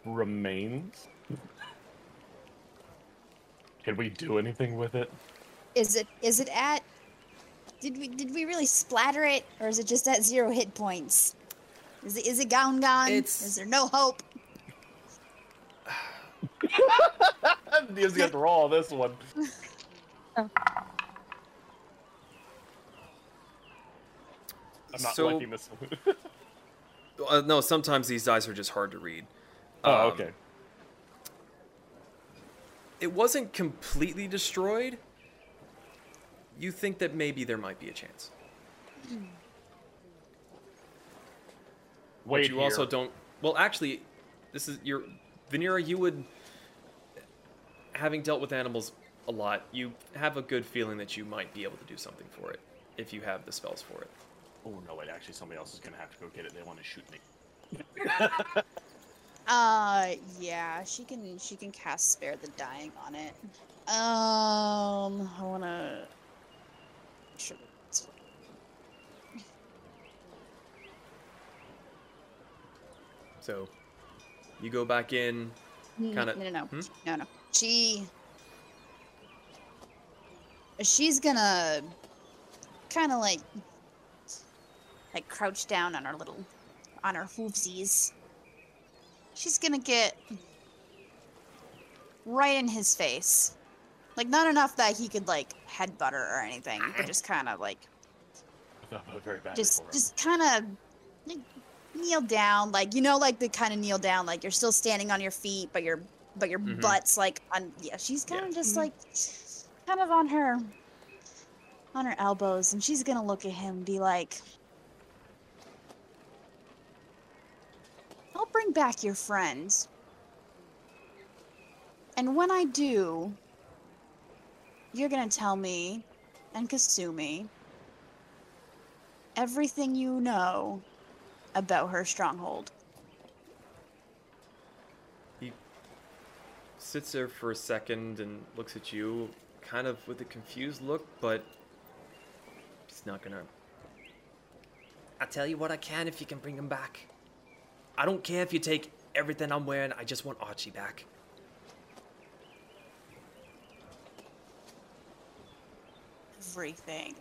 remains? Can we do anything with it? Is it is it at did we did we really splatter it or is it just at zero hit points? Is it is it gone gone? It's- Is there no hope? Neil's got to roll this one. I'm not So- liking this one. Uh, no, sometimes these dice are just hard to read. oh, Um, okay. It wasn't completely destroyed. You think that maybe there might be a chance. Wait but you here. also don't. Well, actually, this is your Vanira. You would, having dealt with animals a lot, you have a good feeling that you might be able to do something for it if you have the spells for it. Oh no! Wait, actually, somebody else is gonna have to go get it. They want to shoot me. Uh, yeah, she can. She can cast spare the dying on it. Um, I wanna. So, you go back in. Kinda- No, no, no, hmm? no, no. She. She's gonna, kind of like, like crouch down on her little, on her hoovesies. She's gonna get right in his face, like not enough that he could like headbutt her or anything, but just kind of like very bad just just kind of like, kneel down like you know like the kind of kneel down like you're still standing on your feet but your but your Mhm. butt's like on yeah she's kind of Yeah. just like kind of on her on her elbows and she's gonna look at him and be like i'll bring back your friends and when i do you're gonna tell me and kasumi everything you know about her stronghold. He sits there for a second and looks at you, kind of with a confused look, but he's not gonna. I tell you what I can if you can bring him back. I don't care if you take everything I'm wearing. I just want Archie back. Everything.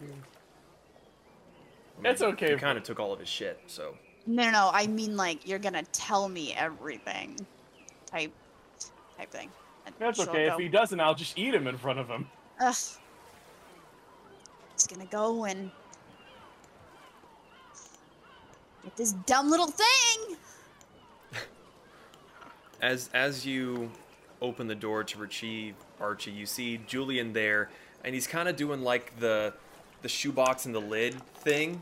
It's okay He kind of took all of his shit, so. No, no, no. I mean, like, you're gonna tell me everything. Type, type thing. And That's okay. Go, If he doesn't, I'll just eat him in front of him. Ugh. It's gonna go and get this dumb little thing. As as you open the door to retrieve Archie, you see Julian there, and he's kind of doing like the the shoebox and the lid thing,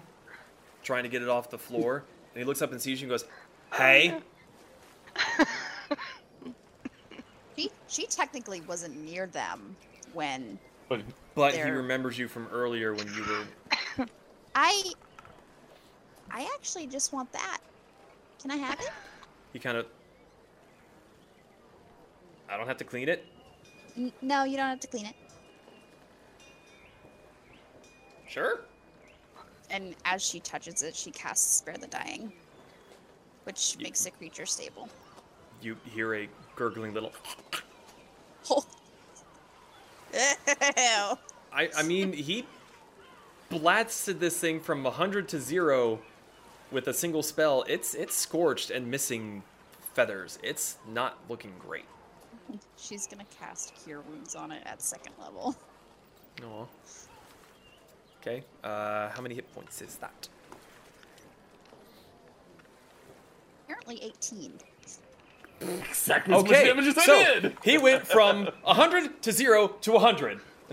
trying to get it off the floor. And he looks up and sees you and goes, "Hey." She, she technically wasn't near them when But But he remembers you from earlier when you were. I. I actually just want that. Can I have it? He kind of. I don't have to clean it. N- no, you don't have to clean it. Sure. And as she touches it, she casts Spare the Dying, which makes the creature stable. You hear a gurgling little. Oh. Ew. I I mean he blasted this thing from hundred to zero with a single spell. It's it's scorched and missing feathers. It's not looking great. She's gonna cast Cure Wounds on it at second level. Aw. Okay. Uh, how many hit points is that? Apparently 18. exactly as much Okay. damage as I So did. he went from hundred to zero to hundred.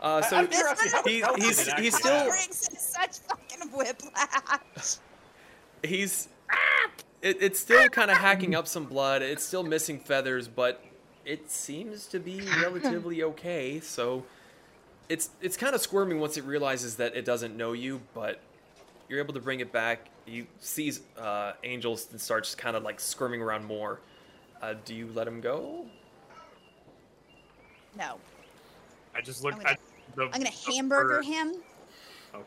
uh, so I'm interested. How much he's he's he's still have? brings in such fucking whiplash. he's it, it's still kind of hacking up some blood it's still missing feathers but it seems to be relatively okay so it's it's kind of squirming once it realizes that it doesn't know you but you're able to bring it back you sees uh, angels and starts kind of like squirming around more uh, do you let him go No. I just look I'm gonna- at the. I'm gonna hamburger bird. him. Oh.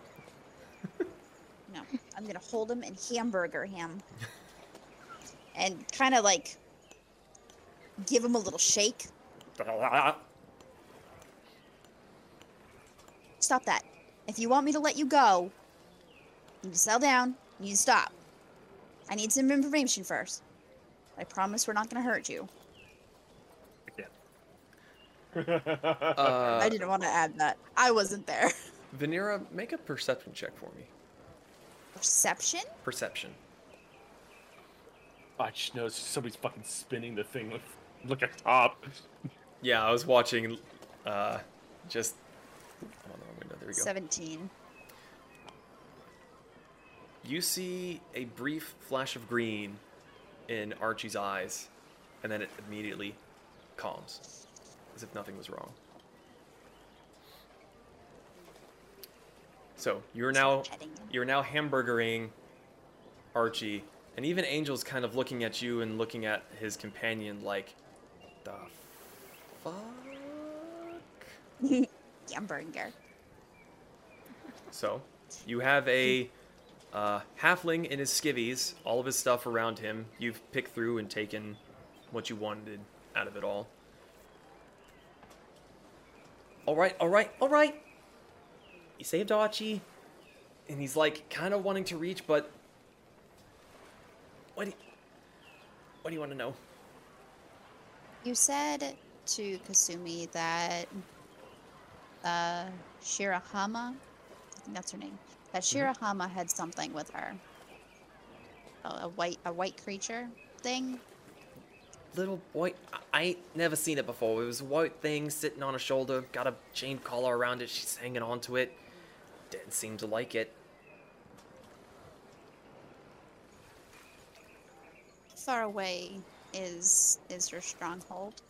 No, I'm gonna hold him and hamburger him. And kind of like give him a little shake. Stop that. If you want me to let you go, you need to settle down. You need to stop. I need some information first. I promise we're not gonna hurt you. Uh, I didn't want to add that. I wasn't there. Vanira, make a perception check for me. Perception? Perception. I just know somebody's fucking spinning the thing with like a top. Yeah, I was watching. Uh, just. I'm on the wrong window. There we go. 17. You see a brief flash of green in Archie's eyes, and then it immediately calms, as if nothing was wrong. So you're now you're now hamburgering Archie, and even Angel's kind of looking at you and looking at his companion like, the fuck. Hamburger. So, you have a uh, halfling in his skivvies, all of his stuff around him. You've picked through and taken what you wanted out of it all. All right, all right, all right. You saved Archie, and he's like kind of wanting to reach, but what do you, what do you want to know? You said to Kasumi that uh, Shirahama, I think that's her name, that Shirahama had something with her. A, a white, a white creature thing. Little white. I ain't never seen it before. It was a white thing sitting on a shoulder, got a chain collar around it. She's hanging onto it. Didn't seem to like it. Far away is is her stronghold.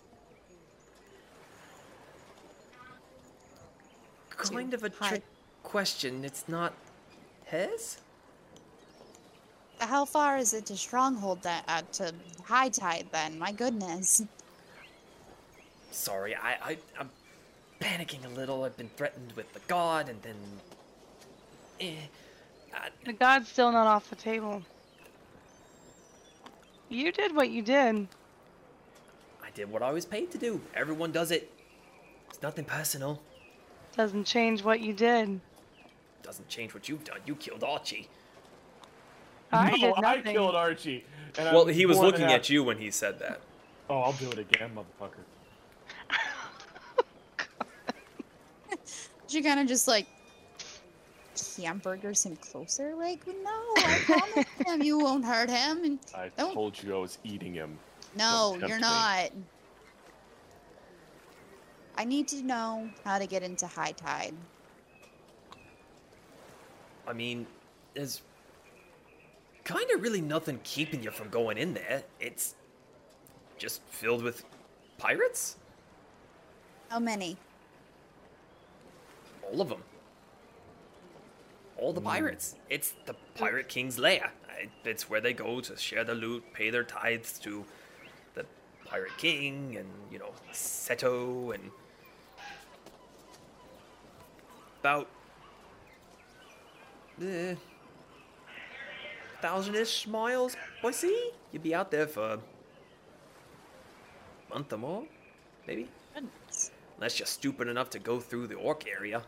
Kind of a hide. trick question. It's not his? How far is it to stronghold that uh, to high tide then? My goodness. Sorry, I, I, I'm panicking a little. I've been threatened with the god, and then. Eh. I, The god's still not off the table. You did what you did. I did what I was paid to do. Everyone does it. It's nothing personal. Doesn't change what you did. Doesn't change what you've done. You killed Archie. I no, did I killed Archie. And Well, I'm he was looking at you when he said that. Oh, I'll do it again, motherfucker. She kind of just like hamburgers him closer. Like, no, I promised him you won't hurt him. And I Don't- told you I was eating him. no, you're me. Not. I need to know how to get into high tide. I mean, there's kind of really nothing keeping you from going in there. It's just filled with pirates. How many? All of them. All the hmm. pirates. It's the Pirate King's lair. It's where they go to share the loot, pay their tithes to the Pirate King, and, you know, Seto, and. About. Eh, thousand ish miles, I see. You'd be out there for. a month or more, maybe? Goodness. Unless you're stupid enough to go through the orc area.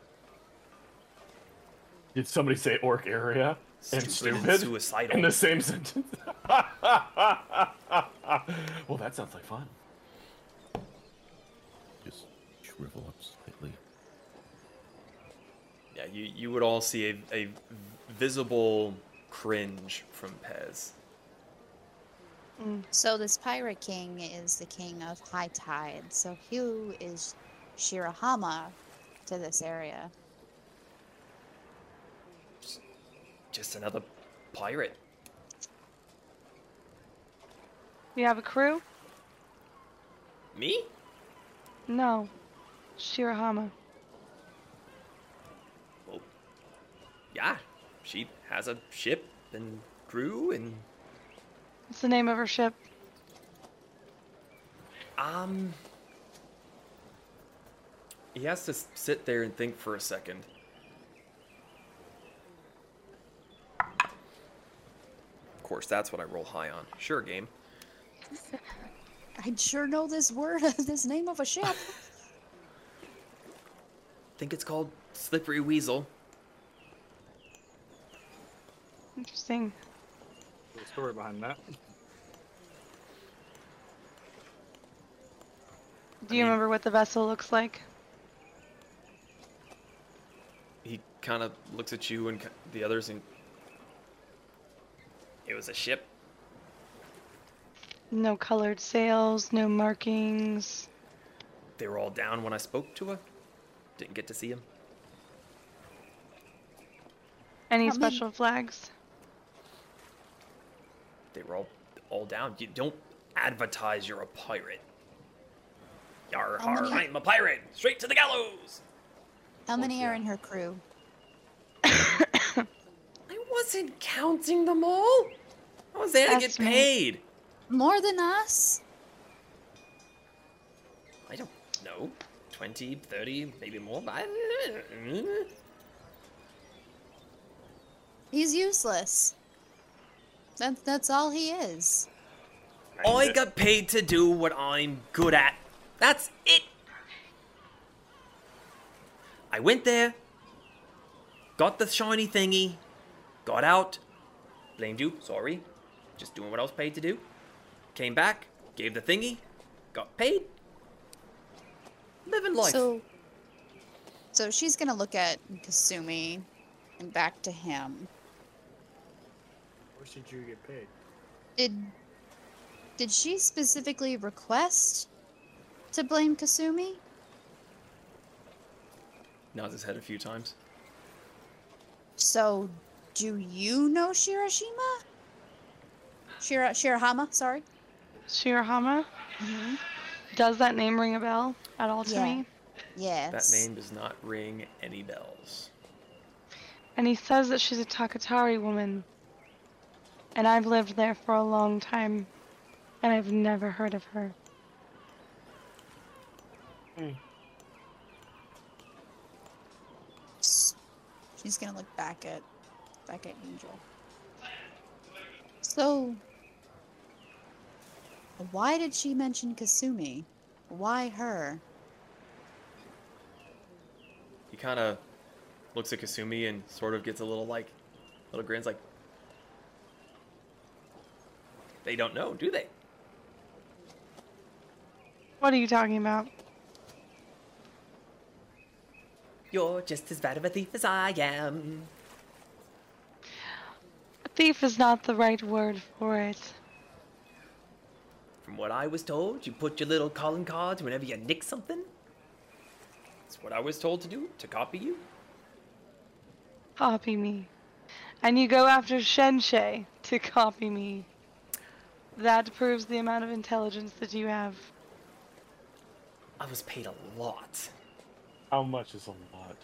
Did somebody say orc area? And Stupid and suicidal. In the same sentence? well, that sounds like fun. Just shrivel up slightly. Yeah, you, you would all see a, a visible cringe from Pez. Mm. So this pirate king is the king of high tide. So who is Shirahama to this area? Just another pirate. You have a crew? Me? No. Shirahama. Yeah. She has a ship and crew and What's the name of her ship? um. He has to sit there and think for a second. Of course, that's what I roll high on. Sure, game. I sure know this word, this name of a ship. think it's called Slippery Weasel. Interesting. The story behind that. Do you mean- remember what the vessel looks like? He kind of looks at you and the others and. It was a ship. No colored sails, no markings. They were all down when I spoke to her. Didn't get to see him. Any How many- special flags? They were all all down. You don't advertise you're a pirate. Yar har, many- I'm a pirate. Straight to the gallows. How many are in her crew? I wasn't counting them all. I was there to get That's paid. More than us? I don't know. 20, 30, maybe more. I... He's useless. That's that's all he is. I got paid to do what I'm good at. That's it. I went there, got the shiny thingy, got out, blamed you, sorry. Just doing what I was paid to do. Came back, gave the thingy, got paid. Living life. So So she's gonna look at Kasumi and back to him. Where should you get paid? Did did she specifically request to blame Kasumi? Nods his head a few times. So do you know Shirashima? Shira Shirahama, sorry. Shirahama? Mm-hmm. Does that name ring a bell at all to Yeah. me? Yes. That name does not ring any bells. And he says that she's a Takatari woman. And I've lived there for a long time. And I've never heard of her. S- She's gonna look back at back at Angel. So why did she mention Kasumi? Why her? He kind of looks at Kasumi and sort of gets a little like, little grins like, they don't know, do they? What are you talking about? You're just as bad of a thief as I am. Thief is not the right word for it. From what I was told, you put your little calling cards whenever you nick something. That's what I was told to do, to copy you. Copy me. And you go after Shenshei to copy me. That proves the amount of intelligence that you have. I was paid a lot. How much is a lot?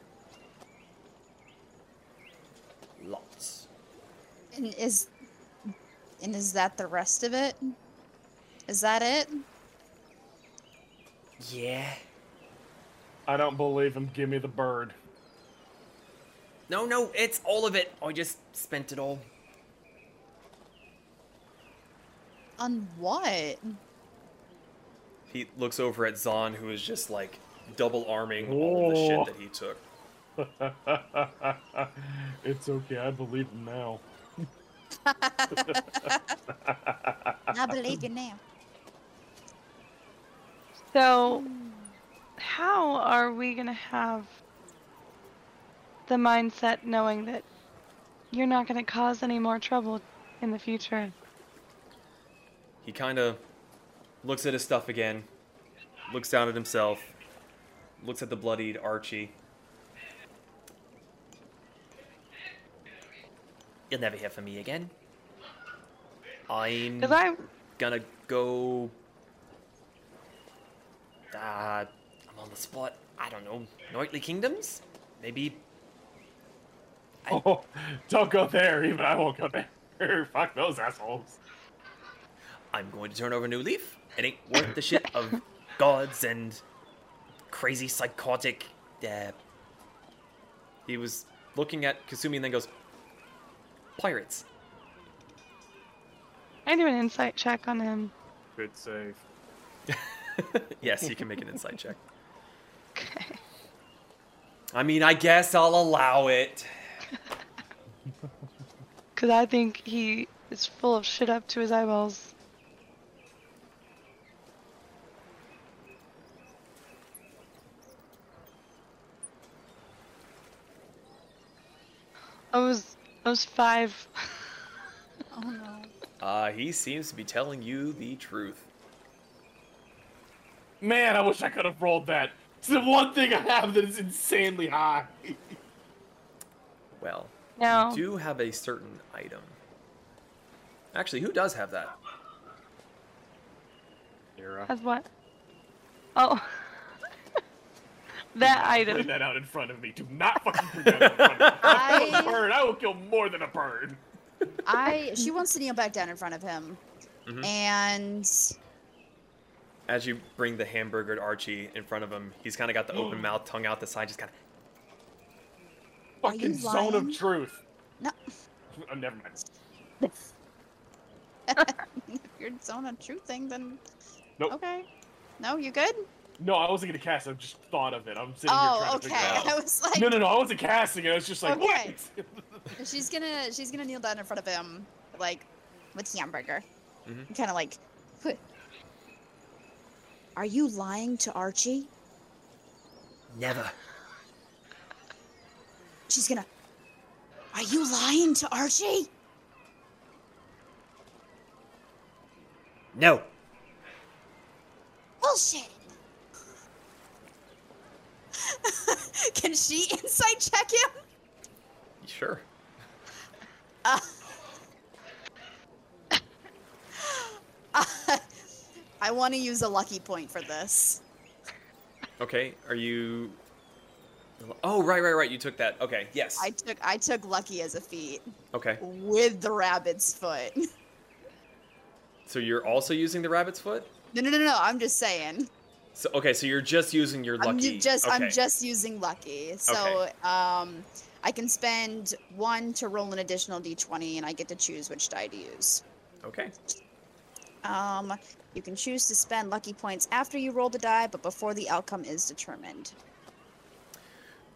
Lots. And is and is that the rest of it? Is that it? Yeah. I don't believe him. Give me the bird. No, no, it's all of it. I just spent it all. On what? He looks over at Zahn, who is just like double arming all of the Oh. shit that he took. it's okay. I believe him now. I believe you now. So, how are we gonna have the mindset knowing that you're not gonna cause any more trouble in the future? He kind of looks at his stuff again, looks down at himself, looks at the bloodied Archie. You'll never hear from me again. I'm Because I, gonna go. Uh, I'm on the spot. I don't know. Knightly Kingdoms? Maybe. I- Oh, don't go there. Even I won't go there. Fuck those assholes. I'm going to turn over a new leaf. It ain't worth the shit of gods and crazy psychotic. Uh, he was looking at Kasumi and then goes, Pirates. I do an insight check on him. Good save. yes, you can make an insight check. Okay. I mean, I guess I'll allow it. Because I think he is full of shit up to his eyeballs. I was I was five. Oh no. Uh, he seems to be telling you the truth. Man, I wish I could have rolled that. It's the one thing I have that is insanely high. Well, No. you do have a certain item. Actually, who does have that? Mira. As what? Oh. That Put item. that out in front of me. Do not fucking put that out in front of me. I'll kill a I- bird. I will kill more than a bird. I she wants to kneel back down in front of him, Mhm. and As you bring the hamburger to Archie in front of him, he's kind of got the open mouth, tongue out the side, just kind of. Fucking zone of truth. No. Oh, never mind. if you're zone of truth thing, then Nope. okay. No, you good? No, I wasn't gonna cast. I just thought of it. I'm sitting Oh, here trying okay. to figure it I out. was like, No, no, no. I wasn't casting it. I was just like, Okay. what? she's gonna she's gonna kneel down in front of him, like with hamburger, Mhm. kind of like. "Huh. Are you lying to Archie? Never. She's gonna. Are you lying to Archie? No. Bullshit. Can she insight check him? Sure. Uh, I want to use a lucky point for this. Okay, are you. Oh, right, right, right. You took that. Okay, yes. I took I took lucky as a feat Okay, with the rabbit's foot. so you're also using the rabbit's foot? No, no, no, no. I'm just saying. So okay, so you're just using your lucky. I'm just I'm just using lucky. So Okay. um, I can spend one to roll an additional d20, and I get to choose which die to use. Okay. Um, you can choose to spend lucky points after you roll the die, but before the outcome is determined.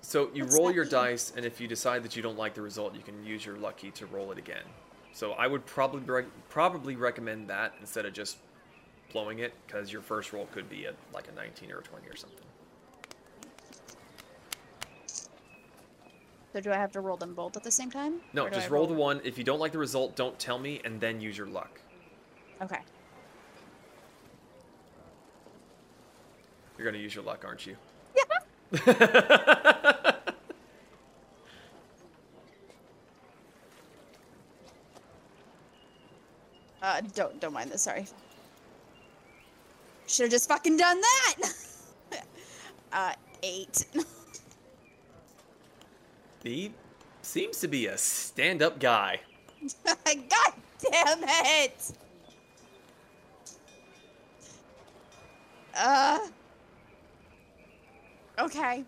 So you What's roll your mean? dice, and if you decide that you don't like the result, you can use your lucky to roll it again. So I would probably rec- probably recommend that instead of just blowing it, because your first roll could be a, like a 19 or a 20 or something. So do I have to roll them both at the same time? No, just I roll the one. If you don't like the result, don't tell me, and then use your luck. Okay. You're gonna use your luck, aren't you? Yeah. Uh, don't don't mind this. Sorry. Should have just fucking done that. uh, eight. he seems to be a stand-up guy. God damn it. Uh. Okay.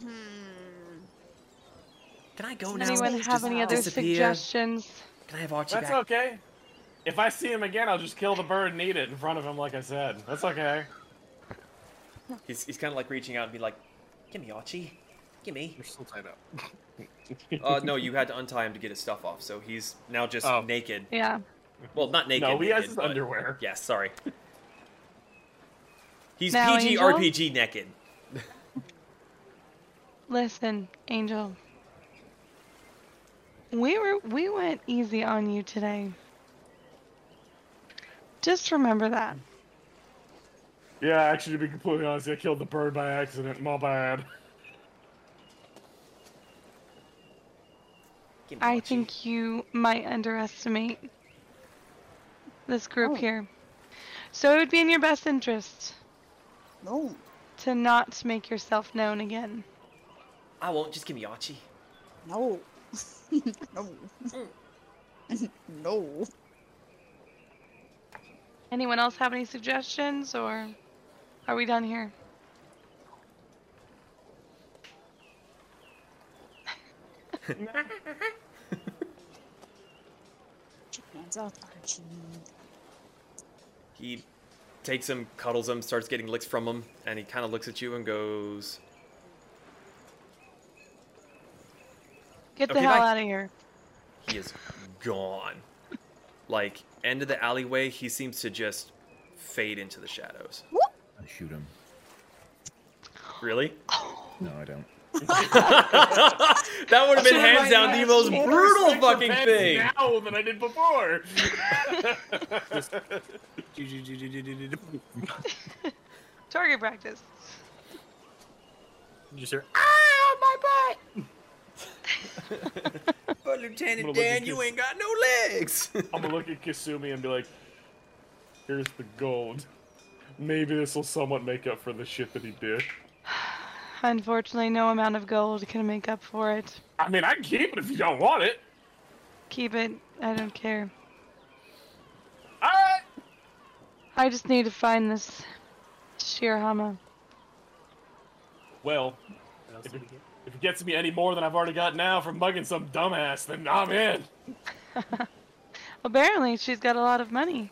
Hmm. Can I go Does now? Anyone Just have any other disappear. suggestions? Can I have Archie That's back? okay. If I see him again, I'll just kill the bird and eat it in front of him, like I said. That's okay. He's, he's kind of like reaching out and be like, "Give me Archie, give me." You're still tied up. Uh, no, you had to untie him to get his stuff off, so he's now just Oh. naked. Yeah. Well, not naked. No, he has his but- underwear. Yes, sorry. He's Now, PG Angel? RPG naked. Listen, Angel. We were we went easy on you today. Just remember that. Yeah, actually, to be completely honest, I killed the bird by accident. My bad. I think you might underestimate this group Oh. here. So it would be in your best interest No. to not make yourself known again. I won't. Just give me Archie. No. no. Mm. no. Anyone else have any suggestions or are we done here? Hands off, Archie. He takes him, cuddles him, starts getting licks from him, and he kind of looks at you and goes, Get the Okay, hell bye. out of here. he is gone. Like, end of the alleyway, he seems to just fade into the shadows. I shoot him. Really? No, I don't. that would have been hands down the most brutal fucking thing. now than I did before. Target practice. You just hear, But Lieutenant Well, look Lieutenant Dan, you ain't got no legs. I'm gonna look at Kasumi and be like, "Here's the gold. Maybe this will somewhat make up for the shit that he did." Unfortunately, no amount of gold can make up for it. I mean, I can keep it if you don't want it. Keep it. I don't care. All right. I just need to find this Shirahama. Well, if it, gets me any more than I've already got now from mugging some dumbass, then I'm in. Apparently, she's got a lot of money.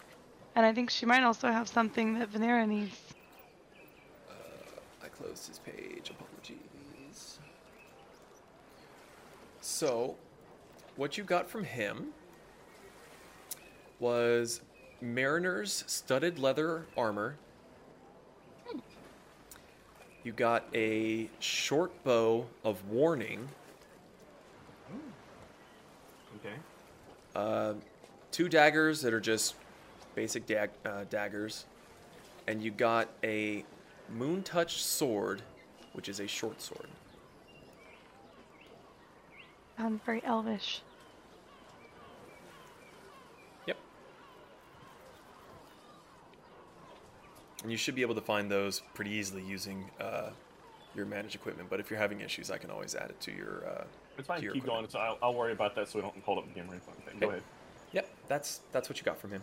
And I think she might also have something that Vanira needs. Uh, I closed his page. Apologies. So, what you got from him was Mariner's studded leather armor. You got a short bow of warning, Okay. uh, two daggers that are just basic dag- uh, daggers, and you got a moon touch sword, which is a short sword. Sounds very elvish. And you should be able to find those pretty easily using uh, your managed equipment. But if you're having issues, I can always add it to your. Uh, It's fine. to your Keep going. equipment. It's, I'll, I'll worry about that so we don't hold up the game or anything. Go ahead. Yep, that's that's what you got from him.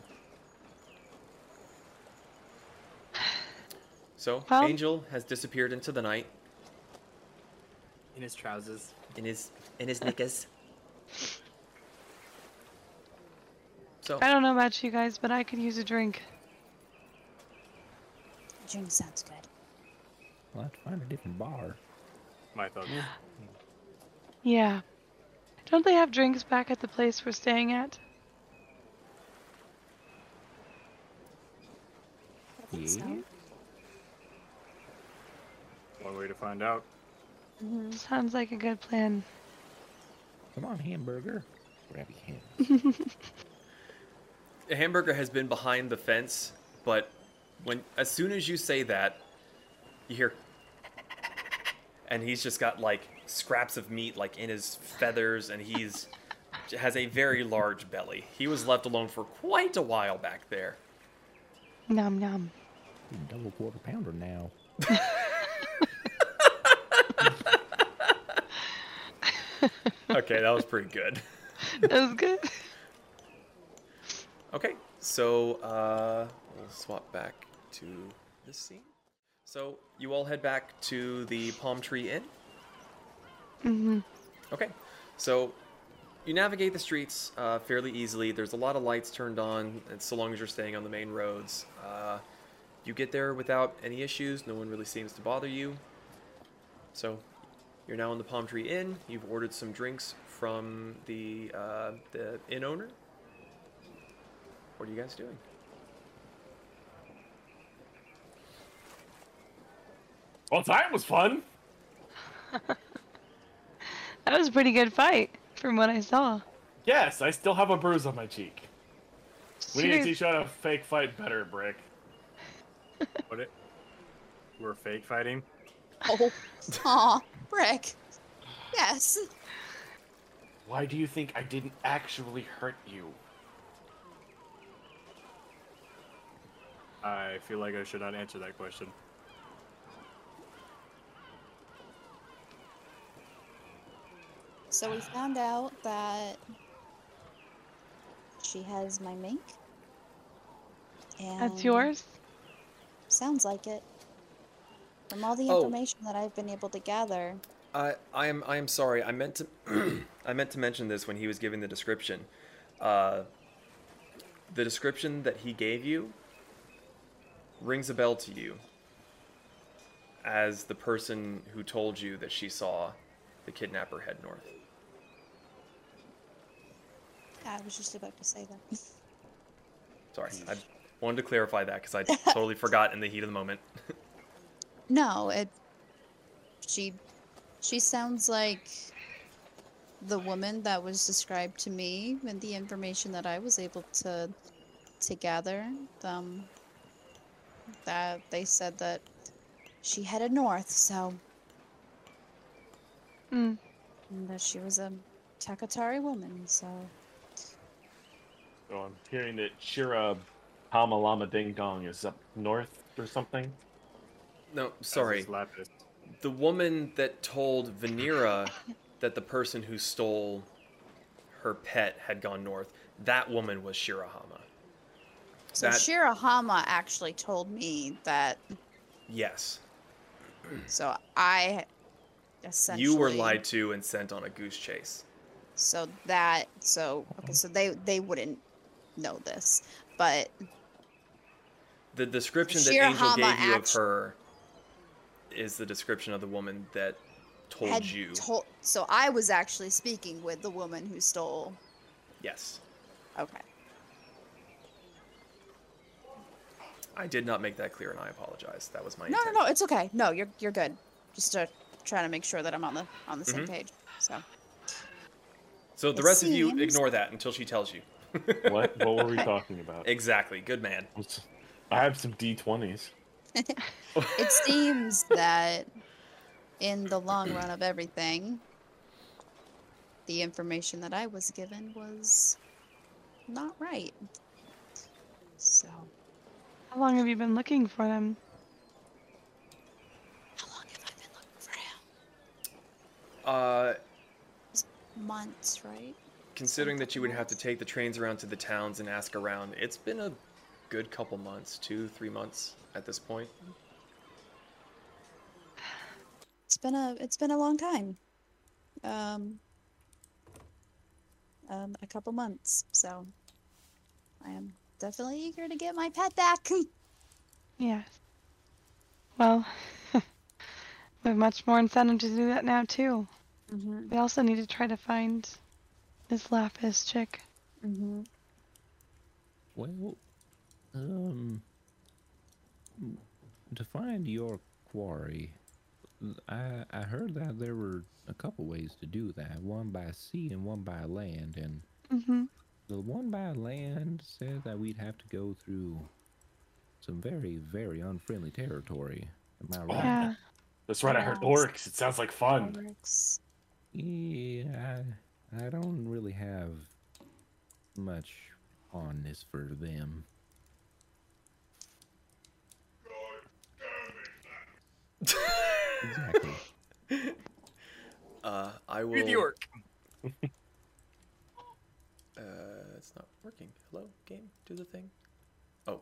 So Well- Angel has disappeared into the night In his trousers. in his in his knickers. So I don't know about you guys, but I could use a drink. Drink sounds good. I'll have to find a different bar. my thoughts. Yeah. Don't they have drinks back at the place we're staying at? I think so. Yeah. One way to find out. Mhm. Sounds like a good plan. Come on, hamburger. Grab your hand. the hamburger has been behind the fence, but when as soon as you say that, you hear, and he's just got like scraps of meat like in his feathers, and he's has a very large belly. He was left alone for quite a while back there. Nom nom. Double quarter pounder now. Okay, that was pretty good. That was good. Okay, so uh, we'll swap back to this scene. So you all head back to the Palm Tree Inn. Mm-hmm. Okay, so you navigate the streets uh, fairly easily. There's a lot of lights turned on, and so long as you're staying on the main roads, uh, you get there without any issues. No one really seems to bother you. So you're now in the Palm Tree Inn. You've ordered some drinks from the uh, the inn owner. What are you guys doing? Well, time was fun. That was a pretty good fight, from what I saw. Yes, I still have a bruise on my cheek. We need to teach you how to fake fight better, Brick. What it? We're fake fighting. Oh, aw, Brick. Yes. Why do you think I didn't actually hurt you? I feel like I should not answer that question. So we found out that she has my mink. And That's yours? Sounds like it. From all the Oh. information that I've been able to gather, I I am I am sorry. I meant to I meant to mention this when he was giving the description. Uh, the description that he gave you rings a bell to you as the person who told you that she saw the kidnapper head north. I was just about to say that. Sorry, I wanted to clarify that because I totally forgot in the heat of the moment. No, it. She She sounds like the woman that was described to me and the information that I was able to to gather. Um, that they said that she headed north, so Mm. and that she was a Takatari woman. So So I'm hearing that Shira Hama Lama Ding Dong is up north or something. No, sorry. The woman that told Vanira that the person who stole her pet had gone north, that woman was Shirahama. so That- Shirahama actually told me that. Yes. So I essentially You were lied to and sent on a goose chase. So that so okay, so they they wouldn't know this, but The description that Angel gave you of her is the description of the woman that told had you. told. So I was actually speaking with the woman who stole. yes. Okay. I did not make that clear and I apologize. That was my No, no, intent. no. It's okay. No, you're you're good. Just to try to make sure that I'm on the on the same Mhm. page. So So the It rest of you ignore that until she tells you. What? What were we talking about? Exactly. Good man. I have some D20s. it seems that in the long run of everything, the information that I was given was not right. So How long have you been looking for them? how long have I been looking for him? Uh, Months, right? Considering that you would have to take the trains around to the towns and ask around, it's been a good couple months, two, three months at this point. It's been a it's been a long time. Um, um a couple months. So I am definitely eager to get my pet back. yeah. Well, we have much more incentive to do that now too. mm-hmm. We also need to try to find this Lapis chick. Mm-hmm. Well, um, to find your quarry, I I heard that there were a couple ways to do that. One by sea and one by land, and Mm-hmm. the one by land said that we'd have to go through some very very unfriendly territory. Am I right? Yeah. That's right. I heard orcs. It sounds like fun. Works. Yeah, I, I don't really have much on this for them. exactly. Uh, I will. Read the orc. Uh, it's not working. Hello, game, do the thing. Oh,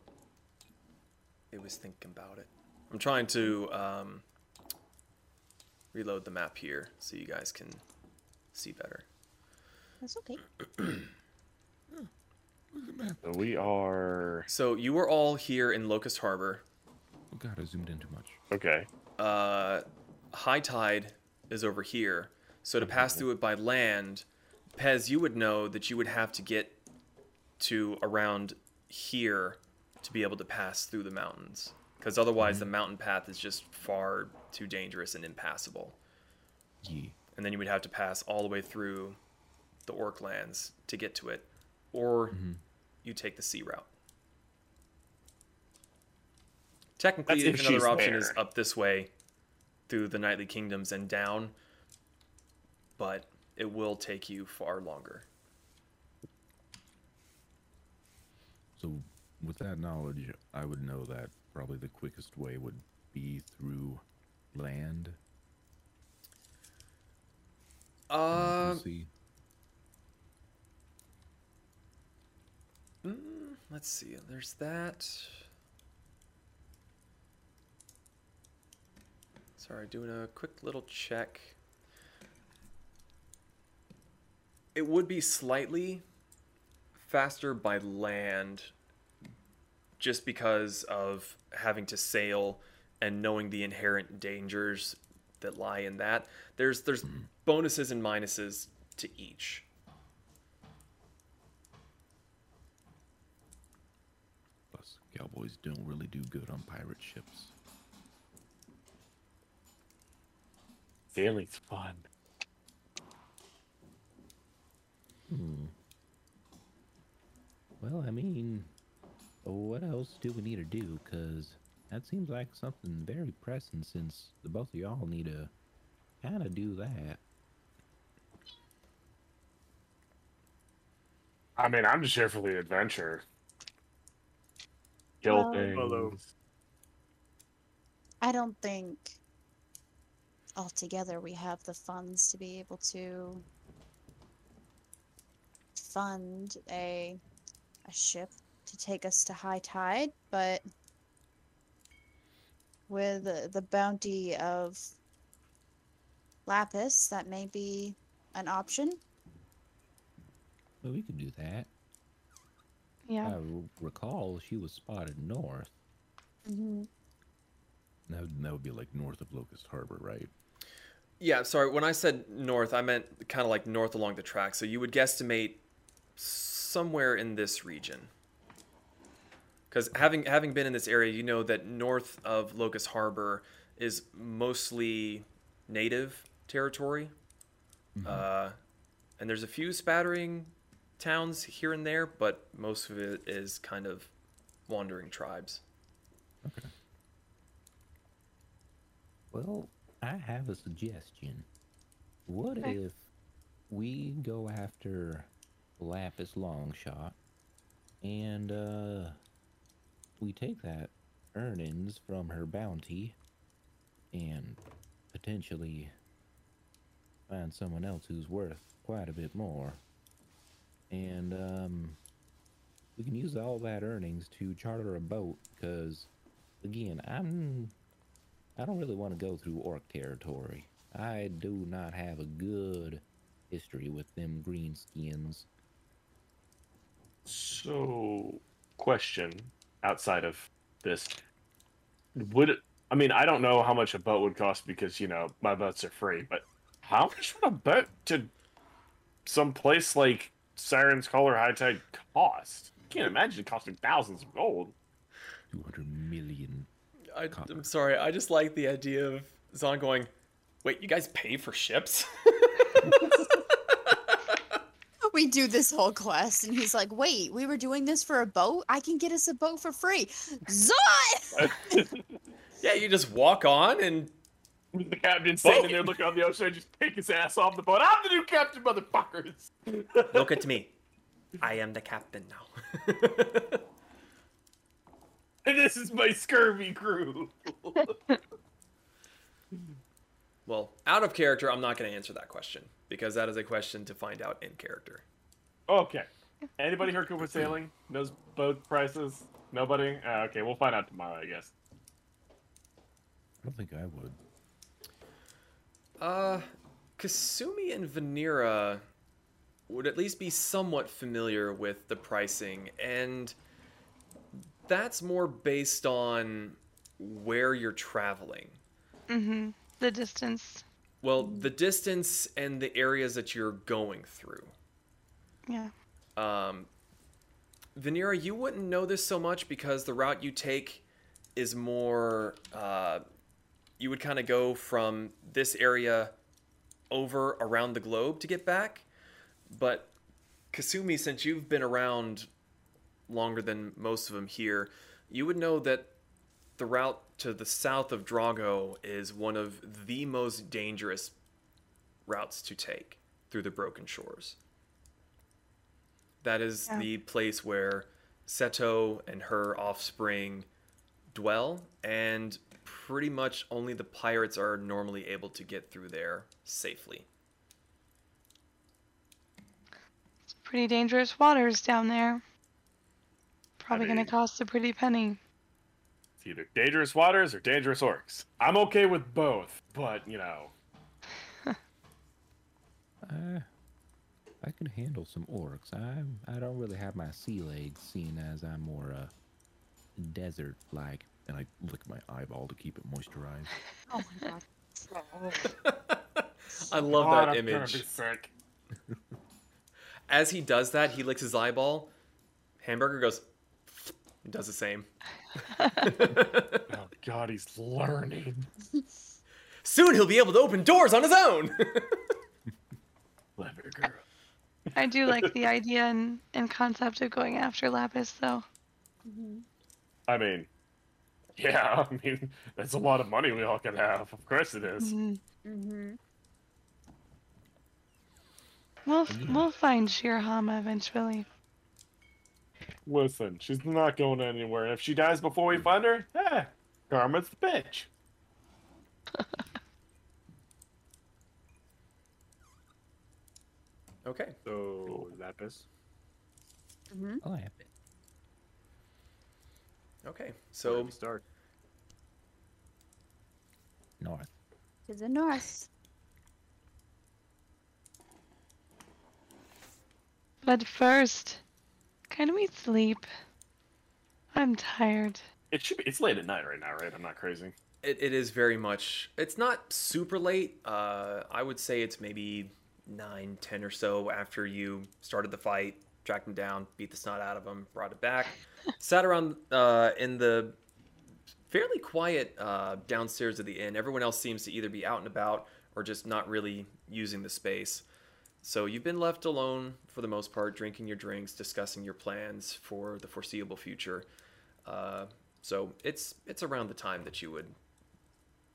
it was thinking about it. I'm trying to um, reload the map here so you guys can see better. That's okay. So we are So you were all here in Locust Harbor. Oh god, I zoomed in too much. okay. Uh, high tide is over here. So to pass through it by land, Pez, you would know that you would have to get to around here to be able to pass through the mountains. Because otherwise, the mountain path is just far too dangerous and impassable. Yeah. And then you would have to pass all the way through the Orc lands to get to it. Or you take the sea route. Technically, if another she's option is up this way through the Knightly Kingdoms and down, but it will take you far longer. So, with that knowledge, I would know that probably the quickest way would be through land. and Uh, through sea. Mm, let's see. There's that. Sorry, doing a quick little check. It would be slightly faster by land just because of having to sail and knowing the inherent dangers that lie in that. There's there's bonuses and minuses to each. Plus, boys don't really do good on pirate ships. Sailing's fun. Hmm. Well, I mean, what else do we need to do? Because that seems like something very pressing since the both of y'all need to kind of do that. I mean, I'm just here for the adventure. Kill Well- things. Although- I don't think altogether we have the funds to be able to fund a a ship to take us to high tide, but with the, the bounty of lapis, that may be an option. Well, we could do that. Yeah. I r- recall she was spotted north. hmm That would, that would be like north of Locust Harbor, right? Yeah, sorry. When I said north, I meant kind of like north along the track. So you would guesstimate somewhere in this region. Because having having been in this area, you know that north of Locust Harbor is mostly native territory, uh, and there's a few spattering towns here and there, but most of it is kind of wandering tribes. Well, I have a suggestion. What Okay. if we go after Lapis Longshot and uh we take that earnings from her bounty and potentially find someone else who's worth quite a bit more. And um we can use all that earnings to charter a boat cuz again, I'm I don't really want to go through orc territory. I do not have a good history with them green skins. So, question outside of this: Would it, I mean I don't know how much a boat would cost because you know my boats are free, but how much would a boat to some place like Siren's Call or High Tide cost? I can't imagine it costing thousands of gold. 200 million. I, Copper. I'm sorry. I just like the idea of Zahn going, "Wait, you guys pay for ships?" We do this whole quest, and he's like, "Wait, we were doing this for a boat? I can get us a boat for free." Zot! yeah, you just walk on and the captain standing there looking on the ocean, just take his ass off the boat. I'm the new captain, motherfuckers. look at me. I am the captain now. And this is my scurvy crew. well, out of character, I'm not going to answer that question because that is a question to find out in character. Okay. Anybody heard Cooper sailing? Knows boat prices? Nobody? Uh, okay, we'll find out tomorrow, I guess. I don't think I would. Uh, Kasumi and Vanira would at least be somewhat familiar with the pricing, and that's more based on where you're traveling. Mm-hmm. The distance. Well, the distance and the areas that you're going through. Yeah. Um, Vanira, you wouldn't know this so much because the route you take is more. Uh, you would kind of go from this area over around the globe to get back. But Kasumi, since you've been around longer than most of them here, you would know that the route to the south of Drago is one of the most dangerous routes to take through the Broken Shores. That is Yeah. the place where Seto and her offspring dwell, and pretty much only the pirates are normally able to get through there safely. It's pretty dangerous waters down there. Probably mean- gonna cost a pretty penny. It's either dangerous waters or dangerous orcs. I'm okay with both, but, you know. I, I can handle some orcs. I I don't really have my sea legs, seeing as I'm more uh, desert like. And I lick my eyeball to keep it moisturized. Oh my god. I love God, that I'm gonna be image. sick. As he does that, he licks his eyeball. Hamburger goes, and does the same. Oh, God, he's learning. Soon he'll be able to open doors on his own. Clever girl. I do like the idea and, and concept of going after Lapis, though. Mm-hmm. I mean, yeah, I mean, that's a lot of money we all can have. Of course it is. Mhm. Mm-hmm. We'll we'll find Shirahama eventually. Listen, she's not going anywhere. If she dies before we find her, eh, karma's the bitch. okay. So Lapis. Mm-hmm. I'll have it. Okay. Where do So we start. North. To the north. But first, can we sleep? I'm tired. It should be. It's late at night right now, right? I'm not crazy. it, it is very much. It's not super late. Uh, I would say it's maybe nine, ten or so after you started the fight, tracked him down, beat the snot out of him, brought it back, sat around uh, in the fairly quiet uh, downstairs of the inn. Everyone else seems to either be out and about or just not really using the space. So you've been left alone for the most part, drinking your drinks, discussing your plans for the foreseeable future. Uh, so it's it's around the time that you would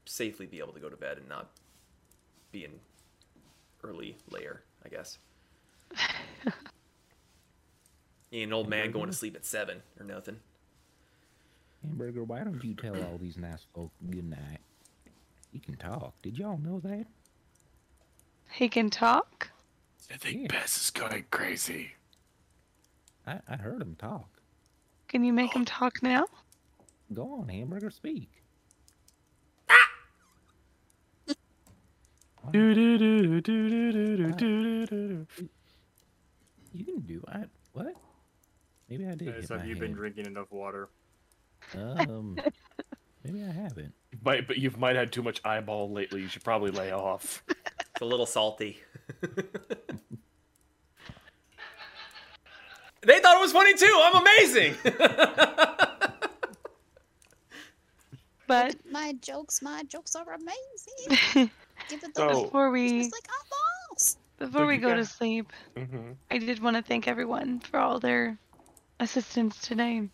safely be able to go to bed and not be in early layer, I guess. You ain't an old man going to sleep at seven or nothing. Hamburger, why don't you tell all these nice folk good night? He can talk. Did y'all know that? He can talk? I think Bess is going crazy. I, I heard him talk. Can you make him talk now? Go on, Hamburger, speak. Do do do do do do do do do. You can do I what? Maybe I did. Guys, have my you been drinking enough water? Um, maybe I haven't. Might, but you've might had too much eyeball lately. You should probably lay off. It's a little salty. they thought it was funny too. I'm amazing. But My jokes, my jokes are amazing. Give it the So- before we like eyeballs. before we you go to guys- sleep, hmm I did want to thank everyone for all their assistance today.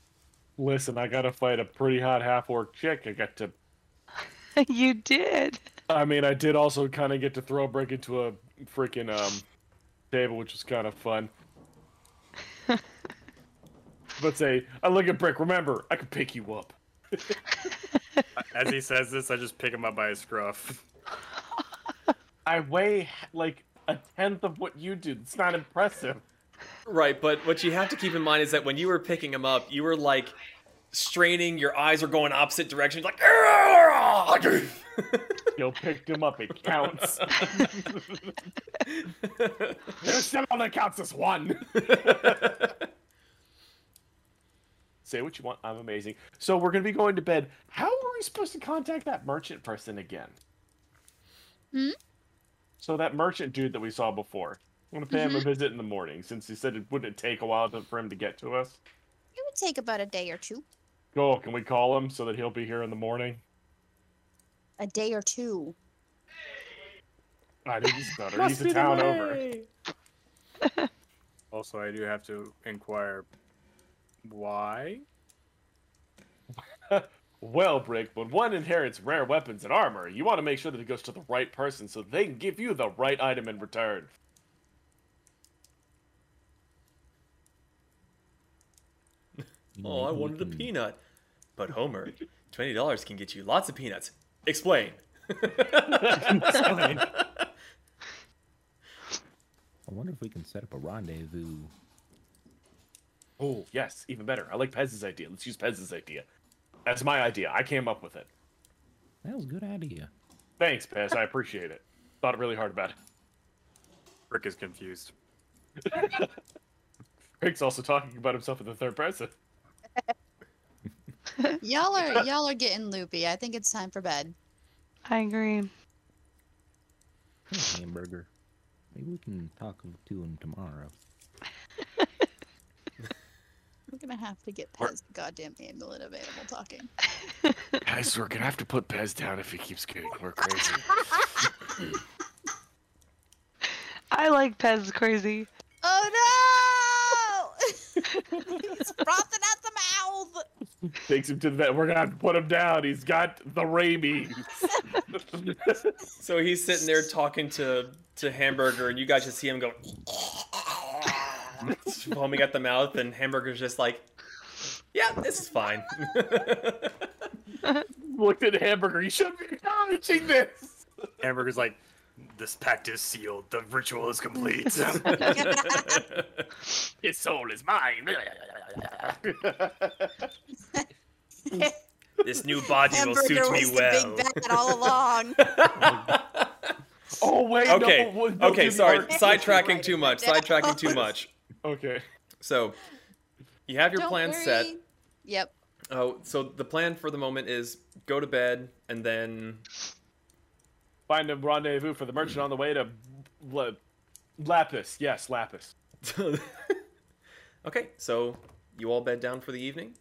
Listen, I gotta fight a pretty hot half orc chick. I got to. you did. I mean, I did also kind of get to throw a brick into a freaking um table, which was kind of fun. but say, I look at brick. Remember, I could pick you up. As he says this, I just pick him up by his scruff. I weigh like a tenth of what you do. It's not impressive. Right, but what you have to keep in mind is that when you were picking him up, you were like straining. Your eyes were going opposite directions, like. Still picked him up. It counts. There's still only counts as one. Say what you want. I'm amazing. So we're gonna be going to bed. How are we supposed to contact that merchant person again? Hmm? So that merchant dude that we saw before. I'm gonna pay him a mm-hmm. visit in the morning since he said it wouldn't take a while to, for him to get to us. It would take about a day or two. Go. Can we call him so that he'll be here in the morning? A day or two. I didn't stutter. He's a town over. Also, I do have to inquire why. Well, Brick, when one inherits rare weapons and armor, you want to make sure that it goes to the right person so they can give you the right item in return. Oh, I wanted a peanut. But Homer, twenty dollars can get you lots of peanuts. Explain. I wonder if we can set up a rendezvous. Oh, yes, even better. I like Pez's idea. Let's use Pez's idea. That's my idea. I came up with it. That was a good idea. Thanks, Pez. I appreciate it. Thought really hard about it. Rick is confused. Rick's also talking about himself in the third person. Y'all are y'all are getting loopy. I think it's time for bed. I agree. Hey, hamburger. Maybe we can talk to him tomorrow. We're gonna have to get past the goddamn amulet of animal talking. Guys, we're gonna have to put Pez down if he keeps getting more crazy. I like Pez crazy. Oh no! He's frothing at the mouth. Takes him to the vet. We're gonna have to put him down. He's got the rabies. So he's sitting there talking to to Hamburger, and you guys just see him go foaming at the mouth, and Hamburger's just like, "Yeah, this is fine." Looked at Hamburger. You shouldn't be acknowledging this. Hamburger's like, this pact is sealed. The ritual is complete. His soul is mine. This new body will suit me was well. the big bad all along. oh wait. okay, No, no, okay, sorry, sidetracking too much, sidetracking too much. Okay. So you have your Don't plan worry. set. Yep. Oh, so the plan for the moment is go to bed and then Find a rendezvous for the merchant on the way to La- Lapis. Yes, Lapis. okay, so you all bed down for the evening.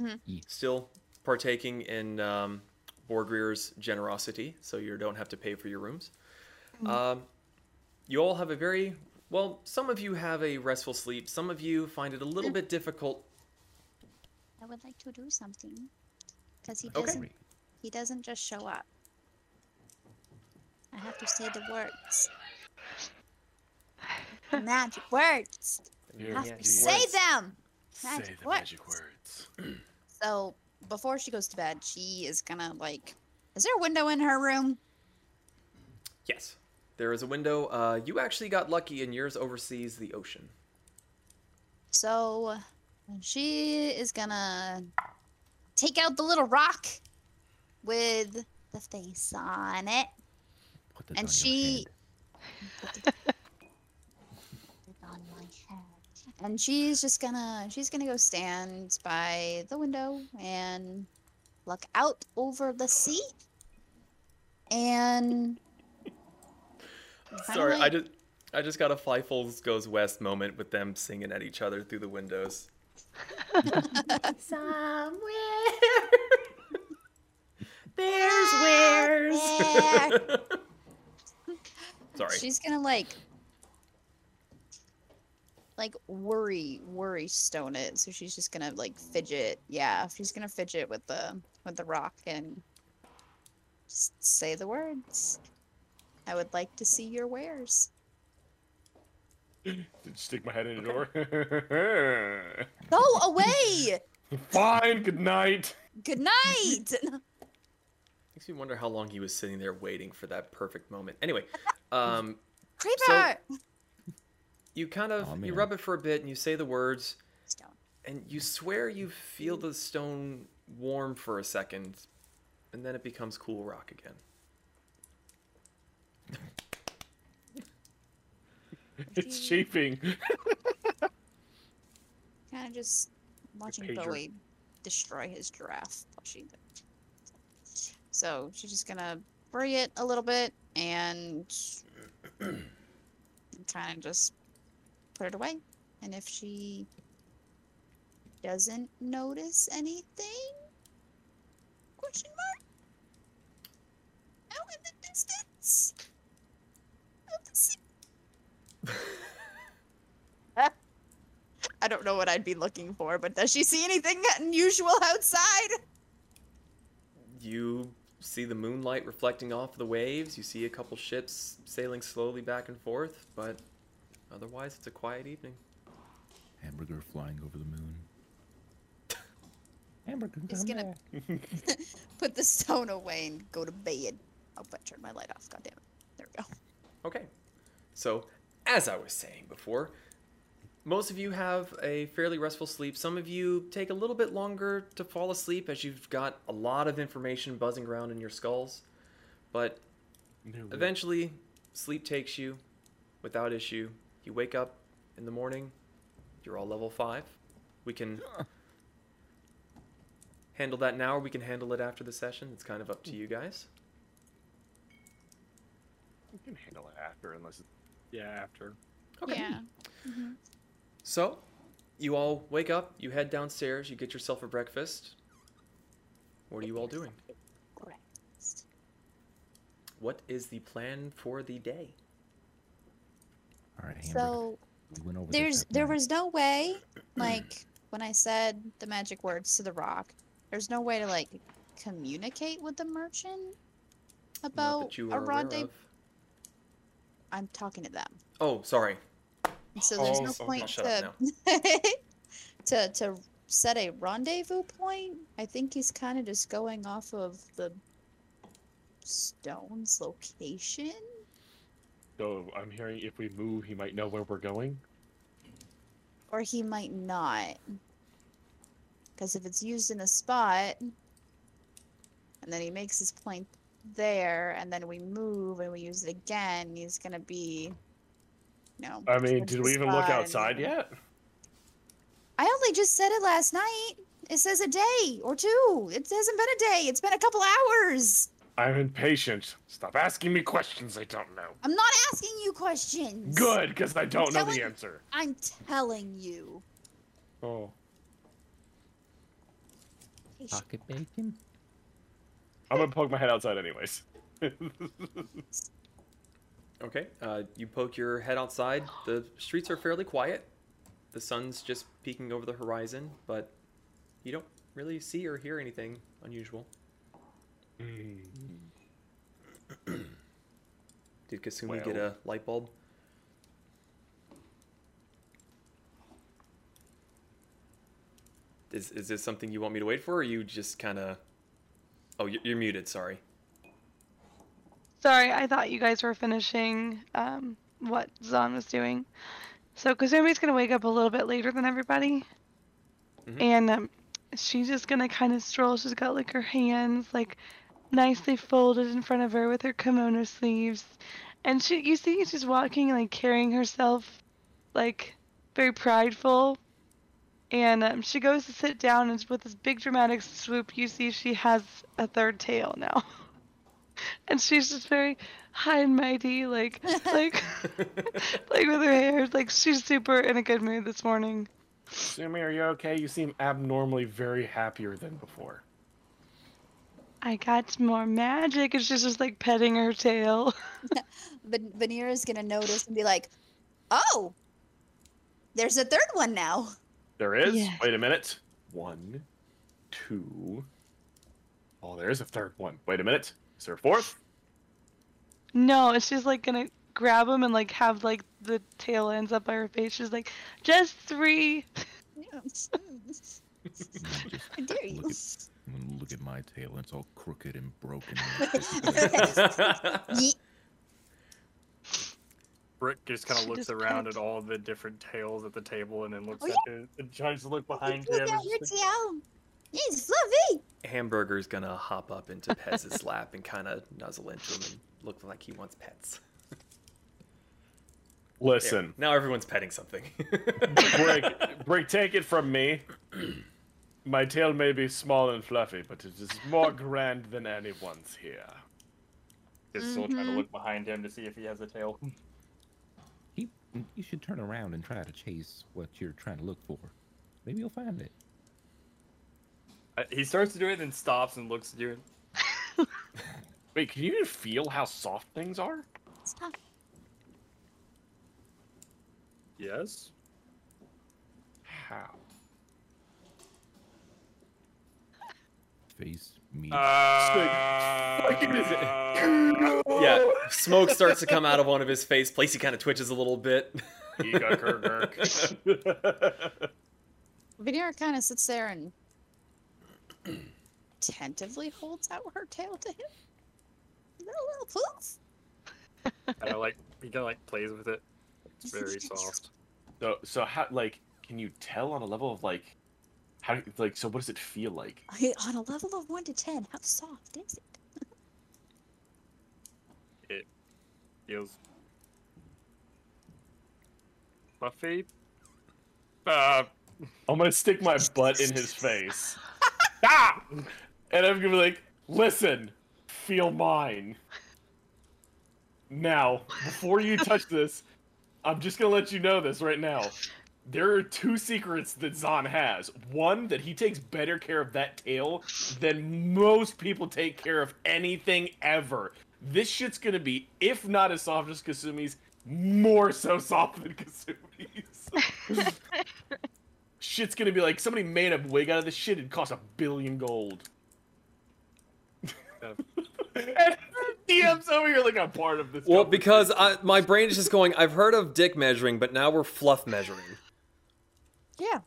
Mhm. Yeah. Still partaking in um, Borgrier's generosity, so you don't have to pay for your rooms. Um, you all have a very well. Some of you have a restful sleep. Some of you find it a little bit difficult. I would like to do something because he Okay. doesn't. He doesn't just show up. I have to say the words. Magic words. I Here, have to dude. say Words. them. Say Magic the words. magic words. So before she goes to bed, she is gonna like. Is there a window in her room? Yes, there is a window. Uh, you actually got lucky, and yours oversees the ocean. So she is gonna take out the little rock with the face on it. Put that And on she- Put it on my head. And she's just gonna she's gonna go stand by the window and look out over the sea. And kinda Sorry, I just I just got a Fievel Goes West moment with them singing at each other through the windows. Somewhere there's wares. There. Sorry. She's gonna like like worry worry stone it. So she's just gonna like fidget. Yeah, she's gonna fidget with the with the rock and just say the words. I would like to see your wares. Did you stick my head in the door? Go away. Fine. Good night. Good night. Makes me wonder how long he was sitting there waiting for that perfect moment. Anyway, um, Creeper. you kind of Aw, you rub it for a bit and you say the words Stone. and you swear you feel the stone warm for a second and then it becomes cool rock again. It's chafing. Kind of just watching. Bowie destroy his giraffe. plushie. So she's just gonna bury it a little bit and kind of just put it away. And if she doesn't notice anything, question mark, out in the distance, of the sea. I don't know what I'd be looking for, but does she see anything unusual outside? You see the moonlight reflecting off the waves, you see a couple ships sailing slowly back and forth, but otherwise it's a quiet evening. Hamburger flying over the moon. Hamburger, He's come gonna back. put the stone away and go to bed. Oh, but turn my light off. God damn it. There we go. Okay. So, as I was saying before, most of you have a fairly restful sleep. Some of you take a little bit longer to fall asleep as you've got a lot of information buzzing around in your skulls. But eventually, sleep takes you without issue. You wake up in the morning, you're all level 5. We can handle that now or we can handle it after the session. It's kind of up to you guys. We can handle it after, unless it's yeah, after. Okay. Yeah. So, you all wake up, you head downstairs, you get yourself a breakfast. What are you all doing? Correct. What is the plan for the day? All right, hamburger. So we went over there's this there night. was no way, like when I said the magic words to the rock, there's no way to like communicate with the merchant Not about that you a are aware rendezvous. of. I'm talking to them. Oh, sorry. So there's Oh, no so- point I'll shut up to to to set a rendezvous point. I think he's kind of just going off of the stone's location. So I'm hearing if we move, he might know where we're going. or he might not. Because if it's used in a spot, and then he makes his point there, and then we move and we use it again, he's gonna be, you know. I mean, did we even look outside yet? I only just said it last night. It says a day or two. It hasn't been a day. It's been a couple hours. I'm impatient. Stop asking me questions I don't know. I'm not asking you questions. Good, because I don't know the answer. I'm telling you. Oh. pocket bacon. I'm gonna poke my head outside anyways. Okay, uh, you poke your head outside. The streets are fairly quiet. The sun's just peeking over the horizon, but you don't really see or hear anything unusual. Hmm. Did Kasumi get a light bulb? Is, is this something you want me to wait for, or you just kind of... Oh, you're, you're muted, sorry. Sorry, I thought you guys were finishing um, what Zahn was doing. So Kasumi's gonna wake up a little bit later than everybody, Mhm. and um, she's just gonna kind of stroll. She's got like her hands like nicely folded in front of her with her kimono sleeves, and she you see she's walking like carrying herself like very prideful. And um, she goes to sit down, and with this big dramatic swoop, you see she has a third tail now. and she's just very high and mighty, like like like with her hair. Like she's super in a good mood this morning. Sumi, are you okay? You seem abnormally very happier than before. I got more magic, and she's just like petting her tail. But Vanira's gonna notice and be like, "Oh, there's a third one now." There is? Yes. Wait a minute. One, two. Oh, there is a third one. Wait a minute. Is there a fourth? No, and she's like gonna grab him and like have like the tail ends up by her face. She's like, just three. Yeah. Just dare you? Look at, I'm gonna look at my tail. and It's all crooked and broken. Yeet. Brick just kind of looks just around kinda- at all the different tails at the table and then looks Oh, at it and tries to look behind Look him. at your just like, tail. It's fluffy. Hamburger's gonna hop up into Pez's lap and kind of nuzzle into him and look like he wants pets. There. Listen, Now everyone's petting something. Brick, Brick, take it from me. My tail may be small and fluffy, but it is more grand than anyone's here. is still trying to Mhm. look behind him to see if he has a tail. He, you should turn around and try to chase what you're trying to look for. Maybe you'll find it. Uh, He starts to do it and stops and looks at you. Wait, can you even feel how soft things are? Stop. Yes. How? Face, meat. Uh, yeah, smoke starts to come out of one of his face plates. He kind of twitches a little bit. Vanira kind of sits there and tentatively holds out her tail to him. Little little poof. I like he kind of like plays with it. It's very soft. So, so how, like, can you tell on a level of like, how, like, so what does it feel like? Okay, On a level of one to ten, how soft is it? it? Feels fluffy. Uh, I'm gonna stick my butt in his face. Ah! And I'm gonna be like, listen, feel mine. Now, before you touch this, I'm just gonna let you know this right now. there are two secrets that Zahn has. One, that he takes better care of that tail than most people take care of anything ever. This shit's gonna be, if not as soft as Kasumi's, more so soft than Kasumi's. shit's gonna be like somebody made a wig out of this shit. It cost a billion gold. and DM's over here like a part of this. Well, because I, my brain is just going. I've heard of dick measuring, but now we're fluff measuring. Yeah.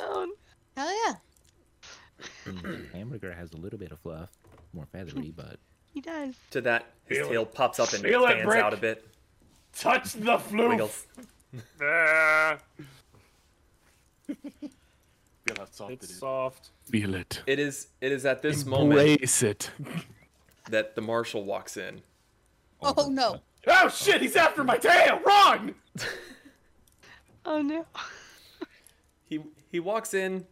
Oh, Hell yeah. Hamburger has a little bit of fluff, more feathery, hmm. but he does. To that, his Feel it. tail pops up and Feel it, out a bit. touch the floof. Wiggles. Feel how soft it it's soft. Feel it. It is. It is at this moment Embrace it. that the marshal walks in. Oh, oh no. Oh shit, he's after my tail! Run! Oh no. He he walks in,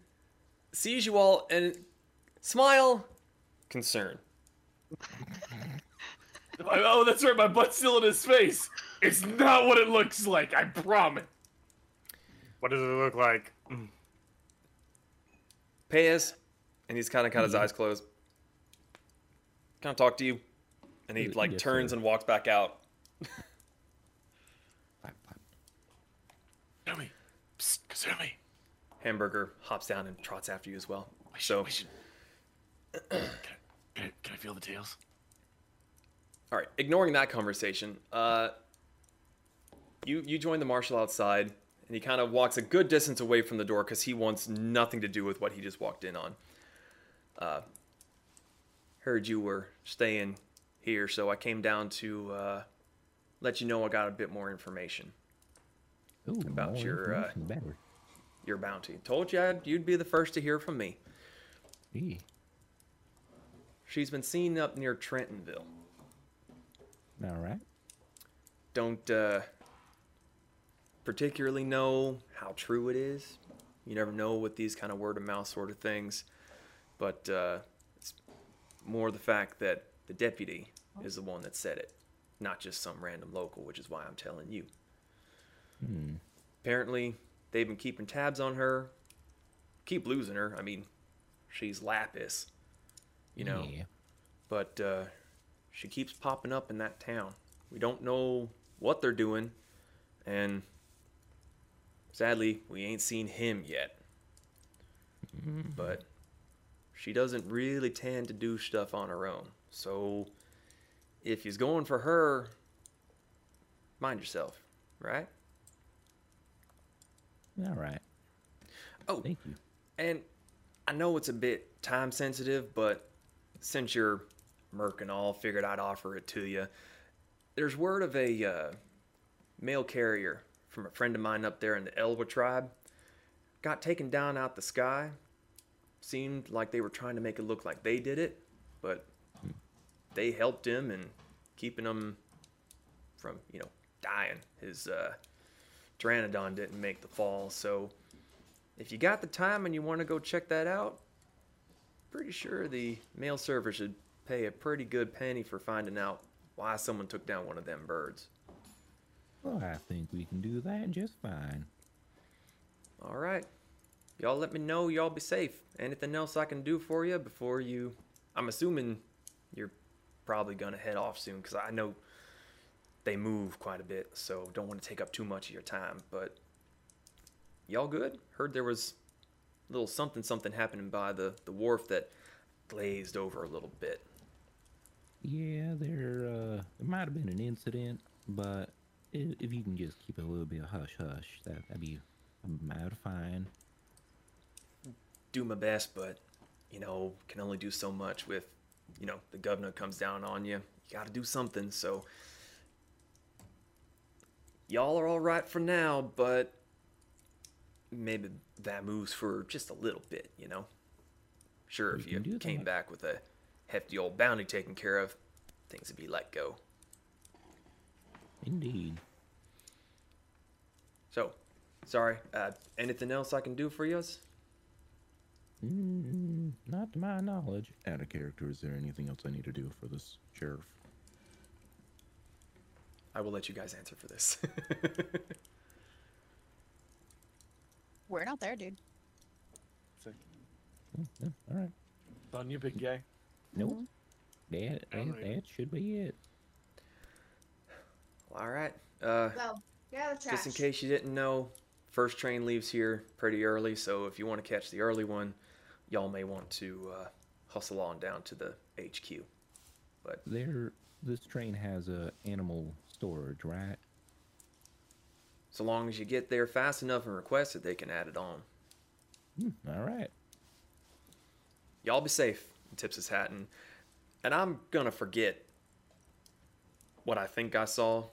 sees you all, and smile, concern. Oh, that's right, my butt's still in his face. It's not what it looks like, I promise. What does it look like? Pays, and he's kind of got his eyes closed. Can I talk to you? And he like yes, turns sir. and walks back out. Pop, pop. Kasumi. Psst, Kasumi. Hamburger hops down and trots after you as well. We should, So, we should... Can, I, can, I, can I feel the tails? all right, ignoring that conversation, uh, you you join the marshal outside, and he kind of walks a good distance away from the door because he wants nothing to do with what he just walked in on. Uh, heard you were staying here, so I came down to uh, let you know I got a bit more information. Ooh, About more your, uh, information, better. Your bounty. Told you I'd, you'd be the first to hear from me. Yeah. She's been seen up near Trentonville. All right. Don't uh, particularly know how true it is. You never know with these kind of word of mouth sort of things. But uh, it's more the fact that the deputy is the one that said it, not just some random local, which is why I'm telling you. Hmm. Apparently, they've been keeping tabs on her, keep losing her. I mean, she's Lapis, you know. Yeah. but uh, she keeps popping up in that town. We don't know what they're doing, and sadly, we ain't seen him yet. But she doesn't really tend to do stuff on her own. So if he's going for her, mind yourself, right? All right. Oh, Thank you. And I know it's a bit time sensitive, but since you're Merc and all, figured I'd offer it to you. There's word of a uh, mail carrier from a friend of mine up there in the Elwa tribe. Got taken down out the sky. Seemed like they were trying to make it look like they did it, but they helped him and keeping him from, you know, dying. His uh, Pteranodon didn't make the fall, so if you got the time and you want to go check that out, pretty sure the mail server should pay a pretty good penny for finding out why someone took down one of them birds. Well, I think we can do that just fine. All right. Y'all let me know. Y'all be safe. Anything else I can do for you before you. I'm assuming you're probably going to head off soon because I know they move quite a bit, so don't want to take up too much of your time. But y'all good? Heard there was a little something something happening by the, the wharf that glazed over a little bit. Yeah, there uh, there might have been an incident, but if you can just keep it a little bit of hush hush, that that'd be fine. do my best, but you know, can only do so much with, you know, the governor comes down on you. You got to do something. So y'all are all right for now, but maybe that moves for just a little bit, you know. Sure, We if you came that. back with a hefty old bounty taken care of, things would be let go. Indeed. So, sorry. Uh, anything else I can do for you? Mm, not to my knowledge. Out of character, is there anything else I need to do for this sheriff? I will let you guys answer for this. We're not there, dude. Mm, yeah, all right. On you, big guy. Nope. That, that, that should be it. All right. Uh, Well, yeah, the just in case you didn't know, first train leaves here pretty early, so if you want to catch the early one, y'all may want to uh, hustle on down to the HQ. But there, this train has a animal storage, right? So long as you get there fast enough and request it, they can add it on. Hmm, all right. Y'all be safe. He tips his hat and and I'm gonna forget what I think I saw.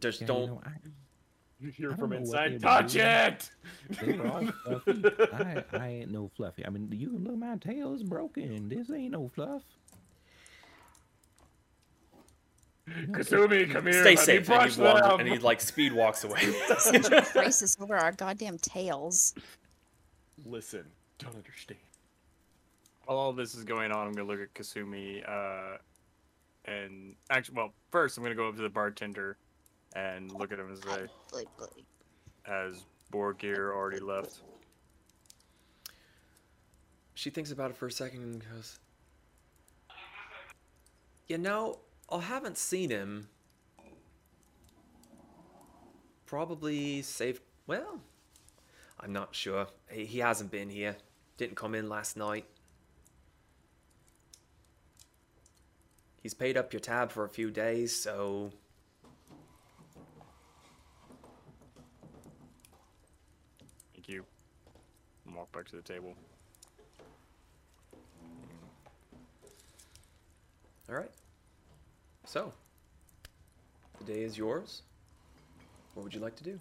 Just Yeah, don't. You know, I, You hear I from don't know what inside. Touch do. it! they were all fluffy. I, I ain't no fluffy. I mean, you can look, my tail is broken. This ain't no fluff. Kasumi, come here. Stay let safe. Me And brush he, wander- them. and he like speed walks away. crisis over our goddamn tails. Listen, don't understand. While all this is going on, I'm gonna look at Kasumi, uh, and actually, well, first I'm gonna go up to the bartender and look at him and say, Bleep, bleep. "Has Borgir already left?" she thinks about it for a second and goes, "You know, I haven't seen him. Probably safe. Well, I'm not sure. He, he hasn't been here. Didn't come in last night. He's paid up your tab for a few days, so Thank you. And walk back to the table. all right. So, the day is yours. What would you like to do?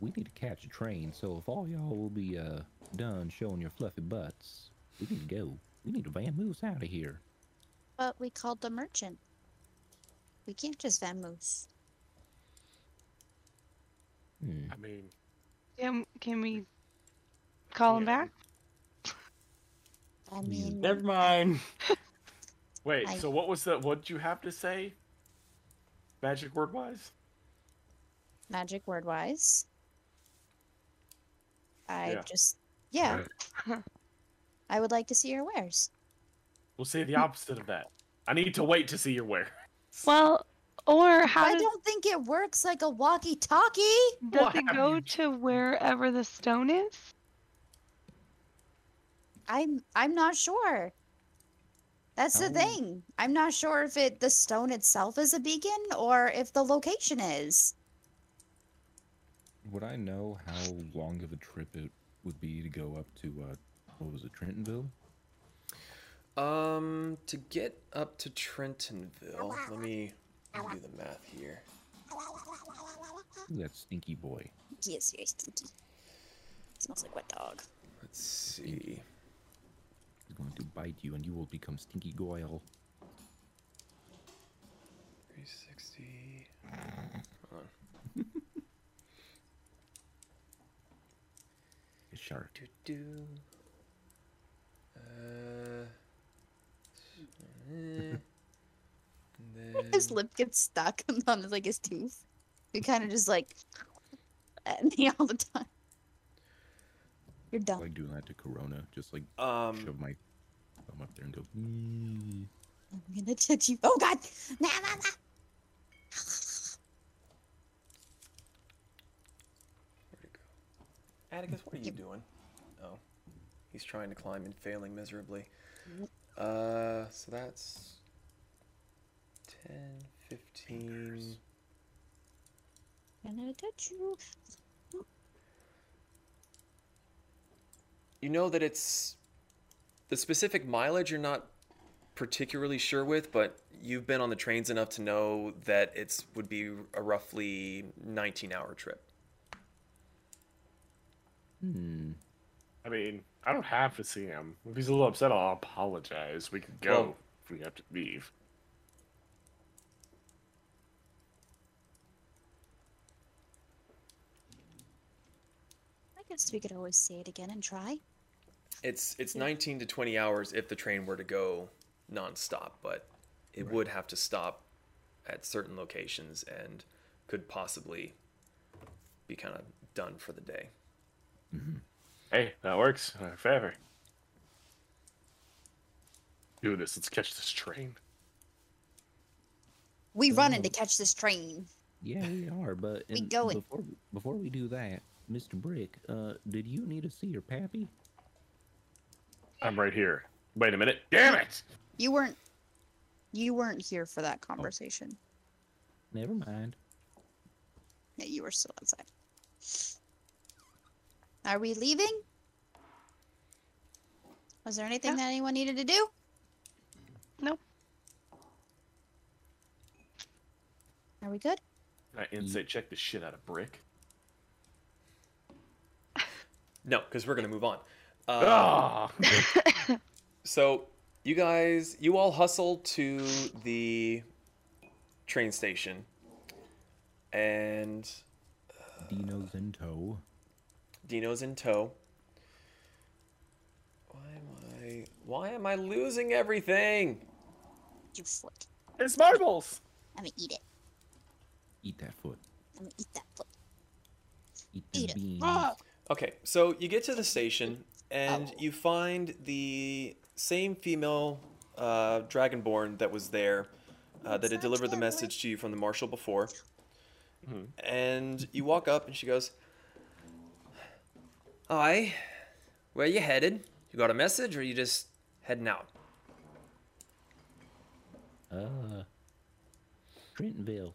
We need to catch a train, so if all y'all will be uh done showing your fluffy butts, we need to go. We need to van moose out of here. But we called the merchant. We can't just van moose. Hmm. I mean, Can, can we call him back? I mean, Never mind. wait. I- So what was the? What did you have to say? Magic word wise. magic word wise. I Yeah. just, yeah. I would like to see your wares. We'll say the opposite of that. I need to wait to see your wear. Well, or how I does, don't think it works like a walkie-talkie. does What it go you- to wherever the stone is? I'm, I'm not sure. That's the Oh. thing. I'm not sure if it the stone itself is a beacon or if the location is. Would I know how long of a trip it would be to go up to uh what was it, Trentonville? Um, to get up to Trentonville, let me, let me do the math here. Ooh, that stinky boy. He is Yes, yes. Smells like wet dog. Let's see. He's going to bite you and you will become stinky goyle. 360. Hold on. Shark. Do do. Uh. and His lip gets stuck on his, like his tooth. He kind of just like at me all the time. You're dumb. Like doing that to Corona, just like Um, shove my thumb up there and go. "Mm." I'm gonna touch you. Oh God! Nah, nah, nah. Where'd it go? Atticus, what are you doing? Oh, he's trying to climb and failing miserably. Uh, so that's 10, 15. I'm gonna touch you. You know that it's the specific mileage you're not particularly sure with, but you've been on the trains enough to know that it would be a roughly 19 hour trip. Hmm. I mean, I don't have to see him. If he's a little upset, I'll apologize. We could go Well- if we have to leave. I guess we could always say it again and try. It's it's 19 to 20 hours if the train were to go nonstop, but it would have to stop at certain locations and could possibly be kind of done for the day. Hey, that works. In our favor. Do this. Let's catch this train. We running to catch this train. Yeah, we are, but We in- going. before before we do that, Mr. Brick, uh, did you need to see your pappy? I'm right here. Wait a minute. Damn it! You weren't. You weren't here for that conversation. Oh. Never mind. Yeah, you were still outside. Are we leaving? Was there anything Yeah. that anyone needed to do? Nope. Are we good? Can I mm. insight check the shit out of Brick? No, because we're gonna move on. Uh! So you guys, you all hustle to the train station, and Dino's in tow. Dino's in tow. Why am I? Why am I losing everything? You foot. it's marbles! I'm gonna eat it. Eat that foot. I'm gonna eat that foot. Eat Eat it. Ah! Okay, so you get to the station and you find the same female uh, dragonborn that was there uh, that had delivered the message to you from the marshal before. Mhm. And you walk up and she goes, Hi, where you headed? You got a message or you just heading out? Uh, Trentonville.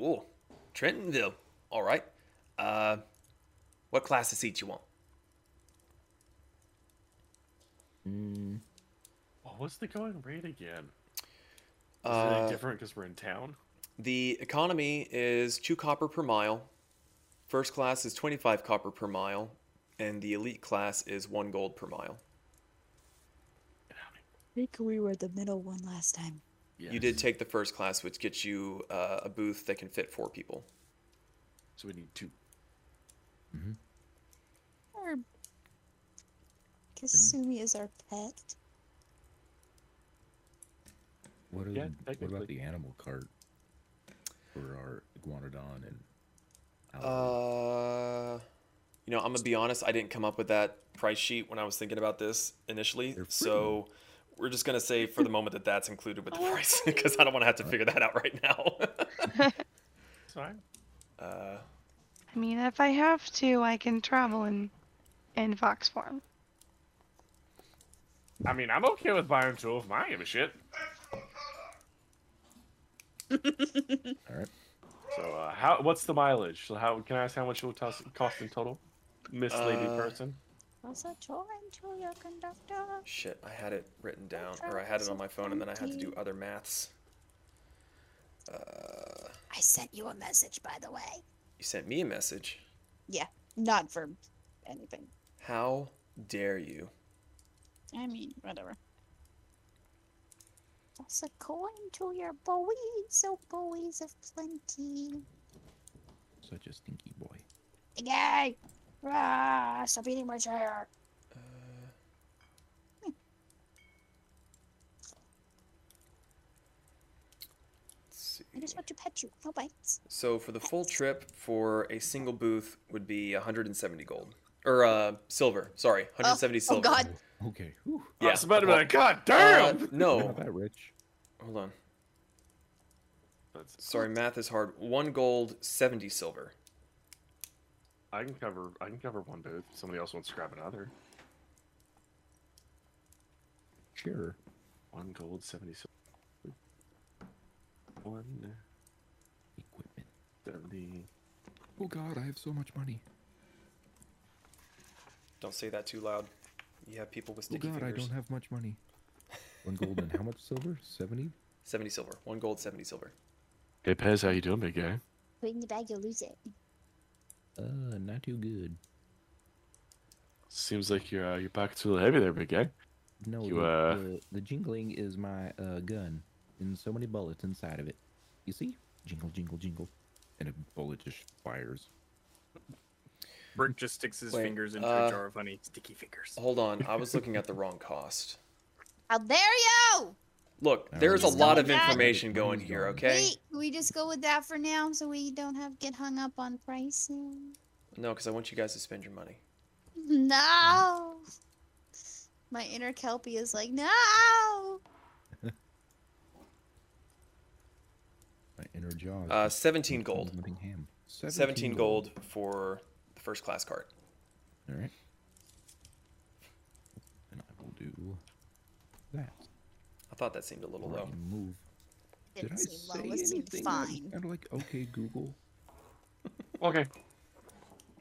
Oh, Trentonville. All right. Uh, what class of seat you want? Mm, What was the going rate again? Is Uh, any different because we're in town? The economy is two copper per mile. First class is 25 copper per mile. And the elite class is one gold per mile. I think we were the middle one last time. You did take the first class, which gets you uh, a booth that can fit four people. So we need two. Or Kasumi is our pet. what, are Yeah, the- what about the animal cart for our iguanodon and? Uh, you know, I'm gonna be honest. I didn't come up with that price sheet when I was thinking about this initially. So we're just gonna say for the moment that that's included with the price because I don't want to have to figure that out right now. It's fine. uh, I mean, if I have to, I can travel in in fox form. I mean, I'm okay with buying two of them. I don't give a shit. All right. So, uh, how? What's the mileage? So, how can I ask how much it will cost in total, Miss Lady Uh, person? Also, join to your conductor. shit, I had it written down, or I had it on my phone, and then I had to do other maths. Uh, I sent you a message, by the way. you sent me a message. Yeah, not for anything. How dare you? I mean, whatever. Toss a coin to your buoys, so buoys of plenty. Such a stinky boy. Yay! Ah, stop eating my chair. Uh, let's. I just want to pet you. No bites. So for the full trip, for a single booth would be 170 gold, or uh, silver. Sorry, 170 oh silver. God. Okay. Whew. Yeah, I was about to be like, God uh, damn! no, Not that rich. hold on. That's- Sorry, math is hard. One gold, 70 silver. I can cover. I can cover one booth. Somebody else wants to grab another. Sure. One gold, seventy. sil- One Equipment. seventy. Oh God, I have so much money. Don't say that too loud. You have people with Oh sticky God, I don't have much money. One gold and how much silver? Seventy. 70 silver. One gold, 70 silver. Hey Pez, how you doing, big guy? Put it in the bag, you'll lose it. Uh, not too good. Seems like your uh, your pocket's a little heavy there, big guy. No, You, the, uh, the, the jingling is my uh, gun, and so many bullets inside of it. You see? Jingle, jingle, jingle, and a bullet just fires. Brick just sticks his Wait, fingers into uh, a jar of honey. Sticky fingers. Hold on, I was looking at the wrong cost. How dare you! Look, there's a lot of information Money's going here, okay? Wait, we just go with that for now so we don't have get hung up on pricing? No, because I want you guys to spend your money. No. My inner kelpie is like, no. My inner jaws. Uh, 17 gold. vomiting ham. 17 gold for the first class cart. All right. And I will do that. I thought that seemed a little low. Remove. Did Didn't I seem say low. It seemed anything? fine. Kind of like okay, Google. Okay.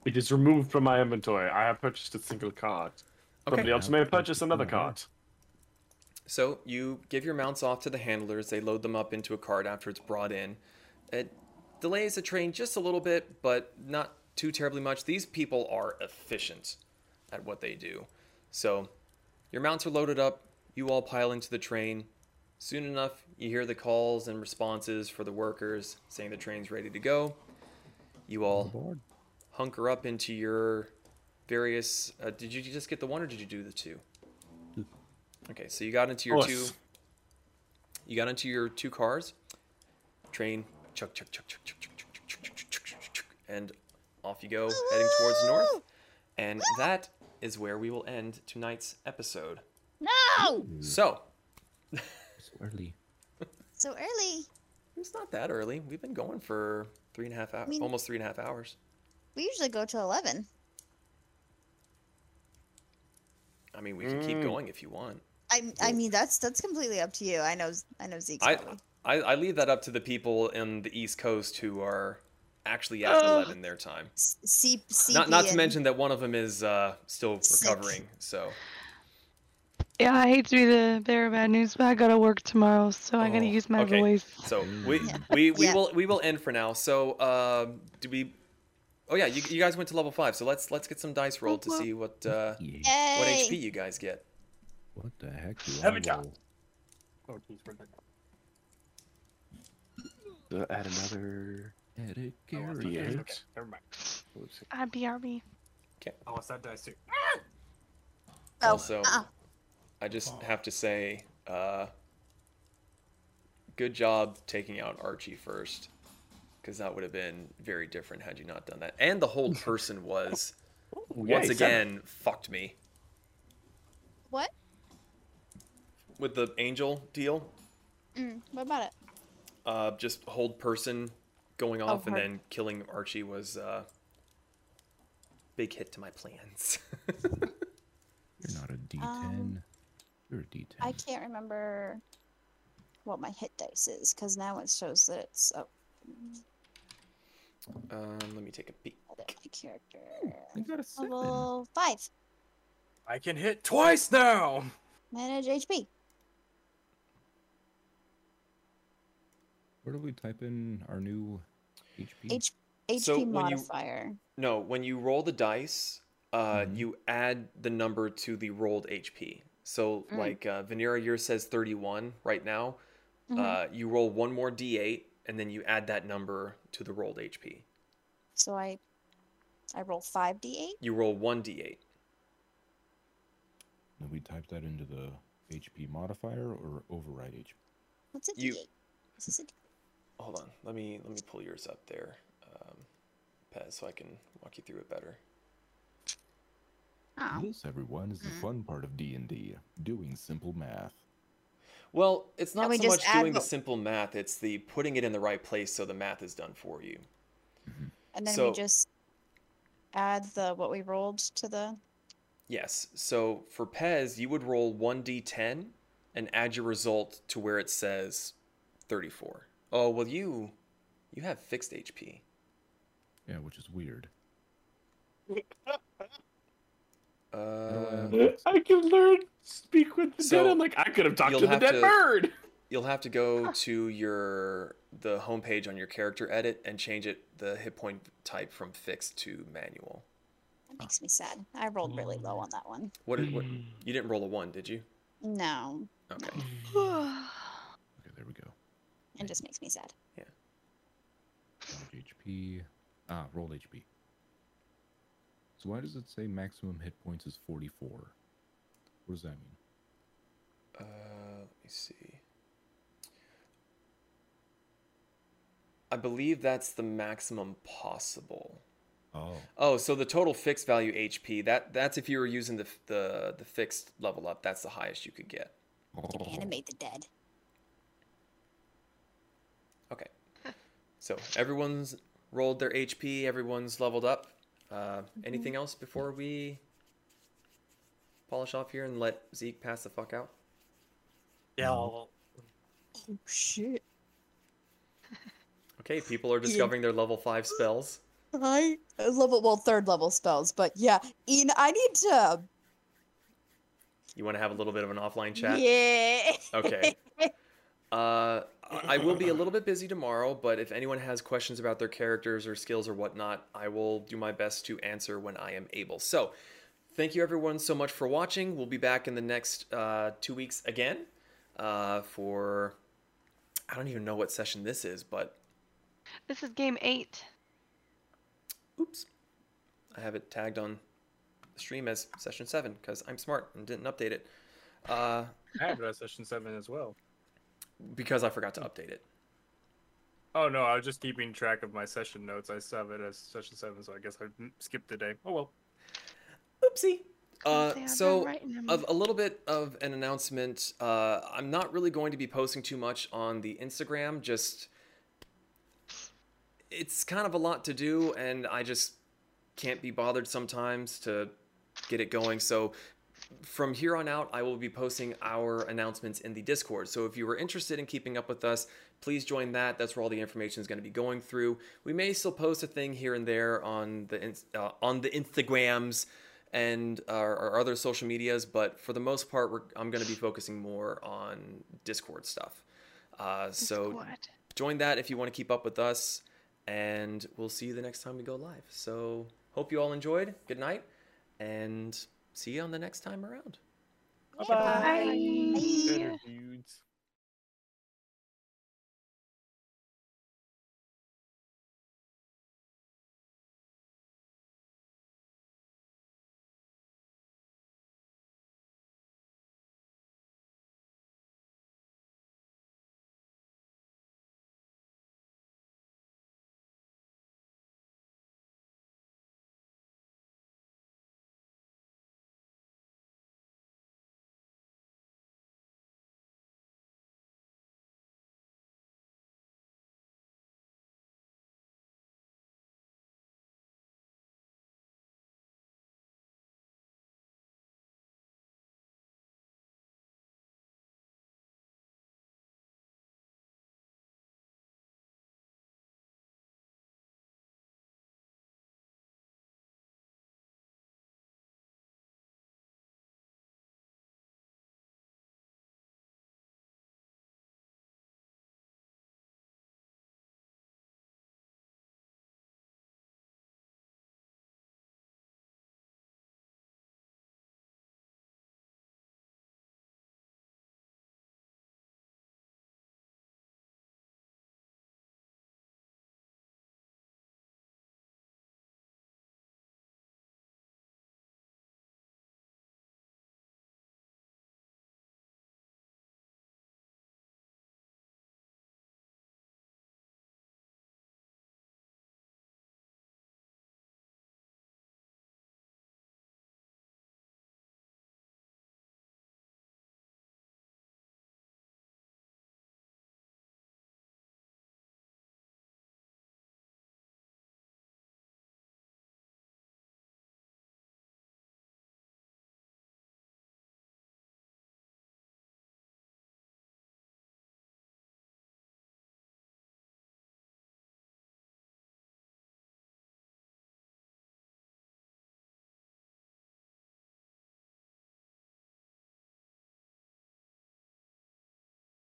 It is removed from my inventory. I have purchased a single card. Okay. Somebody Okay. else may purchase another card. So you give your mounts off to the handlers. They load them up into a cart after it's brought in. It delays the train just a little bit, but not too terribly much. These people are efficient at what they do. So your mounts are loaded up. You all pile into the train. Soon enough, you hear the calls and responses for the workers saying the train's ready to go. You all Board. hunker up into your various. Uh, did you just get the one, or did you do the two? Two. Okay, so you got into your Oh, two. You got into your two cars. Train, chuck, chuck, chuck, chuck, chuck, chuck, chuck, chuck, chuck, chuck, chuck, chuck, chuck, and off you go, heading towards north. And that is where we will end tonight's episode. No. So So early. So early. it's not that early. We've been going for three and a half hours, mean- almost three and a half hours. We usually go to 11. I mean, we can keep Mm. going if you want. I, I mean, that's that's completely up to you. I know I know Zeke's I, going. I I leave that up to the people in the East Coast who are actually at Ugh. eleven their time. S- C, Not not to CP mention that one of them is uh, still Sick. recovering. So Yeah, I hate to be the bearer of bad news, but I gotta work tomorrow, so I gotta Oh, use my okay. voice. so we Yeah. we, we Yeah. will we will end for now. So um, do we? Oh yeah, you, you guys went to level five. So let's let's get some dice rolled to see what uh, Yeah. what HP you guys get. What the heck do Have I a go. roll? Oh, geez, where'd that? Uh, add another. Edit Oh, I thought- D8. okay, never mind. Oops. I BRB. Oh, it's that dice too. Oh, Also, uh-uh. I just have to say, uh, good job taking out Archie first, because that would have been very different had you not done that. And the whole person was once Yay, again fucked me What? with the angel deal. Mm, what about it? Uh, just hold person going off and then killing Archie was uh, big hit to my plans. You're not a D10. Um, You're a D10. I can't remember what my hit dice is because now it shows that it's oh, um, let me take a peek. edit my character. You got a seven. Level five. I can hit twice now. Manage HP. Where do we type in our new HP? H HP So when you- modifier. No, when you roll the dice, uh, Mhm. you add the number to the rolled HP. So, Mm. like uh, Vanira, yours says 31 right now. Mhm. Uh, you roll one more D8, and then you add that number to the rolled HP. So I I roll five d8. You roll one D8. Do we type that into the HP modifier or override HP? What's a You- d8? Is this a d- Hold on, let me let me pull yours up there, um, Pez, so I can walk you through it better. Oh. This, everyone, is the Mm. fun part of D&D, doing simple math. Well, it's not we so much doing the what- simple math; it's the putting it in the right place so the math is done for you. And then So- we just add the what we rolled to the Yes. So for Pez, you would roll 1d10 and add your result to where it says 34. Oh, well you you have fixed HP. Yeah, which is weird. Uh, I can learn speak with the So, dead. I'm like, I could have talked you'll to the dead to- bird. you'll have to go to your the homepage on your character edit and change it the hit point type from fixed to manual. that makes me sad. I rolled really low on that one. What did what you didn't roll a 1, did you? No. Okay. Okay, there we go and just makes me sad. Yeah. HP. Ah, rolled HP. Uh, so why does it say maximum hit points is 44? What does that mean? Uh, let me see. I believe that's the maximum possible. Oh. Oh, so the total fixed value HP, that that's if you were using the the, the fixed level up, that's the highest you could get. Oh. Animate the dead. Okay. So everyone's rolled their HP, everyone's leveled up. Uh, anything else before we polish off here and let Zeke pass the fuck out? Yeah. I'll- Oh shit. Okay, people are discovering their level five spells. I uh, level well third level spells, but yeah, Ian, I need to. You want to have a little bit of an offline chat? Yeah. Okay. Uh, I will be a little bit busy tomorrow, but if anyone has questions about their characters or skills or whatnot, I will do my best to answer when I am able. So, thank you everyone so much for watching. We'll be back in the next uh, two weeks again uh, for. I don't even know what session this is, but This is game eight. oops. I have it tagged on the stream as session seven because I'm smart and didn't update it. Uh, I have it at session seven as well. Because I forgot to update it. Oh no, I was just keeping track of my session notes. I still have it as session seven, so I guess I skipped a day. Oh well. Oopsie. Uh, say I've been so of a little bit of an announcement. Uh, I'm not really going to be posting too much on the Instagram. Just it's kind of a lot to do, and I just can't be bothered sometimes to get it going. So from here on out, I will be posting our announcements in the Discord. So if you were interested in keeping up with us, please join that. That's where all the information is going to be going through. We may still post a thing here and there on the uh, on the Instagrams and our, our other social medias, but for the most part, we're, I'm going to be focusing more on Discord stuff. Uh, so Discord. join that if you want to keep up with us, and we'll see you the next time we go live. So hope you all enjoyed. Good night, and see you on the next time around. Bye. Better dudes.